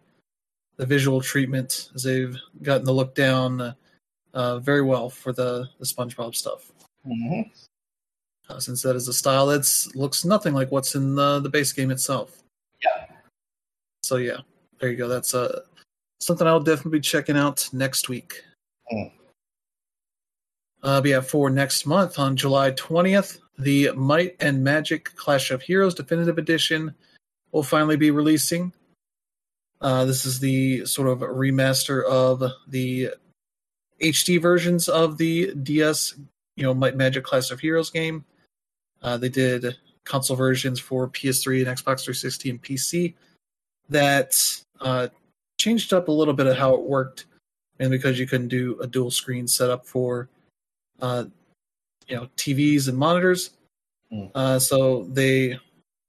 Speaker 1: the visual treatment as they've gotten the look down uh, very well for the, the SpongeBob stuff.
Speaker 2: Mhm.
Speaker 1: Uh, since that is a style that looks nothing like what's in the, the base game itself.
Speaker 2: Yeah.
Speaker 1: So yeah, there you go. That's uh, something I'll definitely be checking out next week.
Speaker 2: Mm.
Speaker 1: Uh, but yeah, for next month on July 20th, the Might and Magic Clash of Heroes Definitive Edition will finally be releasing. Uh, this is the sort of remaster of the HD versions of the DS, you know, Might Magic Clash of Heroes game. Uh, they did console versions for PS3 and Xbox 360 and PC that uh, changed up a little bit of how it worked, and because you couldn't do a dual screen setup for, uh, you know, TVs and monitors.
Speaker 2: Mm.
Speaker 1: Uh, so they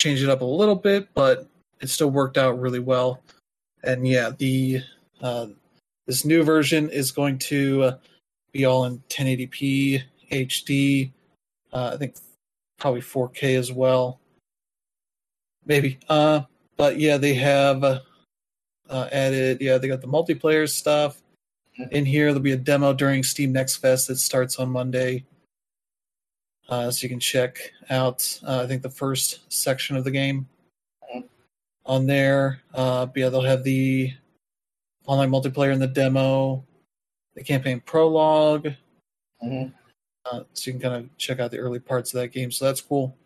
Speaker 1: changed it up a little bit, but it still worked out really well. And yeah, the uh, this new version is going to uh, be all in 1080p HD. Uh, I think probably 4K as well. Maybe. Uh, but yeah, they have uh, added. Yeah, they got the multiplayer stuff in here. There'll be a demo during Steam Next Fest that starts on Monday. Uh, so you can check out, uh, I think, the first section of the game on there. Uh, but yeah, they'll have the online multiplayer in the demo, the campaign prologue.
Speaker 2: Mhm.
Speaker 1: Uh, so you can kind of check out the early parts of that game. So that's cool.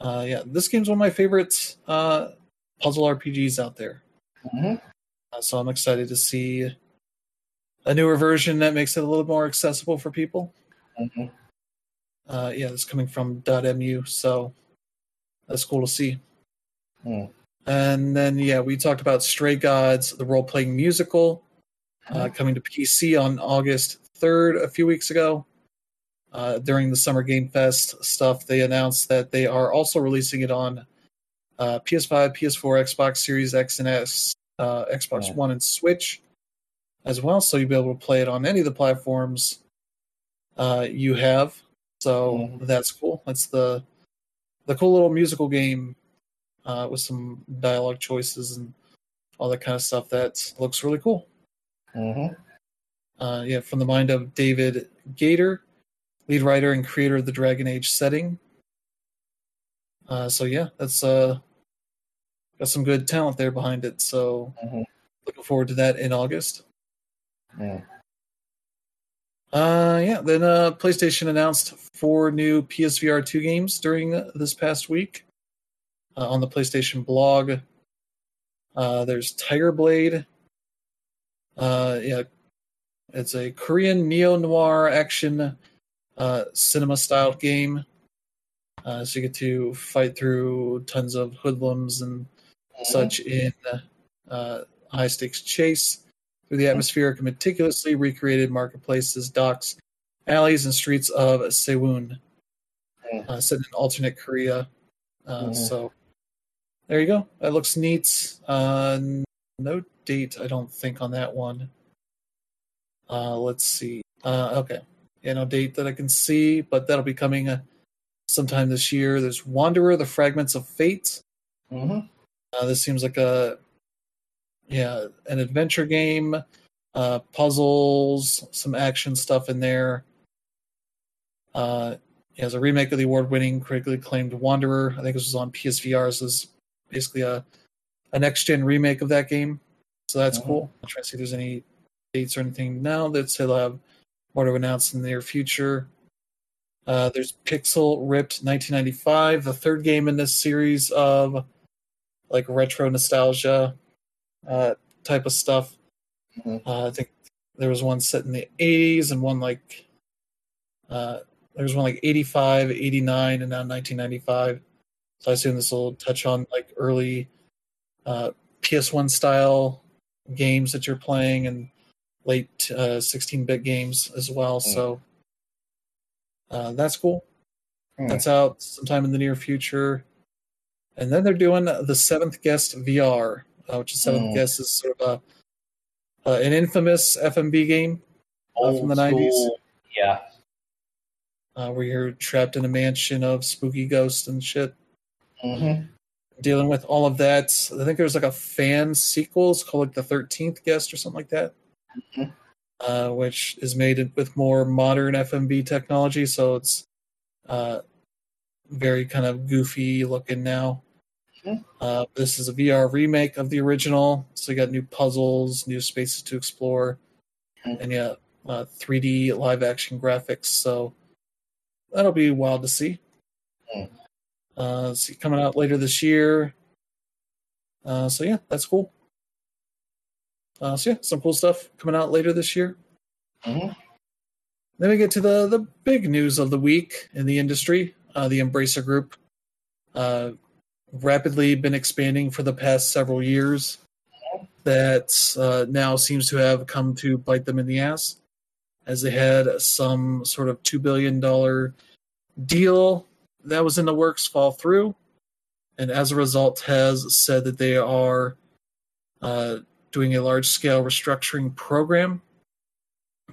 Speaker 1: Uh, yeah, this game's one of my favorites uh, puzzle RPGs out there.
Speaker 2: Mhm.
Speaker 1: Uh, so I'm excited to see a newer version that makes it a little more accessible for people.
Speaker 2: Mhm.
Speaker 1: Uh, yeah, it's coming from Dotemu, so that's cool to see.
Speaker 2: Hmm.
Speaker 1: And then yeah, we talked about Stray Gods, the role playing musical, uh, coming to PC on August third a few weeks ago. Uh, during the Summer Game Fest stuff, they announced that they are also releasing it on uh, PS5, PS4, Xbox Series X and S, uh, Xbox
Speaker 2: Yeah.
Speaker 1: One, and Switch as well. So you'll be able to play it on any of the platforms uh, you have. So
Speaker 2: Mhm.
Speaker 1: that's cool. That's the the cool little musical game uh, with some dialogue choices and all that kind of stuff. That looks really cool.
Speaker 2: Mhm.
Speaker 1: Uh, yeah, from the mind of David Gaider, lead writer and creator of the Dragon Age setting. Uh, so yeah, that's uh, got some good talent there behind it. So
Speaker 2: Mhm.
Speaker 1: looking forward to that in August.
Speaker 2: Yeah.
Speaker 1: Uh, yeah, then uh, PlayStation announced four new PSVR 2 games during this past week uh, on the PlayStation blog. Uh, there's Tiger Blade. Uh, yeah, it's a Korean neo noir action uh, cinema style game. Uh, so you get to fight through tons of hoodlums and such in uh, high stakes chase through the atmospheric and meticulously recreated marketplaces, docks, alleys, and streets of Sewon,
Speaker 2: Mm.
Speaker 1: uh, set in alternate Korea. Uh,
Speaker 2: Mhm.
Speaker 1: So there you go. That looks neat. Uh, no date, I don't think, on that one. Uh, let's see. Uh, okay. Yeah, no date that I can see, but that'll be coming uh, sometime this year. There's Wanderer, The Fragments of Fate.
Speaker 2: Mhm.
Speaker 1: Uh, this seems like a yeah an adventure game, uh, puzzles, some action stuff in there. Uh, it has a remake of the award-winning, critically acclaimed Wanderer. I think this was on PSVR. So this is basically a a next-gen remake of that game. So that's
Speaker 2: Mhm.
Speaker 1: cool. I'm trying to see if there's any dates or anything now that say they'll have more to announce in the near future. Uh, there's Pixel Ripped 1995, the third game in this series of like retro nostalgia uh, type of stuff.
Speaker 2: Mhm.
Speaker 1: Uh, I think there was one set in the 80s and one like uh, there was one like 85, 89, and now 1995. So I assume this will touch on like early uh, PS1 style games that you're playing and late uh, 16-bit games as well. So uh, that's cool.
Speaker 2: Hmm.
Speaker 1: That's out sometime in the near future. And then they're doing the Seventh Guest VR, uh, which is Seventh
Speaker 2: Hmm.
Speaker 1: Guest is sort of a uh, an infamous FMV game uh, from the 90s
Speaker 2: Yeah.
Speaker 1: uh, where you're trapped in a mansion of spooky ghosts and shit.
Speaker 2: Mhm.
Speaker 1: Dealing with all of that. I think there's like a fan sequel. It's called like the Thirteenth Guest or something like that,
Speaker 2: Mhm.
Speaker 1: uh, which is made with more modern FMV technology. So it's uh, very kind of goofy looking now. Uh, this is a VR remake of the original, so you got new puzzles, new spaces to explore,
Speaker 2: Mhm.
Speaker 1: and yeah, uh, 3D live action graphics. So that'll be wild to see.
Speaker 2: Mhm.
Speaker 1: Uh, see, coming out later this year. Uh, so yeah, that's cool. Uh, so yeah, some cool stuff coming out later this year.
Speaker 2: Mhm.
Speaker 1: Then we get to the the big news of the week in the industry. Uh, the Embracer Group, uh, rapidly been expanding for the past several years. That uh, now seems to have come to bite them in the ass, as they had some sort of two billion dollar deal that was in the works fall through, and as a result, has said that they are uh, doing a large scale restructuring program.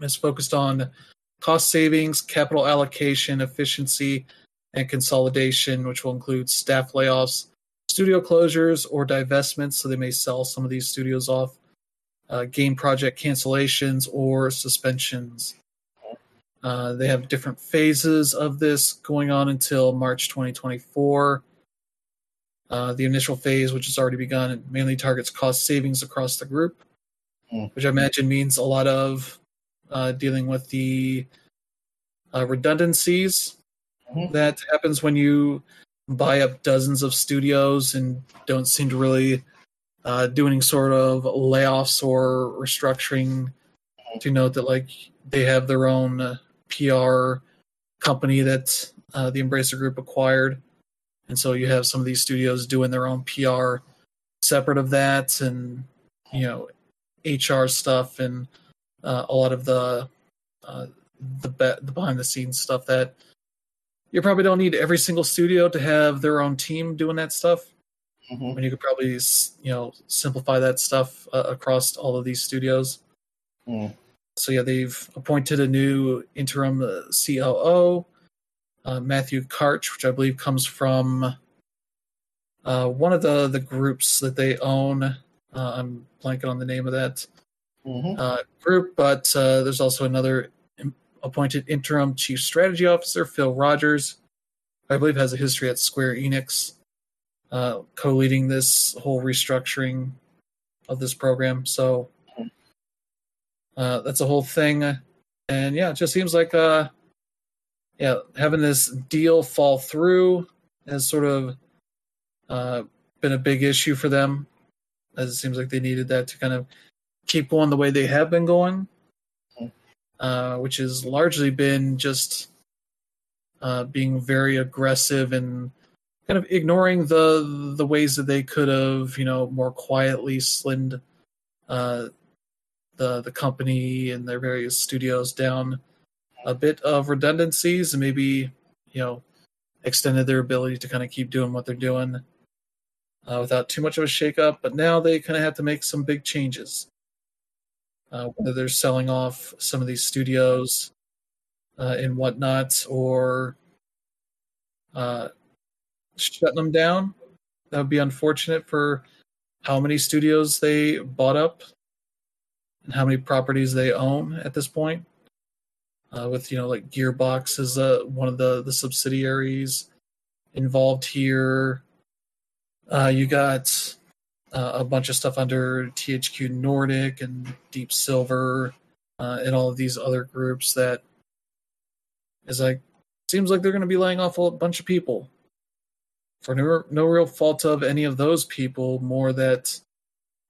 Speaker 1: It's focused on cost savings, capital allocation, efficiency, and consolidation, which will include staff layoffs, studio closures, or divestments. So they may sell some of these studios off, uh, game project cancellations, or suspensions. Uh, they have different phases of this going on until March 2024. Uh, the initial phase, which has already begun, mainly targets cost savings across the group,
Speaker 2: Hmm.
Speaker 1: which I imagine means a lot of uh, dealing with the uh, redundancies
Speaker 2: Mhm.
Speaker 1: that happens when you buy up dozens of studios and don't seem to really uh, do any sort of layoffs or restructuring. To note that, like, they have their own uh, PR company that uh, the Embracer Group acquired, and so you have some of these studios doing their own PR separate of that, and you know, HR stuff and uh, a lot of the uh, the be- the behind the scenes stuff that you probably don't need every single studio to have their own team doing that stuff.
Speaker 2: Mhm.
Speaker 1: When you could probably you know simplify that stuff uh, across all of these studios.
Speaker 2: Mm.
Speaker 1: So yeah, they've appointed a new interim uh, COO, uh, Matthew Karch, which I believe comes from uh, one of the the groups that they own. Uh, I'm blanking on the name of that
Speaker 2: Mhm.
Speaker 1: uh, group, but uh, there's also another appointed interim chief strategy officer, Phil Rogers. I believe has a history at Square Enix, uh, co-leading this whole restructuring of this program. So uh, that's a whole thing, and yeah, it just seems like uh, yeah, having this deal fall through has sort of uh, been a big issue for them, as it seems like they needed that to kind of keep going the way they have been going. Uh, which has largely been just uh, being very aggressive and kind of ignoring the the ways that they could have, you know, more quietly slimmed uh, the the company and their various studios down a bit of redundancies and maybe you know extended their ability to kind of keep doing what they're doing uh, without too much of a shakeup. But now they kind of have to make some big changes uh, whether they're selling off some of these studios uh, and whatnot, or uh, shutting them down. That would be unfortunate for how many studios they bought up and how many properties they own at this point. Uh, with you know, like Gearbox is uh, one of the the subsidiaries involved here. Uh, you got uh, a bunch of stuff under THQ Nordic and Deep Silver uh, and all of these other groups that is like seems like they're going to be laying off a bunch of people for no, no real fault of any of those people. More that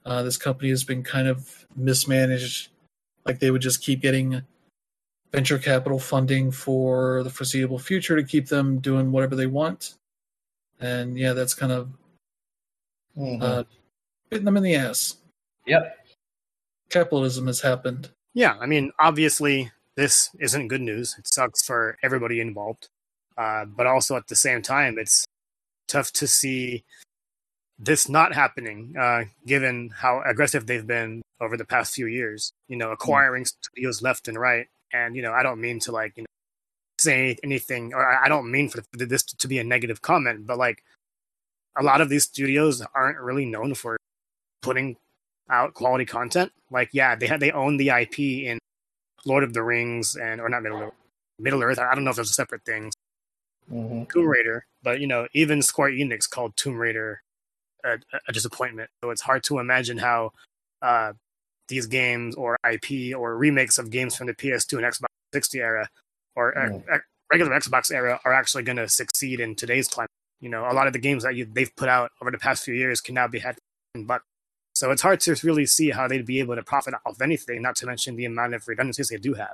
Speaker 1: uh, this company has been kind of mismanaged, like they would just keep getting venture capital funding for the foreseeable future to keep them doing whatever they want. And yeah, that's kind of
Speaker 2: Mhm.
Speaker 1: Bitten them in the ass.
Speaker 2: yep.
Speaker 1: Capitalism has happened.
Speaker 3: Yeah, I mean, obviously, this isn't good news. It sucks for everybody involved. Uh, but also at the same time, it's tough to see this not happening, uh, given how aggressive they've been over the past few years. You know, acquiring studios left and right. And you know, I don't mean to like you know say anything, or I I don't mean for this to be a negative comment, but like a lot of these studios aren't really known for putting out quality content. Like, yeah, they had they own the IP in Lord of the Rings and or not Middle Earth, Middle Earth. I don't know if those are separate things.
Speaker 2: Mhm.
Speaker 3: Tomb Raider, but you know, even Square Enix called Tomb Raider a, a disappointment. So it's hard to imagine how uh, these games or IP or remakes of games from the PS2 and Xbox 60 era or uh,
Speaker 2: Mm.
Speaker 3: uh, regular Xbox era are actually going to succeed in today's climate. You know, a lot of the games that you, they've put out over the past few years can now be had in bucks. So it's hard to really see how they'd be able to profit off anything, not to mention the amount of redundancies they do have.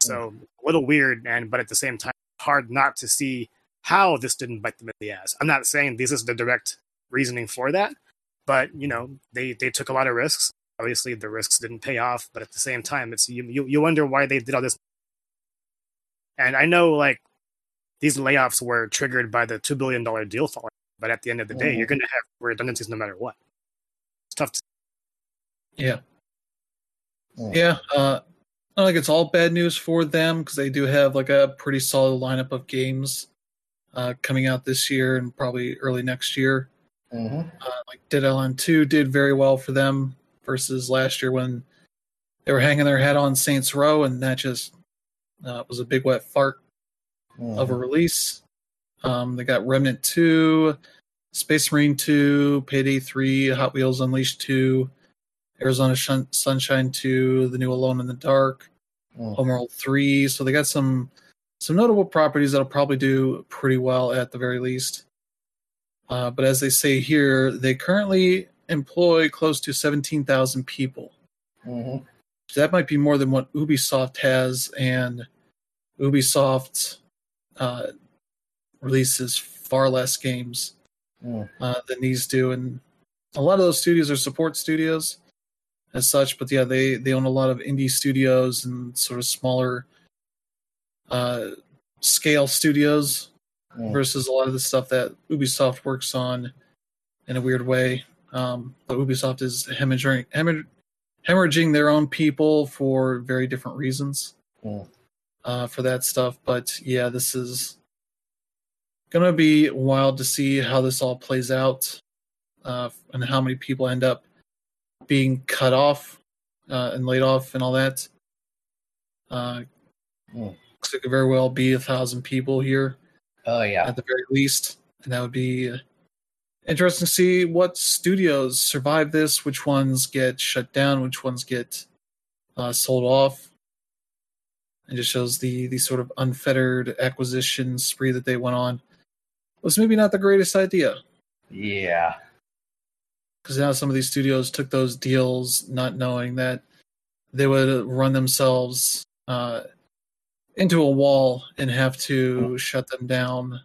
Speaker 3: So a little weird, and but at the same time, hard not to see how this didn't bite them in the ass. I'm not saying this is the direct reasoning for that, but you know, they they took a lot of risks. Obviously, the risks didn't pay off, but at the same time, it's you you, you wonder why they did all this. And I know, like these layoffs were triggered by the two billion dollar deal falling, but at the end of the day,
Speaker 2: Mhm.
Speaker 3: you're going to have redundancies no matter what. Tough. To,
Speaker 1: Yeah. Yeah. Uh, I don't think it's all bad news for them because they do have like a pretty solid lineup of games uh, coming out this year and probably early next year.
Speaker 2: hmm
Speaker 1: Uh, like Dead Island 2 did very well for them versus last year when they were hanging their head on Saints Row, and that just uh, was a big wet fart of a release. Um, they got Remnant 2, Space Marine 2, Payday 3, Hot Wheels Unleashed 2, Arizona Shun- Sunshine 2, the new Alone in the Dark,
Speaker 2: Mhm.
Speaker 1: Homeworld 3. So they got some some notable properties that'll probably do pretty well at the very least. Uh, but as they say here, they currently employ close to 17,000 people.
Speaker 2: Mhm.
Speaker 1: That might be more than what Ubisoft has, and Ubisoft uh, releases far less games
Speaker 2: Mm.
Speaker 1: uh, than these do, and a lot of those studios are support studios as such. But yeah, they they own a lot of indie studios and sort of smaller uh, scale studios
Speaker 2: Mm.
Speaker 1: versus a lot of the stuff that Ubisoft works on in a weird way. Um, but Ubisoft is hemorrhaging, hemorrhaging, hemorrhaging their own people for very different reasons
Speaker 2: Mm.
Speaker 1: uh, for that stuff. But yeah, this is going to be wild to see how this all plays out uh, and how many people end up being cut off uh, and laid off and all that. Uh,
Speaker 2: Mm.
Speaker 1: Looks like it could very well be a thousand people here
Speaker 2: Oh yeah.
Speaker 1: at the very least, and that would be interesting to see what studios survive this, which ones get shut down, which ones get uh, sold off. It just shows the the sort of unfettered acquisition spree that they went on was maybe not the greatest idea
Speaker 2: Yeah.
Speaker 1: because now some of these studios took those deals not knowing that they would run themselves uh, into a wall and have to shut them down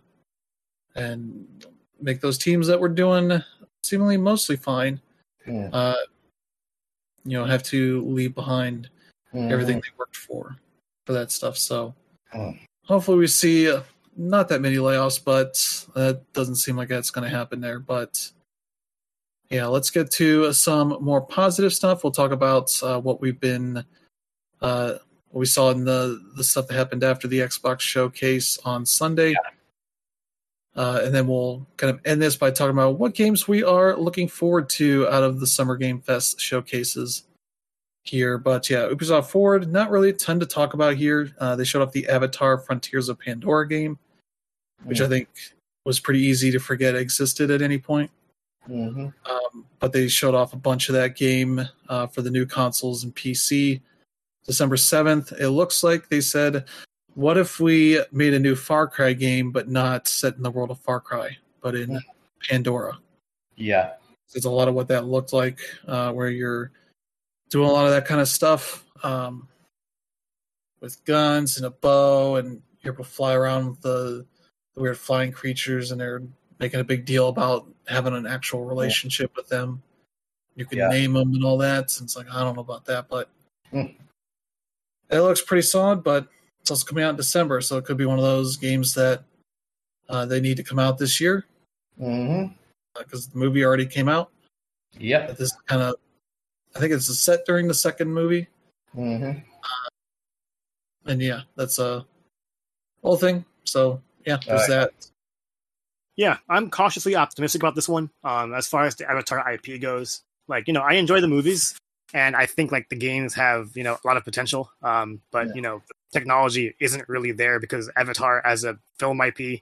Speaker 1: and make those teams that were doing seemingly mostly fine
Speaker 2: Mm.
Speaker 1: uh, you know have to leave behind
Speaker 2: Mhm.
Speaker 1: everything they worked for for that stuff so
Speaker 2: Mm.
Speaker 1: hopefully we see uh, not that many layoffs but that doesn't seem like that's going to happen there but yeah let's get to uh, some more positive stuff we'll talk about uh, what we've been uh, what we saw in the the stuff that happened after the xbox showcase on sunday uh, and then we'll kind of end this by talking about what games we are looking forward to out of the Summer Game Fest showcases here. But yeah, Ubisoft Forward, not really a ton to talk about here. Uh, they showed off the Avatar Frontiers of Pandora game, which I think was pretty easy to forget existed at any point.
Speaker 2: Mhm.
Speaker 1: Um, but they showed off a bunch of that game uh, for the new consoles and PC. December 7th, it looks like they said, what if we made a new Far Cry game, but not set in the world of Far Cry, but in Pandora?
Speaker 2: Yeah.
Speaker 1: It's a lot of what that looked like, uh, where you're doing a lot of that kind of stuff um, with guns and a bow, and you're able to fly around with the weird flying creatures, and they're making a big deal about having an actual relationship with them. You can
Speaker 2: Yeah.
Speaker 1: name them and all that. And it's like I don't know about that, but
Speaker 2: Hmm.
Speaker 1: it looks pretty solid. But it's also coming out in December, so it could be one of those games that uh, they need to come out this year because the movie already came out. Yeah, this kind of, I think it's a set during the second movie,
Speaker 2: hmm
Speaker 1: and yeah, that's a whole thing. So yeah, there's
Speaker 2: Alright.
Speaker 1: that.
Speaker 3: Yeah, I'm cautiously optimistic about this one. Um, as far as the Avatar IP goes, like you know, I enjoy the movies, and I think like the games have you know a lot of potential. Um, but
Speaker 2: Yeah.
Speaker 3: you know, technology isn't really there because Avatar as a film IP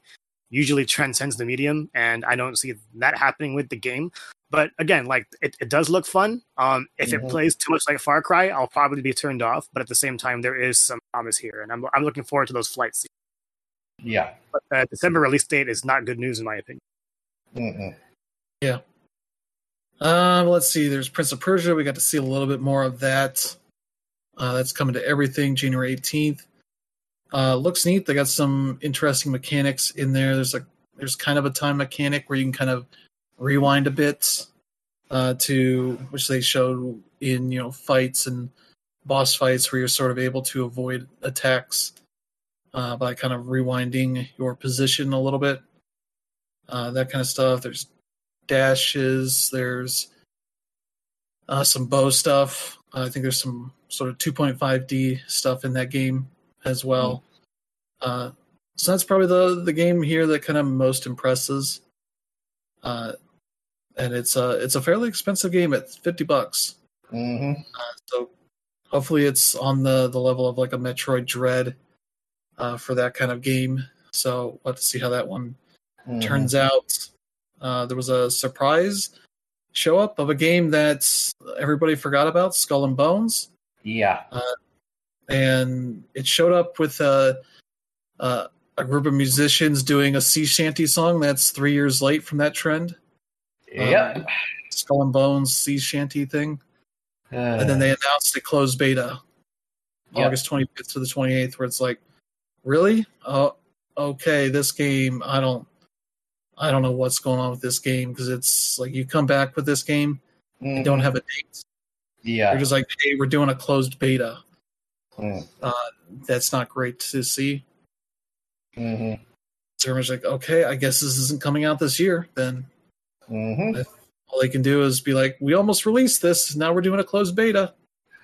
Speaker 3: usually transcends the medium, and I don't see that happening with the game. But again, like it, it does look fun. Um, if
Speaker 2: Mhm.
Speaker 3: it plays too much like Far Cry, I'll probably be turned off. But at the same time, there is some promise here, and I'm I'm looking forward to those flights.
Speaker 2: Yeah.
Speaker 3: But uh, December release date is not good news in my opinion.
Speaker 2: hmm Yeah.
Speaker 1: Um, let's see. There's Prince of Persia. We got to see a little bit more of that. Uh, that's coming to everything January 18th. Uh, looks neat. They got some interesting mechanics in there. There's a there's kind of a time mechanic where you can kind of rewind a bit uh, to which they showed in you know fights and boss fights where you're sort of able to avoid attacks uh, by kind of rewinding your position a little bit. Uh, that kind of stuff. There's dashes. There's uh, some bow stuff. I think there's some sort of 2.5D stuff in that game as well. Uh, so that's probably the the game here that kind of most impresses. Uh, and it's a it's a fairly expensive game at fifty bucks.
Speaker 2: Mm-hmm.
Speaker 1: So hopefully it's on the the level of like a Metroid Dread uh, for that kind of game. So we'll have to see how that one
Speaker 2: Mm-hmm.
Speaker 1: turns out. Uh, there was a surprise show up of a game that everybody forgot about, Skull and Bones,
Speaker 2: Yeah.
Speaker 1: and it showed up with a a, a group of musicians doing a sea shanty song that's three years late from that trend.
Speaker 2: Yep.
Speaker 1: Skull and Bones sea shanty thing. and then they announced a closed beta
Speaker 2: Yeah.
Speaker 1: august 25th to the 28th where it's like really oh okay this game i don't i don't know what's going on with this game because it's like you come back with this game you don't have a date
Speaker 2: Mm-hmm. Yeah.
Speaker 1: you're just like hey we're doing a closed beta
Speaker 2: Mm.
Speaker 1: uh, that's not great to see
Speaker 2: Mm-hmm.
Speaker 1: so everyone's like okay i guess this isn't coming out this year then
Speaker 2: Mm-hmm.
Speaker 1: all they can do is be like we almost released this now we're doing a closed beta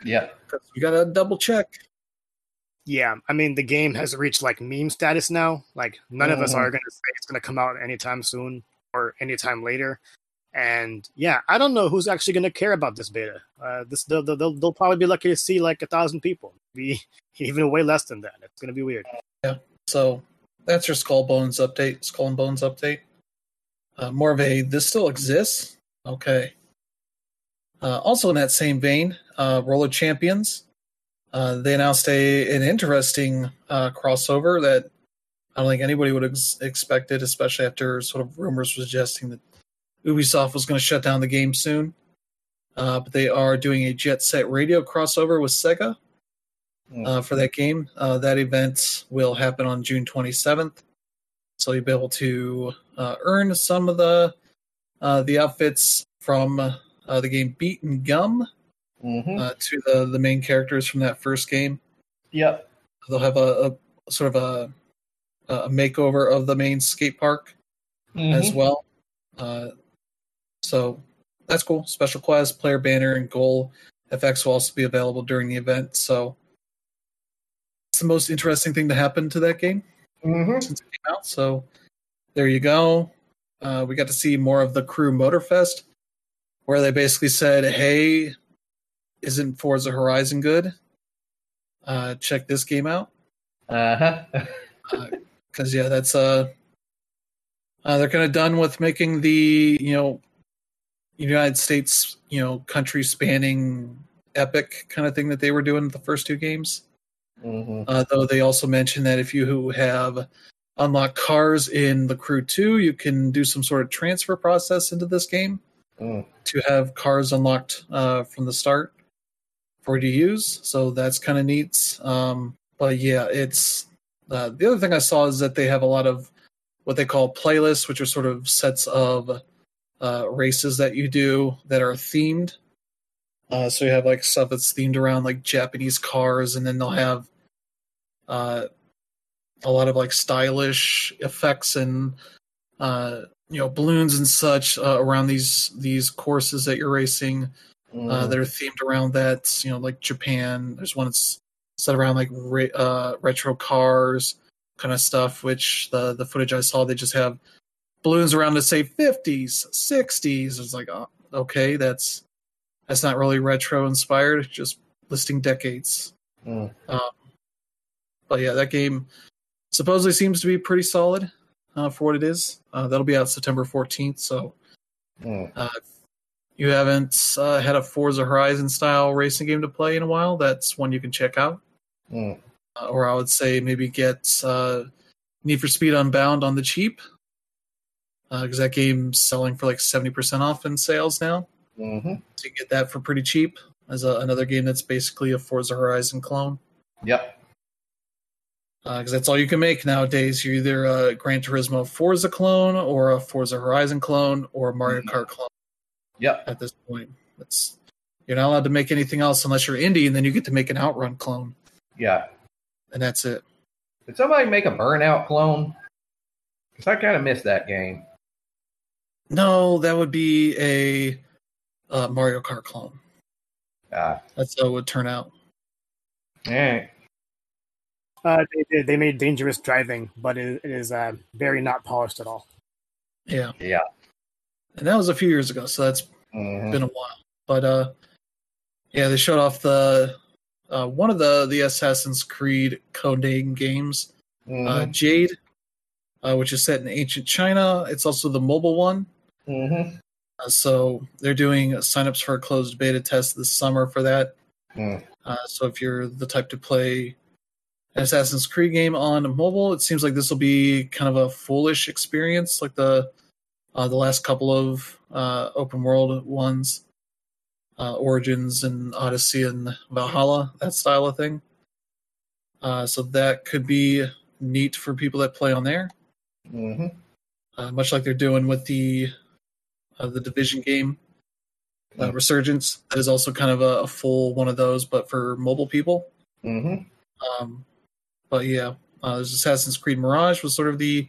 Speaker 2: Yeah.
Speaker 1: we gotta double check
Speaker 3: Yeah, I mean the game has reached like meme status now. Like none of us
Speaker 2: Mhm.
Speaker 3: are going to say it's going to come out anytime soon or anytime later. And yeah, I don't know who's actually going to care about this beta. Uh, this they'll, they'll, they'll probably be lucky to see like a thousand people, be [laughs] even way less than that. It's going to be weird. Yeah.
Speaker 1: So that's your Skull Bones update, Skull and Bones update. Uh, more of a this still exists. Okay. Uh, also in that same vein, uh, Roller Champions. Uh, they announced a an interesting uh, crossover that I don't think anybody would have ex- expected, especially after sort of rumors suggesting that Ubisoft was going to shut down the game soon. Uh, but they are doing a Jet Set Radio crossover with Sega uh, for that game. Uh, that event will happen on June 27th, so you'll be able to uh, earn some of the uh, the outfits from uh, the game Beat and Gum
Speaker 2: Mm-hmm.
Speaker 1: uh, to the the main characters from that first game.
Speaker 2: Yep.
Speaker 1: They'll have a, a sort of a, a makeover of the main skate park as
Speaker 2: Mhm.
Speaker 1: well. Uh, so that's cool. Special quest, player banner, and goal FX will also be available during the event. So it's the most interesting thing to happen to that game
Speaker 2: Mhm.
Speaker 1: since it came out. So there you go. Uh, we got to see more of the Crew Motorfest, where they basically said, "Hey, isn't Forza Horizon good? Uh, check this game out."
Speaker 2: Uh-huh. [laughs]
Speaker 1: because yeah, that's uh, uh they're kind of done with making the you know United States you know country spanning epic kind of thing that they were doing the first two games.
Speaker 2: Mhm.
Speaker 1: Uh, though they also mentioned that if you have unlocked cars in the Crew Two, you can do some sort of transfer process into this game
Speaker 2: Mm.
Speaker 1: to have cars unlocked uh, from the start for you to use. So that's kind of neat. Um, but yeah, it's uh, the other thing I saw is that they have a lot of what they call playlists, which are sort of sets of uh, races that you do that are themed. Uh, so you have like stuff that's themed around like Japanese cars, and then they'll have uh, a lot of like stylish effects and uh, you know balloons and such uh, around these these courses that you're racing uh,
Speaker 2: Mhm.
Speaker 1: that are themed around that. You know, like Japan. There's one that's set around like re- uh, retro cars kind of stuff. Which the the footage I saw, they just have balloons around to say 50s, 60s. It's like, oh, okay, that's that's not really retro inspired. Just listing decades.
Speaker 2: Mm.
Speaker 1: But yeah, that game supposedly seems to be pretty solid uh, for what it is. Uh, that'll be out September 14th. So
Speaker 2: Mm.
Speaker 1: uh, you haven't uh, had a Forza Horizon style racing game to play in a while, that's one you can check out.
Speaker 2: Mm.
Speaker 1: Uh, or I would say maybe get uh, Need for Speed Unbound on the cheap because that game's selling for like 70% off in sales now.
Speaker 2: Mhm.
Speaker 1: So you can get that for pretty cheap as a, another game that's basically a Forza Horizon clone.
Speaker 2: Yep.
Speaker 1: because that's all you can make nowadays. You're either a Gran Turismo Forza clone or a Forza Horizon clone or a Mario
Speaker 2: Mhm.
Speaker 1: Kart clone.
Speaker 2: Yep.
Speaker 1: At this point, it's you're not allowed to make anything else unless you're indie, and then you get to make an Outrun clone,
Speaker 2: Yeah.
Speaker 1: and that's it.
Speaker 2: Did somebody make a Burnout clone? Because I kind of missed that game.
Speaker 1: No, that would be a uh, Mario Kart clone.
Speaker 2: Ah.
Speaker 1: That's how it would turn out.
Speaker 2: All right.
Speaker 3: Uh, they did. They made dangerous driving, but it, it is uh, very not polished at all.
Speaker 1: Yeah,
Speaker 2: Yeah.
Speaker 1: And that was a few years ago, so that's
Speaker 2: Mhm.
Speaker 1: been a while. But uh, yeah, they showed off the uh, one of the the Assassin's Creed Codename games, uh,
Speaker 2: Mhm.
Speaker 1: Jade, uh, which is set in ancient China. It's also the mobile one.
Speaker 2: Mhm.
Speaker 1: Uh, so they're doing signups for a closed beta test this summer for that.
Speaker 2: Mm.
Speaker 1: Uh, so if you're the type to play an Assassin's Creed game on mobile, it seems like this will be kind of a foolish experience, like the uh, the last couple of uh, open world ones, uh, Origins and Odyssey and Valhalla, that style of thing. Uh, so that could be neat for people that play on there
Speaker 2: Mhm.
Speaker 1: uh, much like they're doing with the uh, the division game uh,
Speaker 2: Mm.
Speaker 1: resurgence that is also kind of a, a full one of those but for mobile people
Speaker 2: Mhm.
Speaker 1: um, but yeah uh, there's assassin's creed mirage was sort of the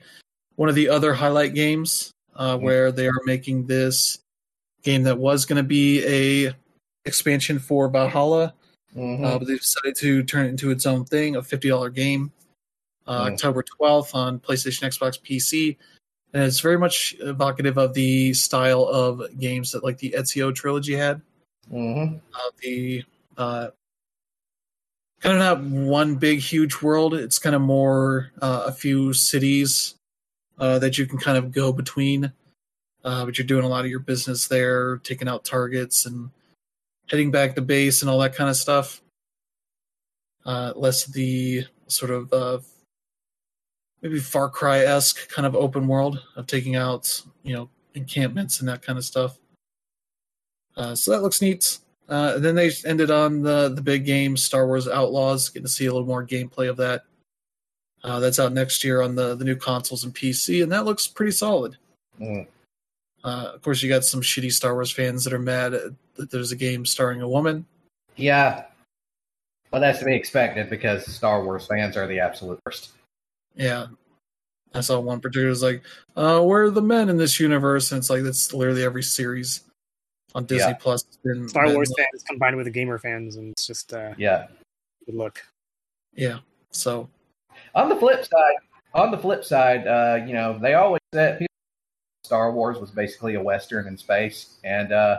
Speaker 1: one of the other highlight games uh, where they are making this game that was going to be a expansion for valhalla
Speaker 2: Mhm.
Speaker 1: uh, but they decided to turn it into its own thing, a fifty dollar game, uh,
Speaker 2: Mm.
Speaker 1: October twelfth on PlayStation, Xbox, PC, and it's very much evocative of the style of games that like the Ezio trilogy had.
Speaker 2: Mhm.
Speaker 1: Uh, the uh, kind of not one big huge world; it's kind of more uh, a few cities uh, that you can kind of go between. Uh, but you're doing a lot of your business there, taking out targets and heading back to base and all that kind of stuff. Uh, less the sort of uh, maybe Far Cry esque kind of open world of taking out you know encampments and that kind of stuff. Uh, so that looks neat. Uh, then they ended on the the big game Star Wars Outlaws, getting to see a little more gameplay of that. Uh, that's out next year on the the new consoles and PC, and that looks pretty solid.
Speaker 2: Mm.
Speaker 1: Uh, of course, you got some shitty Star Wars fans that are mad that there's a game starring a woman.
Speaker 2: Yeah. Well, that's to be expected because Star Wars fans are the absolute worst.
Speaker 1: Yeah. I saw one particular was like, uh, where are the men in this universe? And it's like that's literally every series on Disney
Speaker 2: Yeah.
Speaker 1: Plus. been
Speaker 3: Star
Speaker 1: men.
Speaker 3: Wars fans combined with the gamer fans, and it's just uh,
Speaker 2: Yeah.
Speaker 3: good look.
Speaker 1: Yeah. So
Speaker 2: On the flip side, on the flip side, uh, you know, they always said people Star Wars was basically a western in space, and uh,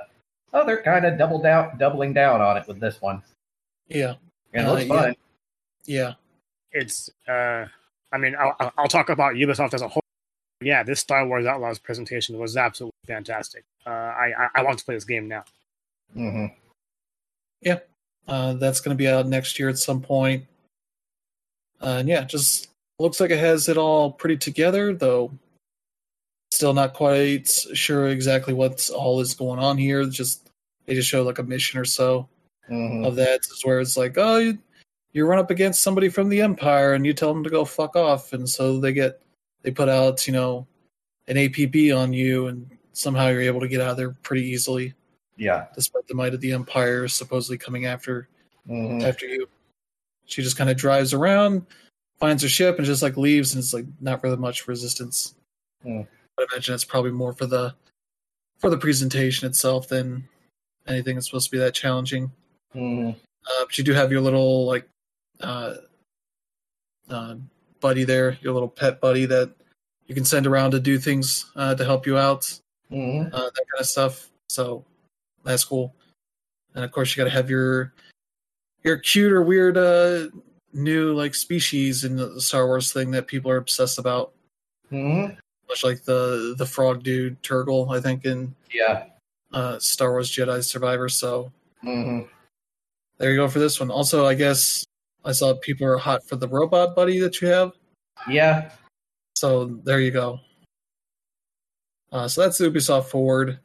Speaker 2: oh, they're kind of double down, doubling down on it with this one,
Speaker 1: yeah.
Speaker 2: and it
Speaker 1: Uh,
Speaker 2: looks
Speaker 1: yeah.
Speaker 2: fun.
Speaker 1: Yeah.
Speaker 3: It's uh, I mean, I'll, I'll- I'll talk about Ubisoft as a whole. Yeah, this Star Wars Outlaws presentation was absolutely fantastic. Uh, I, I I want to play this game now.
Speaker 2: hmm Yeah,
Speaker 1: Uh, that's going to be out next year at some point. Uh, and yeah, just looks like it has it all pretty together, though. Still not quite sure exactly what's all is going on here. Just they just show like a mission or so
Speaker 2: hmm
Speaker 1: of that, is where it's like, oh, you, you run up against somebody from the Empire and you tell them to go fuck off, and so they get they put out you know an APB on you, and somehow you're able to get out of there pretty easily,
Speaker 2: Yeah.
Speaker 1: despite the might of the Empire supposedly coming after
Speaker 2: hmm
Speaker 1: after you. She just kind of drives around, finds her ship, and just like leaves, and it's like not really much resistance. But I imagine it's probably more for the for the presentation itself than anything that's supposed to be that challenging.
Speaker 2: hmm
Speaker 1: Uh, but you do have your little like uh, uh, buddy there, your little pet buddy that you can send around to do things uh, to help you out
Speaker 2: hmm
Speaker 1: uh, that kind of stuff. So that's cool. And of course, you got to have your your cute or weird uh, new like species in the Star Wars thing that people are obsessed about,
Speaker 2: hmm
Speaker 1: much like the the frog dude Turgle, I think in
Speaker 2: Yeah.
Speaker 1: uh, Star Wars Jedi Survivor. So
Speaker 2: hmm
Speaker 1: there you go for this one. Also, I guess I saw people are hot for the robot buddy that you have.
Speaker 2: Yeah.
Speaker 1: So there you go. Uh, so that's the Ubisoft Forward.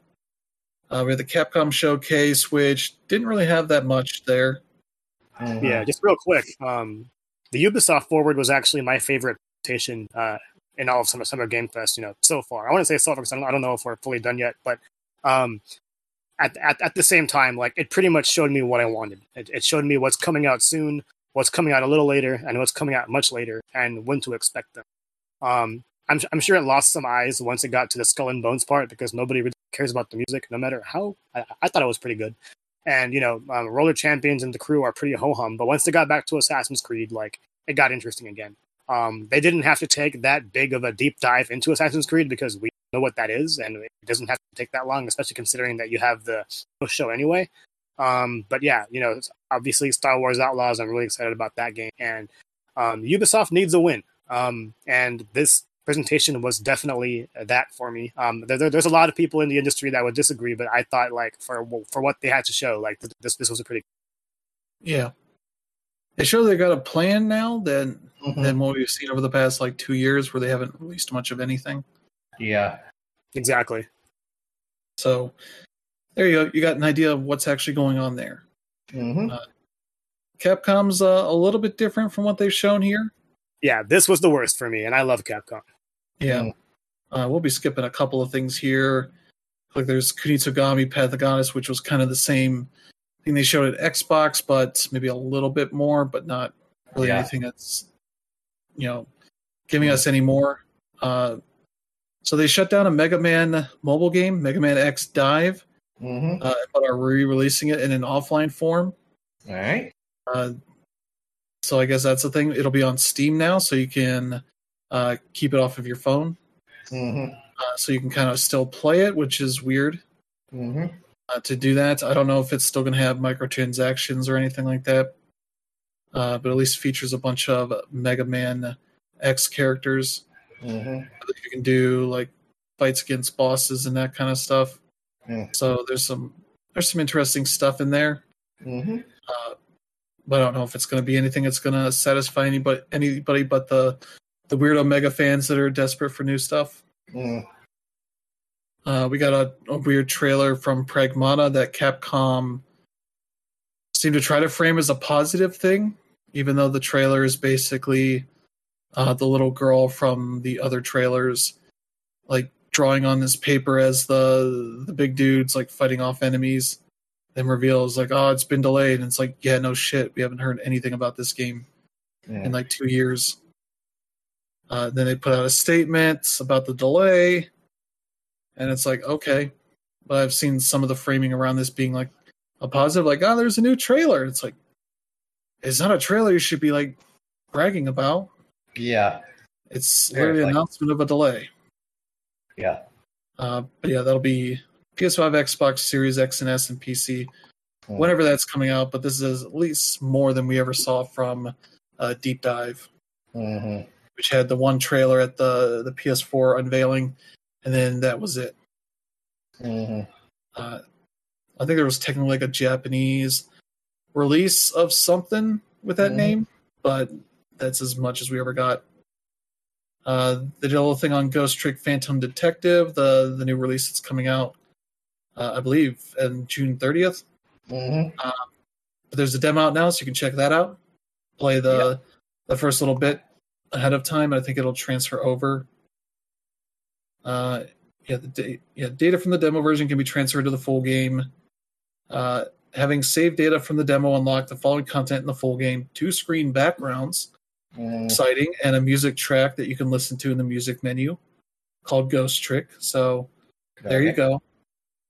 Speaker 1: Uh, we had the Capcom Showcase, which didn't really have that much there.
Speaker 3: Yeah, just real quick. Um, the Ubisoft Forward was actually my favorite presentation uh, in all of Summer, Summer Game Fest, you know, so far. I want to say so far because I don't, I don't know if we're fully done yet, but um, at, at at the same time, like it pretty much showed me what I wanted. It, it showed me what's coming out soon, what's coming out a little later, and what's coming out much later, and when to expect them. Um, I'm I'm sure it lost some eyes once it got to the Skull and Bones part because nobody really cares about the music, no matter how. I, I thought it was pretty good and you know um, roller champions and the crew are pretty ho hum but once they got back to assassin's creed like it got interesting again. Um, they didn't have to take that big of a deep dive into Assassin's Creed because we know what that is, and it doesn't have to take that long, especially considering that you have the show anyway. Um, but yeah, you know, obviously Star Wars Outlaws. I'm really excited about that game, and um, Ubisoft needs a win. Um, and this presentation was definitely that for me. Um, there, there's a lot of people in the industry that would disagree, but I thought like for for what they had to show, like this this was a pretty
Speaker 1: yeah. They show they got a plan now than
Speaker 2: Mhm.
Speaker 1: than what we've seen over the past like two years, where they haven't released much of anything.
Speaker 2: Yeah.
Speaker 3: exactly.
Speaker 1: So there you go. You got an idea of what's actually going on there.
Speaker 2: hmm
Speaker 1: Capcom's uh, a little bit different from what they've shown here.
Speaker 3: Yeah, this was the worst for me, and I love Capcom.
Speaker 1: Yeah. Uh, we'll be skipping a couple of things here. Like there's Kunitsugami Path of the Goddess, which was kind of the same thing they showed at Xbox, but maybe a little bit more, but not really
Speaker 2: Yeah.
Speaker 1: anything that's you know giving us any more. Uh, so they shut down a Mega Man mobile game, Mega Man X Dive,
Speaker 2: hmm
Speaker 1: uh, but are re-releasing it in an offline form.
Speaker 2: All right.
Speaker 1: Uh, so I guess that's the thing. It'll be on Steam now, so you can uh, keep it off of your phone.
Speaker 2: hmm
Speaker 1: uh, so you can kind of still play it, which is weird
Speaker 2: hmm
Speaker 1: uh, to do that. I don't know if it's still going to have microtransactions or anything like that, uh, but at least features a bunch of Mega Man X characters.
Speaker 2: hmm
Speaker 1: You can do like fights against bosses and that kind of stuff. So there's some there's some interesting stuff in there,
Speaker 2: hmm
Speaker 1: uh, I don't know if it's going to be anything that's going to satisfy anybody anybody but the the weirdo mega fans that are desperate for new stuff.
Speaker 2: mm
Speaker 1: Uh, we got a, a weird trailer from Pragmata that Capcom seemed to try to frame as a positive thing, even though the trailer is basically uh, the little girl from the other trailers, like drawing on this paper as the the big dudes like fighting off enemies. Then reveals like, oh, it's been delayed, and it's like, yeah, no shit, we haven't heard anything about this game in like two years. Uh, then they put out a statement about the delay, and it's like, okay, but I've seen some of the framing around this being like a positive, like, oh, there's a new trailer. It's like, it's not a trailer you should be like bragging about.
Speaker 2: Yeah.
Speaker 1: It's
Speaker 2: Yeah,
Speaker 1: literally an
Speaker 2: like-
Speaker 1: announcement of a delay.
Speaker 2: Yeah.
Speaker 1: Uh, but yeah, that'll be PS5, Xbox Series X and S, and PC whenever that's coming out. But this is at least more than we ever saw from uh, Deep Down.
Speaker 2: hmm
Speaker 1: which had the one trailer at the the PS4 unveiling, and then that was it.
Speaker 2: hmm
Speaker 1: Uh, I think there was technically like a Japanese release of something with that
Speaker 2: Mhm.
Speaker 1: name, but that's as much as we ever got. Uh, they did a little thing on Ghost Trick Phantom Detective, the the new release that's coming out, uh, I believe, and June 30th.
Speaker 2: hmm
Speaker 1: But there's a demo out now, so you can check that out. Play the the first little bit ahead of time. I think it'll transfer over. Uh, yeah, the da- yeah data from the demo version can be transferred to the full game. Uh, having saved data from the demo, unlock the following content in the full game: two screen backgrounds, exciting, and a music track that you can listen to in the music menu, called Ghost Trick. So there you go.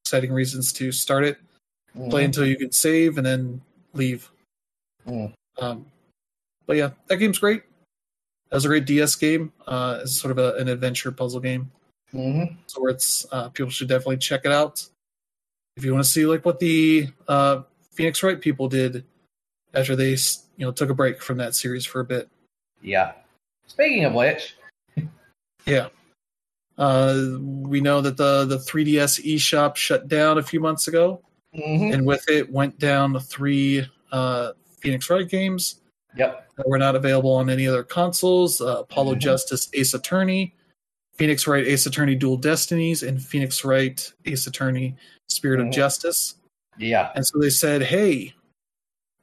Speaker 1: Exciting reasons to start it play until you can save and then leave.
Speaker 2: Mm.
Speaker 1: Um, but yeah, that game's great. That was a great DS game. Uh, it's sort of a, an adventure puzzle game,
Speaker 2: hmm
Speaker 1: so it's uh, people should definitely check it out if you want to see like what the uh, Phoenix Wright people did after they you know took a break from that series for a bit.
Speaker 2: Yeah. Speaking of which,
Speaker 1: Yeah. Uh, we know that the the 3DS eShop shut down a few months ago,
Speaker 2: hmm
Speaker 1: and with it went down three uh, Phoenix Wright games.
Speaker 2: yep.
Speaker 1: that were not available on any other consoles uh, Apollo
Speaker 2: Mhm.
Speaker 1: Justice Ace Attorney, Phoenix Wright Ace Attorney Dual Destinies, and Phoenix Wright Ace Attorney Spirit
Speaker 2: Mhm.
Speaker 1: of Justice.
Speaker 2: Yeah.
Speaker 1: And so they said, hey,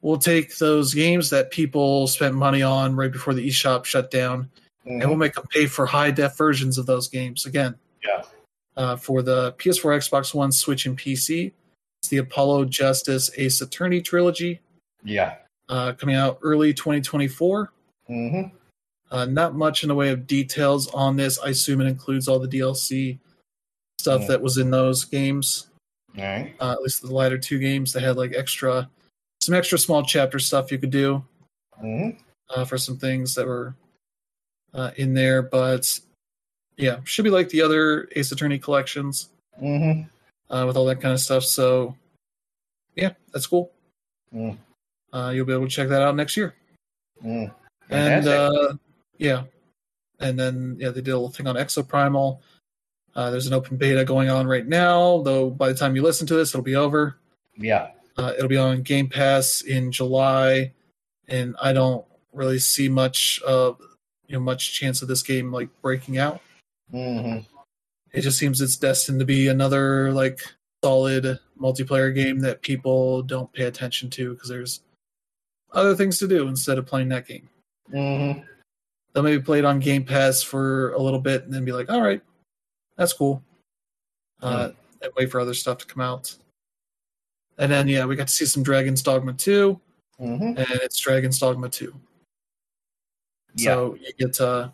Speaker 1: we'll take those games that people spent money on right before the eShop shut down, and we'll make them pay for high def versions of those games again.
Speaker 2: Yeah.
Speaker 1: Uh, for the PS4, Xbox One, Switch, and PC, it's the Apollo Justice Ace Attorney trilogy
Speaker 2: Yeah.
Speaker 1: uh, coming out early 2024.
Speaker 2: hmm
Speaker 1: Uh, not much in the way of details on this. I assume it includes all the DLC stuff
Speaker 2: Yeah.
Speaker 1: that was in those games.
Speaker 2: Right.
Speaker 1: Uh, at least the latter two games, they had like extra, some extra small chapter stuff you could do.
Speaker 2: hmm
Speaker 1: uh, for some things that were uh, in there, but yeah, should be like the other Ace Attorney collections
Speaker 2: Mm-hmm.
Speaker 1: uh, with all that kind of stuff. So yeah, that's cool.
Speaker 2: Mm.
Speaker 1: Uh, you'll be able to check that out next year.
Speaker 2: Mm.
Speaker 1: And uh, yeah, and then yeah, they did a little thing on Exoprimal. Uh, there's an open beta going on right now, though. By the time you listen to this, it'll be over.
Speaker 2: yeah.
Speaker 1: Uh, it'll be on Game Pass in July, and I don't really see much of you know much chance of this game like breaking out.
Speaker 2: Mm-hmm.
Speaker 1: It just seems it's destined to be another like solid multiplayer game that people don't pay attention to because there's other things to do instead of playing that game.
Speaker 2: Mm-hmm.
Speaker 1: They'll maybe play it on Game Pass for a little bit and then be like, all right, that's cool. Uh, and wait for other stuff to come out. And then, yeah, we got to see some Dragon's Dogma 2,
Speaker 2: Mm-hmm.
Speaker 1: and it's Dragon's Dogma 2.
Speaker 2: Yeah.
Speaker 1: So you get uh,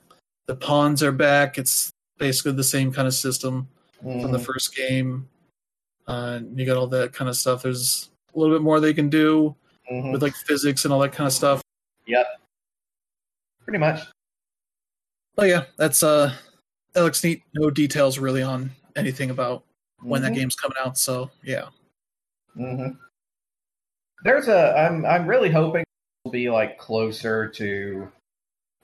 Speaker 1: the pawns are back. It's basically the same kind of system from the
Speaker 2: Mhm.
Speaker 1: first game. Uh, you got all that kind of stuff. There's a little bit more they can do
Speaker 2: Mhm.
Speaker 1: with like physics and all that kind of stuff.
Speaker 2: Yep. Pretty much.
Speaker 1: But yeah, that's uh, that looks neat. No details really on anything about when that
Speaker 2: Mhm.
Speaker 1: game's coming out. So yeah,
Speaker 2: Mm-hmm. There's a. I'm. I'm really hoping it'll be like closer to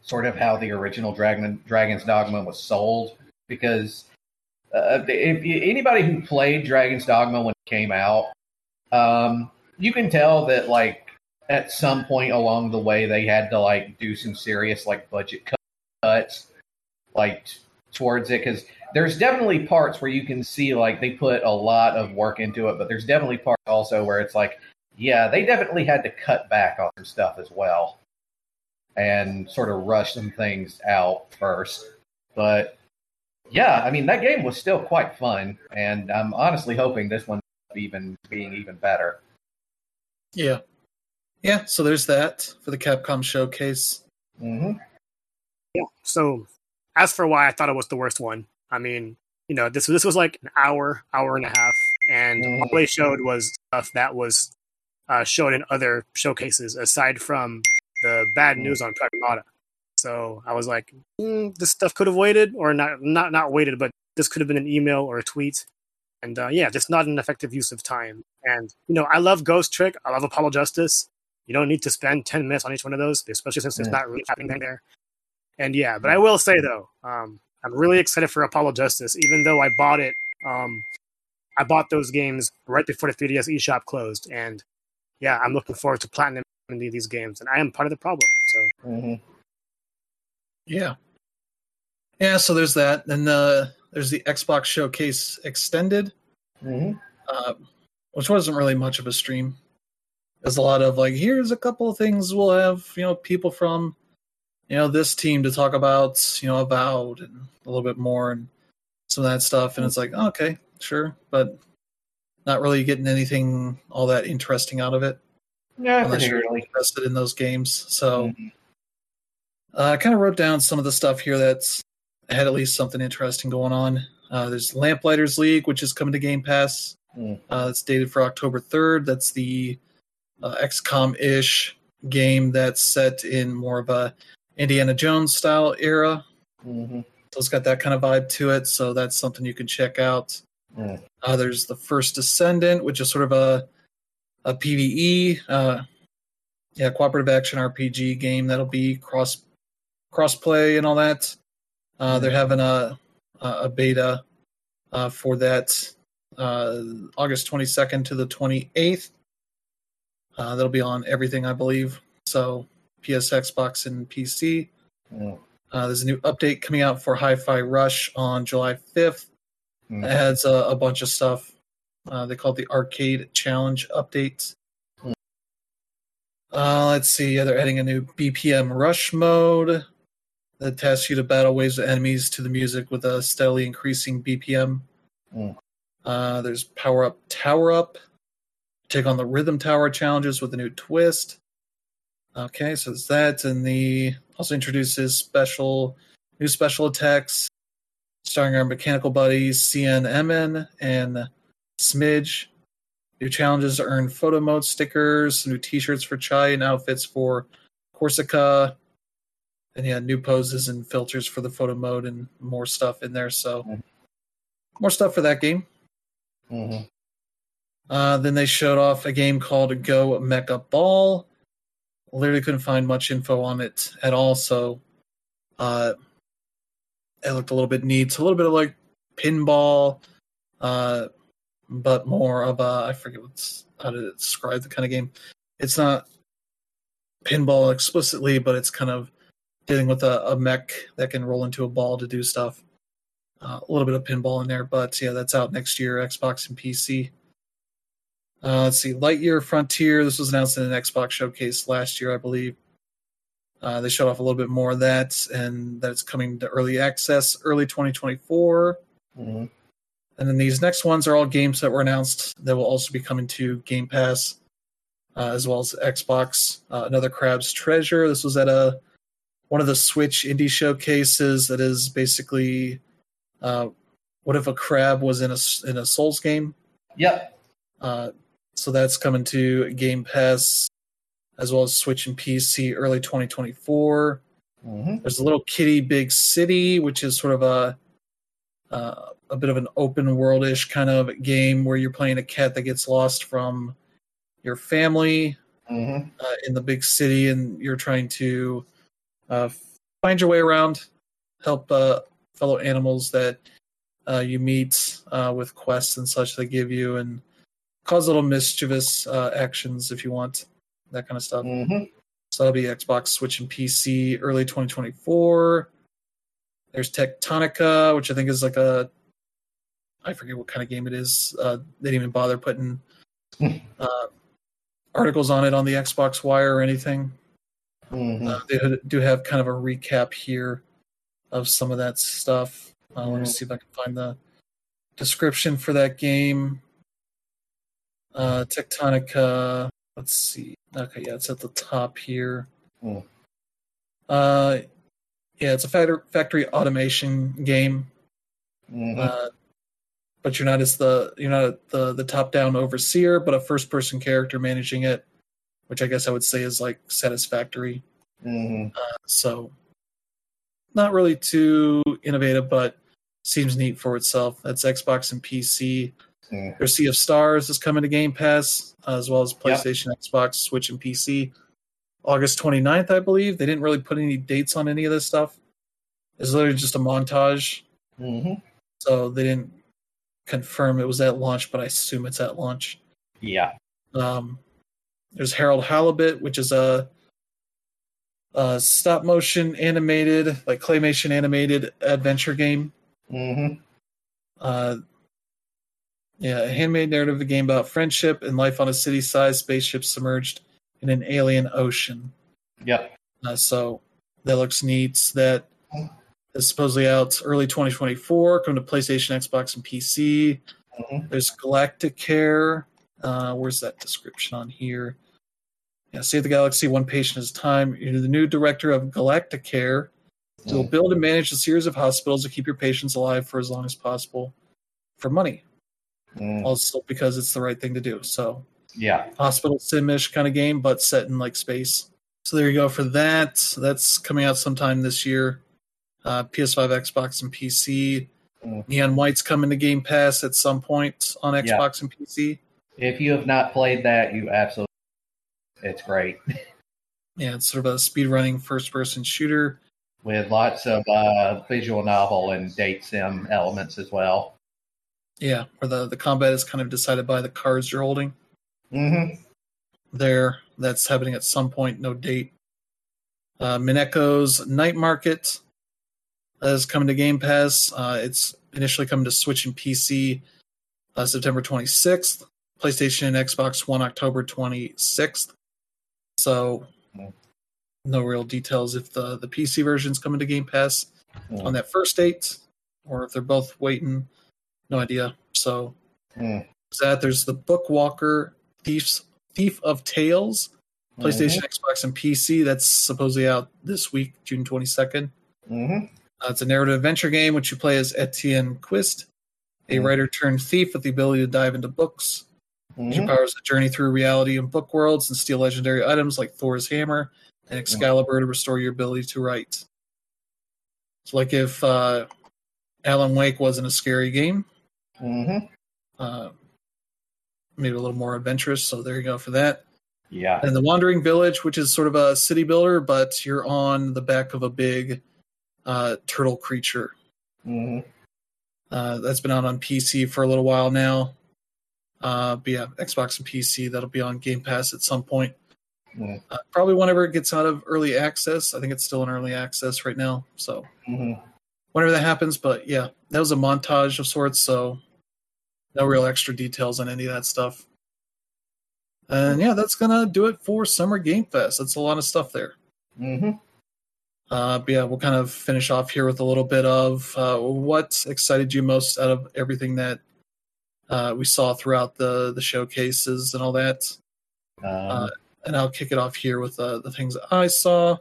Speaker 2: sort of how the original Dragon Dragon's Dogma was sold, because uh, if anybody who played Dragon's Dogma when it came out, um, you can tell that like at some point along the way they had to like do some serious like budget cuts, like towards it because there's definitely parts where you can see like they put a lot of work into it, but there's definitely parts also where it's like, yeah, they definitely had to cut back on some stuff as well and sort of rush some things out first. But yeah, I mean that game was still quite fun, and I'm honestly hoping this one even being even better.
Speaker 1: yeah, yeah. So there's that for the Capcom showcase.
Speaker 2: hmm
Speaker 3: Yeah. So as for why I thought it was the worst one, I mean, you know, this this was like an hour, hour and a half, and
Speaker 2: Mhm.
Speaker 3: all they showed was stuff that was uh, showed in other showcases aside from the bad
Speaker 2: Mhm.
Speaker 3: news on Pragmata. So I was like, mm, this stuff could have waited, or not, not not waited, but this could have been an email or a tweet. And uh, yeah, just not an effective use of time. And you know, I love Ghost Trick. I love Apollo Justice. You don't need to spend ten minutes on each one of those, especially since there's not really happening there. And yeah, but I will say though, um, I'm really excited for Apollo Justice, even though I bought it. Um, I bought those games right before the 3DS eShop closed, and yeah, I'm looking forward to platinum these games, and I am part of the problem. So
Speaker 2: hmm
Speaker 1: Yeah, yeah. So there's that. and uh, there's the Xbox Showcase Extended.
Speaker 2: hmm
Speaker 1: uh, which wasn't really much of a stream. There's a lot of like, here's a couple of things we'll have, you know, people from, you know, this team to talk about, you know, about and a little bit more and some of that stuff. And it's like, okay, sure, but not really getting anything all that interesting out of it
Speaker 2: Yeah,
Speaker 1: unless you're interested in those games. So
Speaker 2: Mhm.
Speaker 1: uh, I kind of wrote down some of the stuff here that's had at least something interesting going on. Uh, there's Lamplighters League, which is coming to Game Pass.
Speaker 2: Mm.
Speaker 1: Uh, it's dated for October 3rd. That's the uh, XCOM ish game that's set in more of a Indiana Jones style era.
Speaker 2: Mhm.
Speaker 1: So it's got that kind of vibe to it. So that's something you can check out.
Speaker 2: Mm.
Speaker 1: Uh, there's the First Descendant, which is sort of a a PVE, uh, yeah, cooperative action RPG game that'll be cross cross play and all that. Uh, they're having a a beta uh, for that uh, August 22nd to the 28th. Uh, that'll be on everything, I believe. So PS, Xbox, and PC. Uh, there's a new update coming out for Hi-Fi Rush on July 5th.
Speaker 2: Mm.
Speaker 1: It has a, a bunch of stuff. Uh, they call it the Arcade Challenge update.
Speaker 2: Hmm.
Speaker 1: Uh, let's see. Yeah, they're adding a new BPM Rush mode that tasks you to battle waves of enemies to the music with a steadily increasing BPM.
Speaker 2: Hmm.
Speaker 1: Uh, there's Power Up Tower Up. Take on the Rhythm Tower challenges with a new twist. Okay, so it's that, and the also introduces special new special attacks starring our mechanical buddies CNMN and Smidge. New challenges earn photo mode stickers, new t-shirts for Chai, and outfits for Korsica, and yeah, new poses and filters for the photo mode and more stuff in there. So
Speaker 2: Mhm.
Speaker 1: more stuff for that game.
Speaker 2: Mhm.
Speaker 1: Uh, then they showed off a game called Go Mecha Ball. Literally couldn't find much info on it at all, so uh, it looked a little bit neat. It's a little bit of like pinball, uh, but more of a I forget what's how to describe the kind of game. It's not pinball explicitly, but it's kind of dealing with a, a mech that can roll into a ball to do stuff. Uh, a little bit of pinball in there, but yeah, that's out next year, Xbox and PC. Uh, let's see, Lightyear Frontier. This was announced in an Xbox showcase last year, I believe. Uh, they showed off a little bit more of that, and that it's coming to early access early 2024.
Speaker 2: Mhm.
Speaker 1: And then these next ones are all games that were announced that will also be coming to Game Pass, uh, as well as Xbox. Uh, another Crab's Treasure. This was at a one of the Switch indie showcases. That is basically, uh, what if a crab was in a in a Souls game?
Speaker 2: Yep.
Speaker 1: Uh, so that's coming to Game Pass, as well as Switch and PC early 2024.
Speaker 2: Mhm.
Speaker 1: There's a little kitty big city, which is sort of a uh, a bit of an open worldish kind of game where you're playing a cat that gets lost from your family
Speaker 2: Mhm.
Speaker 1: uh, in the big city, and you're trying to uh, find your way around, help uh, fellow animals that uh, you meet uh, with quests and such they give you, and cause little mischievous uh, actions if you want that kind of stuff.
Speaker 2: Mhm.
Speaker 1: So that'll be Xbox, Switch, and PC early 2024. There's Tectonica, which I think is like a I forget what kind of game it is. Uh, they didn't even bother putting uh, articles on it on the Xbox Wire or anything.
Speaker 2: Mhm.
Speaker 1: Uh, they do have kind of a recap here of some of that stuff. Uh, Let me see if I can find the description for that game. Uh, Tectonica. Let's see. Okay, yeah, it's at the top here.
Speaker 2: Hmm.
Speaker 1: Uh, yeah, it's a factory automation game,
Speaker 2: Mhm.
Speaker 1: uh, but you're not as the you're not the the top down overseer, but a first person character managing it, which I guess I would say is like satisfactory.
Speaker 2: Mhm.
Speaker 1: So, not really too innovative, but seems neat for itself. That's Xbox and PC.
Speaker 2: Mhm.
Speaker 1: Their Sea of Stars is coming to Game Pass, uh, as well as PlayStation, Xbox, Switch, and PC. August 29th, I believe. They didn't really put any dates on any of this stuff. It's literally just a montage,
Speaker 2: Mhm.
Speaker 1: so they didn't confirm it was at launch, but I assume it's at launch.
Speaker 2: Yeah.
Speaker 1: Um, there's Harold Halibut, which is a, a stop motion animated, like claymation animated adventure game.
Speaker 2: Mhm.
Speaker 1: Uh, yeah, a handmade narrative game about friendship and life on a city sized spaceship submerged in an alien ocean.
Speaker 2: Yep.
Speaker 1: Uh, so that looks neat. That is supposedly out early 2024, coming to PlayStation, Xbox, and PC.
Speaker 2: Mhm.
Speaker 1: There's Galactic Care. Uh, where's that description on here? Yeah, Save the Galaxy, one patient at a time. You're the new director of Galactic Care. You'll build and manage a series of hospitals to keep your patients alive for as long as possible for money.
Speaker 2: Mhm.
Speaker 1: Also because it's the right thing to do. So
Speaker 2: Yeah.
Speaker 1: hospital simish kind of game, but set in like space. So there you go for that. That's coming out sometime this year. Uh, PS5, Xbox, and PC.
Speaker 2: Mm.
Speaker 1: Neon White's coming to Game Pass at some point on
Speaker 2: Yeah.
Speaker 1: Xbox and PC.
Speaker 2: If you have not played that, you absolutely. It's great [laughs]
Speaker 1: Yeah, it's sort of a speedrunning first-person shooter.
Speaker 2: with lots of uh, visual novel and date sim elements as well.
Speaker 1: Yeah, where the the combat is kind of decided by the cards you're holding.
Speaker 2: Mm-hmm.
Speaker 1: There, that's happening at some point. No date. Uh, Mineko's Night Market is coming to Game Pass. Uh, it's initially coming to Switch and PC uh, September 26th. PlayStation and Xbox One October 26th. So,
Speaker 2: Mm.
Speaker 1: no real details if the the PC version's coming to Game Pass on that first date, or if they're both waiting. No idea. So
Speaker 2: Mm.
Speaker 1: that there's the Bookwalker Thieves Thief of Tales, PlayStation, Xbox, and PC. That's supposedly out this week, June 22nd.
Speaker 2: Mm-hmm.
Speaker 1: Uh, it's a narrative adventure game which you play as Etienne Quist, a
Speaker 2: Mhm.
Speaker 1: writer turned thief with the ability to dive into books.
Speaker 2: Mm-hmm.
Speaker 1: Your powers to journey through reality and book worlds and steal legendary items like Thor's hammer, and Excalibur to restore your ability to write. So, like if uh, Alan Wake wasn't a scary game,
Speaker 2: Mm-hmm.
Speaker 1: uh, maybe a little more adventurous. So there you go for that.
Speaker 2: Yeah.
Speaker 1: And the Wandering Village, which is sort of a city builder, but you're on the back of a big uh, turtle creature.
Speaker 2: Mm-hmm.
Speaker 1: Uh, that's been out on PC for a little while now. Uh, but yeah, Xbox and PC, that'll be on Game Pass at some point.
Speaker 2: Mm.
Speaker 1: Uh, probably whenever it gets out of early access. I think it's still in early access right now. So
Speaker 2: Mm-hmm.
Speaker 1: whenever that happens, but yeah, that was a montage of sorts. So no real extra details on any of that stuff. And yeah, that's gonna do it for Summer Game Fest. That's a lot of stuff there.
Speaker 2: Mm-hmm.
Speaker 1: Uh, but yeah, we'll kind of finish off here with a little bit of uh, what excited you most out of everything that uh, we saw throughout the the showcases and all that.
Speaker 2: Um,
Speaker 1: And I'll kick it off here with uh, the things I saw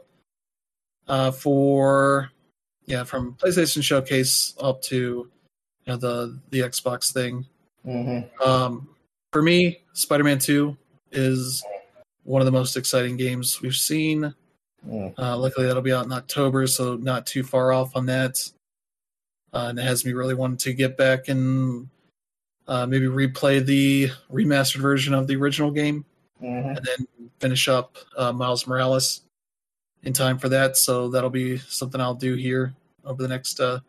Speaker 1: uh, for yeah from PlayStation Showcase up to you know the the Xbox thing.
Speaker 2: mm-hmm.
Speaker 1: Um, for me, Spider Man Two is one of the most exciting games we've seen.
Speaker 2: Mm.
Speaker 1: Uh, luckily, that'll be out in October, so not too far off on that. Uh, and it has me really wanting to get back and uh, maybe replay the remastered version of the original game
Speaker 2: Mm-hmm.
Speaker 1: and then finish up uh, Miles Morales in time for that. So that'll be something I'll do here over the next uh,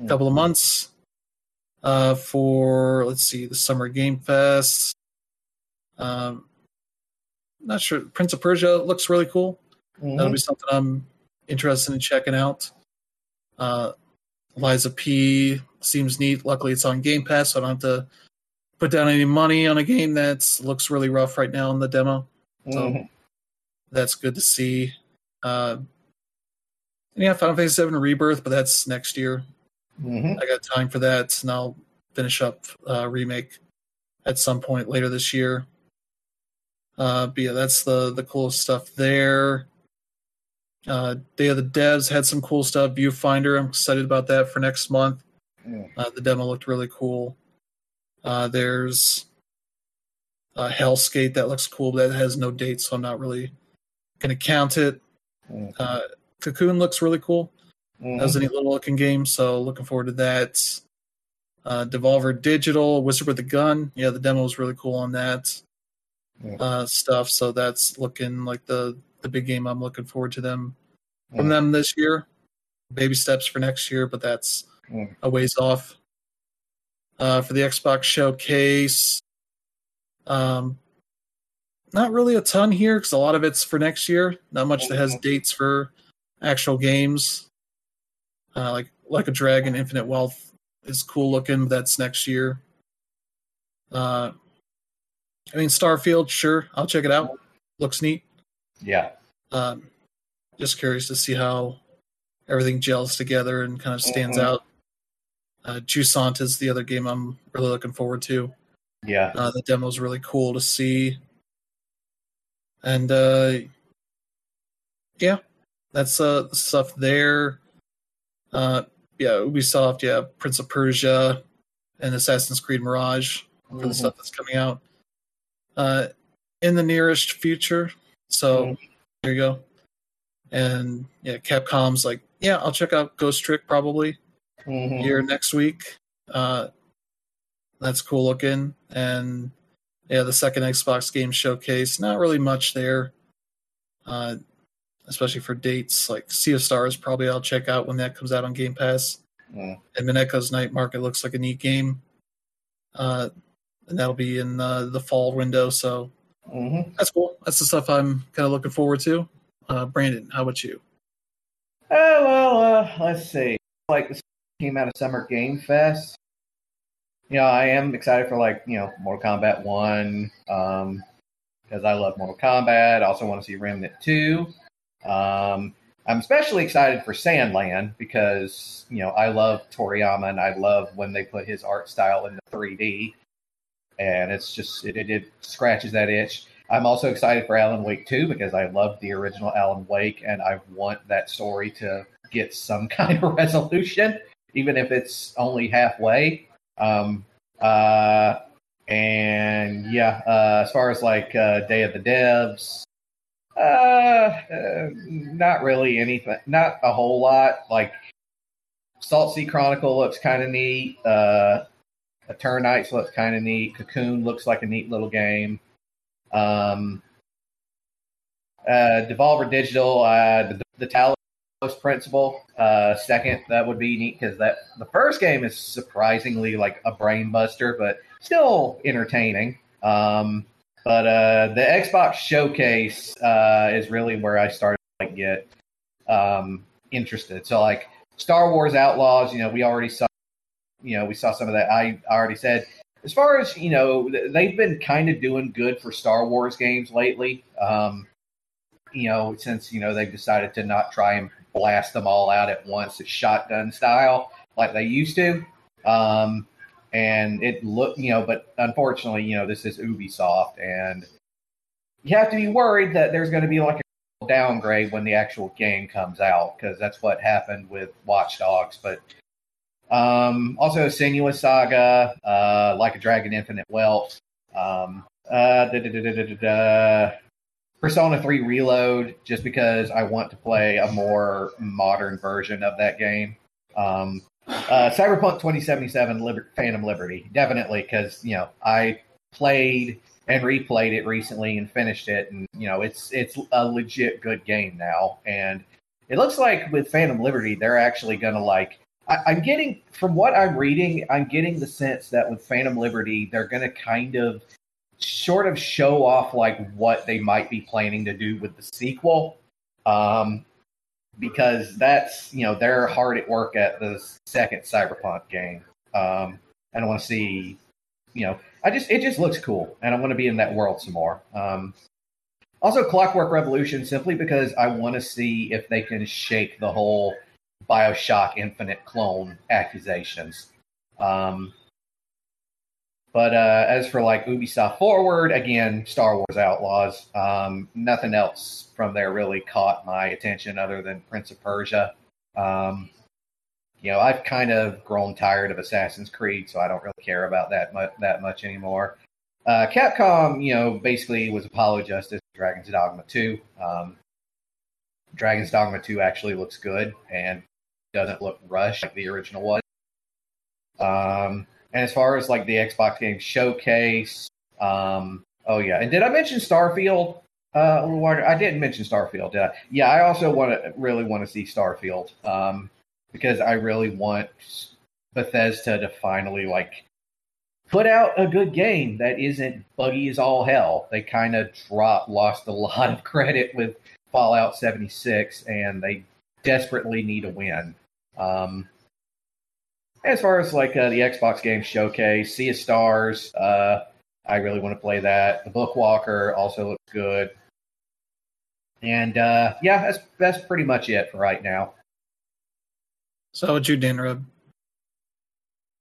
Speaker 2: Mm.
Speaker 1: couple of months. Uh, for let's see, the Summer Game Fest. Um, not sure. Prince of Persia looks really cool.
Speaker 2: Mm-hmm.
Speaker 1: That'll be something I'm interested in checking out. Uh, Lies of P seems neat. Luckily, it's on Game Pass, so I don't have to put down any money on a game that looks really rough right now in the demo. So
Speaker 2: Mhm.
Speaker 1: that's good to see. Uh, and yeah, Final Fantasy VII Rebirth, but that's next year.
Speaker 2: Mhm.
Speaker 1: I got time for that, and I'll finish up uh, remake at some point later this year. Uh, but yeah, that's the the coolest stuff there. Uh, Day of the Devs had some cool stuff. Viewfinder, I'm excited about that for next month. Uh, the demo looked really cool. Uh, there's uh, Hellskate that looks cool, but that has no date, so I'm not really going to count it.
Speaker 2: Mm.
Speaker 1: Uh, Cocoon looks really cool.
Speaker 2: Mhm.
Speaker 1: That was a neat little looking game, so looking forward to that. Uh, Devolver Digital, Wizard with a Gun. Yeah, the demo was really cool on that
Speaker 2: Yeah.
Speaker 1: uh, stuff. So that's looking like the the big game I'm looking forward to them from
Speaker 2: Mm.
Speaker 1: them this year. Baby steps for next year, but that's
Speaker 2: Mm.
Speaker 1: a ways off. Uh, for the Xbox showcase, um, not really a ton here because a lot of it's for next year. Not much that has dates for actual games. Uh, like like a Dragon Infinite Wealth is cool looking, but that's next year. Uh, I mean Starfield, sure, I'll check it out. Looks neat.
Speaker 2: Yeah.
Speaker 1: Um, just curious to see how everything gels together and kind of stands
Speaker 2: Mhm.
Speaker 1: out. Uh, Jusant is the other game I'm really looking forward to.
Speaker 2: Yeah.
Speaker 1: Uh, the is really cool to see. And uh, yeah, that's uh, the stuff there. Uh, yeah, Ubisoft, yeah, Prince of Persia and Assassin's Creed Mirage for the
Speaker 2: Mhm.
Speaker 1: stuff that's coming out uh, in the nearest future. So
Speaker 2: Mhm.
Speaker 1: there you go. And yeah, Capcom's like, yeah, I'll check out Ghost Trick probably
Speaker 2: Mhm.
Speaker 1: here next week. Uh, that's cool looking. And yeah, the second Xbox game showcase, not really much there. Uh, especially for dates like Sea of Stars, probably I'll check out when that comes out on Game Pass.
Speaker 2: Mm.
Speaker 1: And Mineko's Night Market looks like a neat game. Uh, and that'll be in uh, the fall window, so
Speaker 2: Mhm.
Speaker 1: that's cool. That's the stuff I'm kind of looking forward to. Uh, Brandon, how about you?
Speaker 2: Oh well, uh, let's see. Like this came out of Summer Game Fest. You know, I am excited for like you know Mortal Kombat One um, because I love Mortal Kombat. I also want to see Remnant Two. Um, I'm especially excited for Sandland because you know I love Toriyama and I love when they put his art style into 3D, and it's just it, it, it scratches that itch. I'm also excited for Alan Wake 2 because I loved the original Alan Wake and I want that story to get some [laughs] kind of resolution, even if it's only halfway. Um, uh, and yeah, uh, as far as like uh, Day of the Devs, Uh, uh, not really anything. Not a whole lot. Like Salt Sea Chronicle looks kind of neat. Eternights looks kind of neat. Cocoon looks like a neat little game. Um, uh, Devolver Digital, uh, the, the Talos Principle, uh, second, that would be neat because that the first game is surprisingly like a brain buster, but still entertaining. Um, but uh, the Xbox Showcase uh, is really where I started to like, get um, interested. So like Star Wars Outlaws, you know, we already saw, you know, we saw some of that. I already said as far as you know, they've been kind of doing good for Star Wars games lately. Um, you know, since you know they've decided to not try and blast them all out at once, shotgun style like they used to. Um, and it looked, you know, but unfortunately, you know, this is Ubisoft, and you have to be worried that there's going to be like a downgrade when the actual game comes out because that's what happened with Watch Dogs. But um, also, Senua Saga, uh, Like a Dragon Infinite Wealth, um, uh, Persona 3 Reload, just because I want to play a more modern version of that game. Um, uh, Cyberpunk 2077 Liber- Phantom Liberty, definitely, because, you know, I played and replayed it recently and finished it, and, you know, it's it's a legit good game now. And it looks like with Phantom Liberty, they're actually going to, like, I, I'm getting, from what I'm reading, I'm getting the sense that with Phantom Liberty, they're going to kind of sort of show off like what they might be planning to do with the sequel. Um, because that's you know they're hard at work at the second Cyberpunk game. Um, I want to see, you know, I just it just looks cool, and I want to be in that world some more. Um, also, Clockwork Revolution, simply because I want to see if they can shake the whole Bioshock Infinite clone accusations. Um, but uh, as for like Ubisoft Forward, again, Star Wars Outlaws. Um, nothing else from there really caught my attention other than Prince of Persia. Um, you know, I've kind of grown tired of Assassin's Creed, so I don't really care about that much that much anymore. Uh, Capcom, you know, basically was Apollo Justice, Dragon's Dogma 2. Um, Dragon's Dogma 2 actually looks good and doesn't look rushed like the original was. Um, and as far as like the Xbox game showcase, um, oh yeah, and did I mention Starfield? Uh, I didn't mention Starfield, did I? Yeah, I also want to really want to see Starfield um, because I really want Bethesda to finally like put out a good game that isn't buggy as all hell. They kind of dropped, lost a lot of [laughs] credit with Fallout 76, and they desperately need a win. Um, as far as like uh, the Xbox game showcase, Sea of Stars, uh, I really want to play that. The Bookwalker also looks good. And uh, yeah, that's that's pretty much it for right now.
Speaker 1: So, what you, Dan Rub?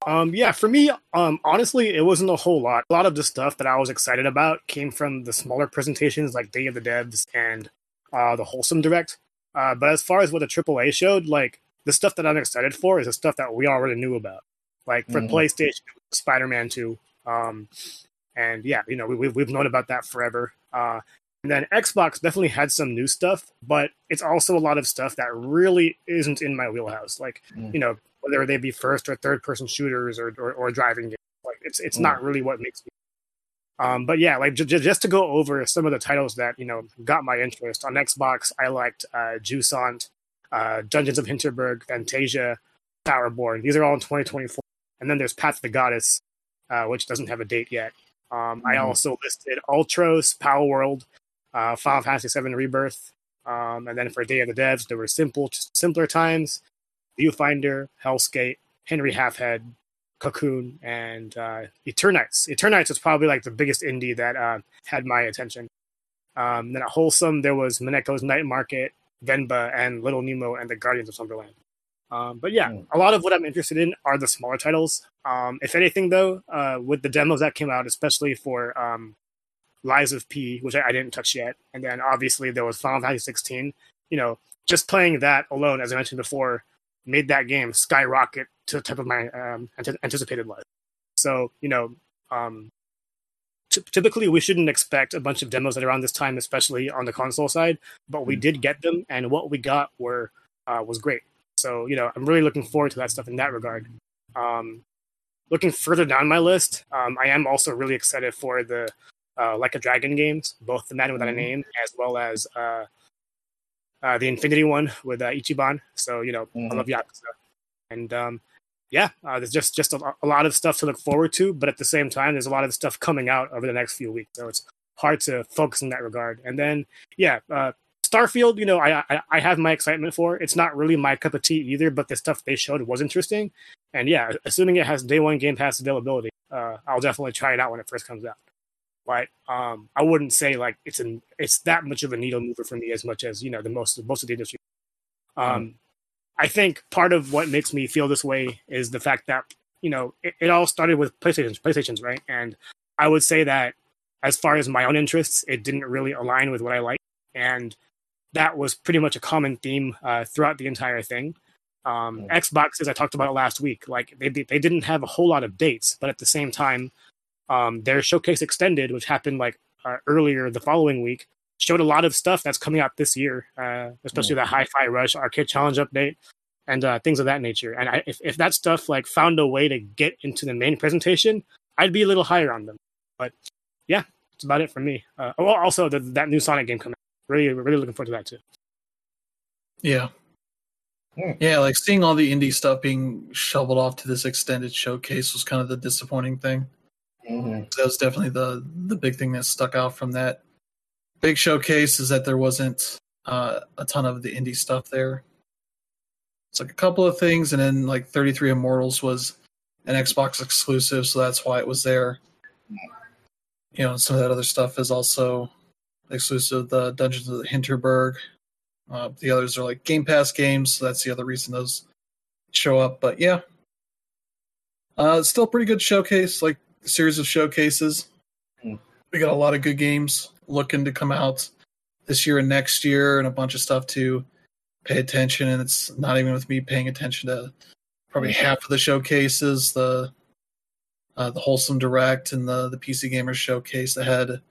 Speaker 3: Um, yeah, for me, um, honestly, it wasn't a whole lot. A lot of the stuff that I was excited about came from the smaller presentations like Day of the Devs and uh, the Wholesome Direct. Uh, but as far as what the AAA showed, like the stuff that I'm excited for is the stuff that we already knew about. Like for mm-hmm. PlayStation, Spider Man 2. Um, and yeah, you know, we, we've known about that forever. Uh, and then Xbox definitely had some new stuff, but it's also a lot of stuff that really isn't in my wheelhouse. Like, mm. you know, whether they be first or third person shooters or, or, or driving games. Like, it's it's mm. not really what makes me. Um, but yeah, like j- j- just to go over some of the titles that you know got my interest on Xbox, I liked uh, Jusant, uh, Dungeons of Hinterberg, Fantasia, Towerborn. These are all in 2024. And then there's Path of the Goddess, uh, which doesn't have a date yet. Um, mm-hmm. I also listed Ultros, Palworld, uh, Final Fantasy VII Rebirth. Um, and then for Day of the Devs, there were simple, simpler times, Viewfinder, Hellscape, Henry Halfhead, Cocoon, and uh, Eternites. Eternights was probably like the biggest indie that uh, had my attention. Um, then at Wholesome, there was Mineko's Night Market, Venba and Little Nemo and the Guardians of Slumberland. Um, but yeah, mm. a lot of what I'm interested in are the smaller titles. Um, if anything, though, uh, with the demos that came out, especially for um, Lies of P, which I, I, didn't touch yet, and then obviously there was Final Fantasy 16. You know, just playing that alone, as I mentioned before, made that game skyrocket to the type of my um, anticipated life. So you know, um, t- typically we shouldn't expect a bunch of demos at around this time, especially on the console side. But we did get them, and what we got were uh, was great. So you know, I'm really looking forward to that stuff in that regard. Um, looking further down my list, um, I am also really excited for the uh, Like a Dragon games, both the Man Without a Name as well as uh, uh, the Infinity one with uh, Ichiban. So you know,
Speaker 2: Mhm.
Speaker 3: I love Yakuza, and um, yeah, uh, there's just just a, a lot of stuff to look forward to. But at the same time, there's a lot of stuff coming out over the next few weeks, so it's hard to focus in that regard. And then yeah, uh, Starfield, you know, I, I I have my excitement for. It's not really my cup of tea either, but the stuff they showed was interesting. And yeah, assuming it has day one Game Pass availability, uh, I'll definitely try it out when it first comes out. But um, I wouldn't say like it's an it's that much of a needle mover for me as much as you know the most most of the industry. Um, I think part of what makes me feel this way is the fact that you know it, it all started with PlayStations, PlayStations, right? And I would say that as far as my own interests, it didn't really align with what I like, and that was pretty much a common theme uh, throughout the entire thing. Um,
Speaker 2: Mm.
Speaker 3: Xbox, as I talked about last week, like they they didn't have a whole lot of dates, but at the same time, um, their showcase extended, which happened like uh, earlier the following week, showed a lot of stuff that's coming out this year, uh, especially the Hi-Fi Rush Arcade Challenge update and uh, things of that nature. And I, if if that stuff like found a way to get into the main presentation, I'd be a little higher on them. But yeah, that's about it for me. Uh, oh, also, the, that new Sonic game coming. out. Really, really looking forward to that too.
Speaker 1: Yeah.
Speaker 2: Hmm.
Speaker 1: Yeah, like seeing all the indie stuff being shoveled off to this extended showcase was kind of the disappointing thing.
Speaker 2: Mhm.
Speaker 1: That was definitely the the big thing that stuck out from that big showcase is that there wasn't uh, a ton of the indie stuff there. It's like a couple of things, and then like 33 Immortals was an Xbox exclusive, so that's why it was there. You know, some of that other stuff is also exclusive. The Dungeons of the Hinterberg. Uh, the others are like Game Pass games, so that's the other reason those show up. But yeah, uh, still pretty good showcase, like series of showcases. We got a lot of good games looking to come out this year and next year, and a bunch of stuff to pay attention. And it's not even with me paying attention to probably half of the showcases, the uh, the wholesome direct and the the PC Gamers showcase that had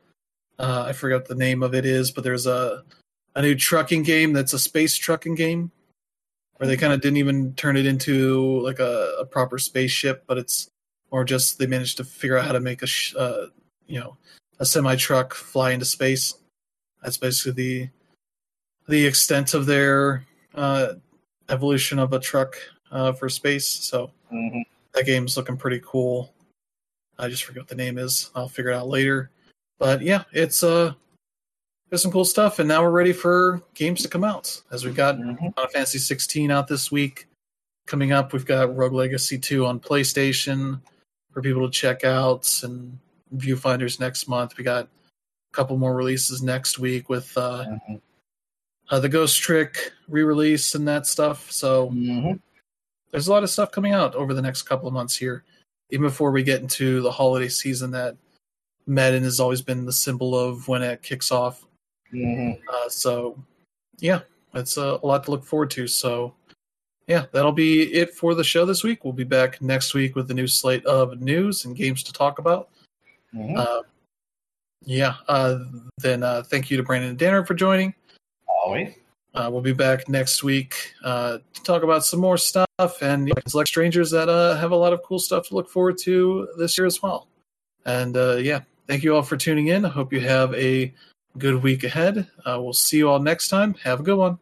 Speaker 1: uh, I forgot the name of it is, but there's a a new trucking game that's a space trucking game where they kind of didn't even turn it into like a, a proper spaceship, but it's more just they managed to figure out how to make a sh- uh, you know a semi truck fly into space. That's basically the the extent of their uh, evolution of a truck uh, for space. So
Speaker 2: Mhm.
Speaker 1: that game's looking pretty cool. I just forget what the name is. I'll figure it out later. But yeah, it's uh there's some cool stuff, and now we're ready for games to come out. As we've got
Speaker 2: Mhm.
Speaker 1: Final Fantasy 16 out this week. Coming up, we've got Rogue Legacy 2 on PlayStation for people to check out, and Viewfinders next month. We got a couple more releases next week with uh,
Speaker 2: Mhm.
Speaker 1: uh, the Ghost Trick re-release and that stuff. So
Speaker 2: Mhm.
Speaker 1: there's a lot of stuff coming out over the next couple of months here, even before we get into the holiday season that Madden has always been the symbol of when it kicks off.
Speaker 2: Mhm.
Speaker 1: Uh, so, yeah, it's uh, a lot to look forward to. So, yeah, that'll be it for the show this week. We'll be back next week with a new slate of news and games to talk about.
Speaker 2: Mhm.
Speaker 1: Uh, yeah, uh, then uh, thank you to Brandon and Danner for joining.
Speaker 2: Always.
Speaker 1: Uh, we'll be back next week uh, to talk about some more stuff and you know, select strangers that uh, have a lot of cool stuff to look forward to this year as well. And uh, yeah, thank you all for tuning in. I hope you have a good week ahead. Uh, we'll see you all next time. Have a good one.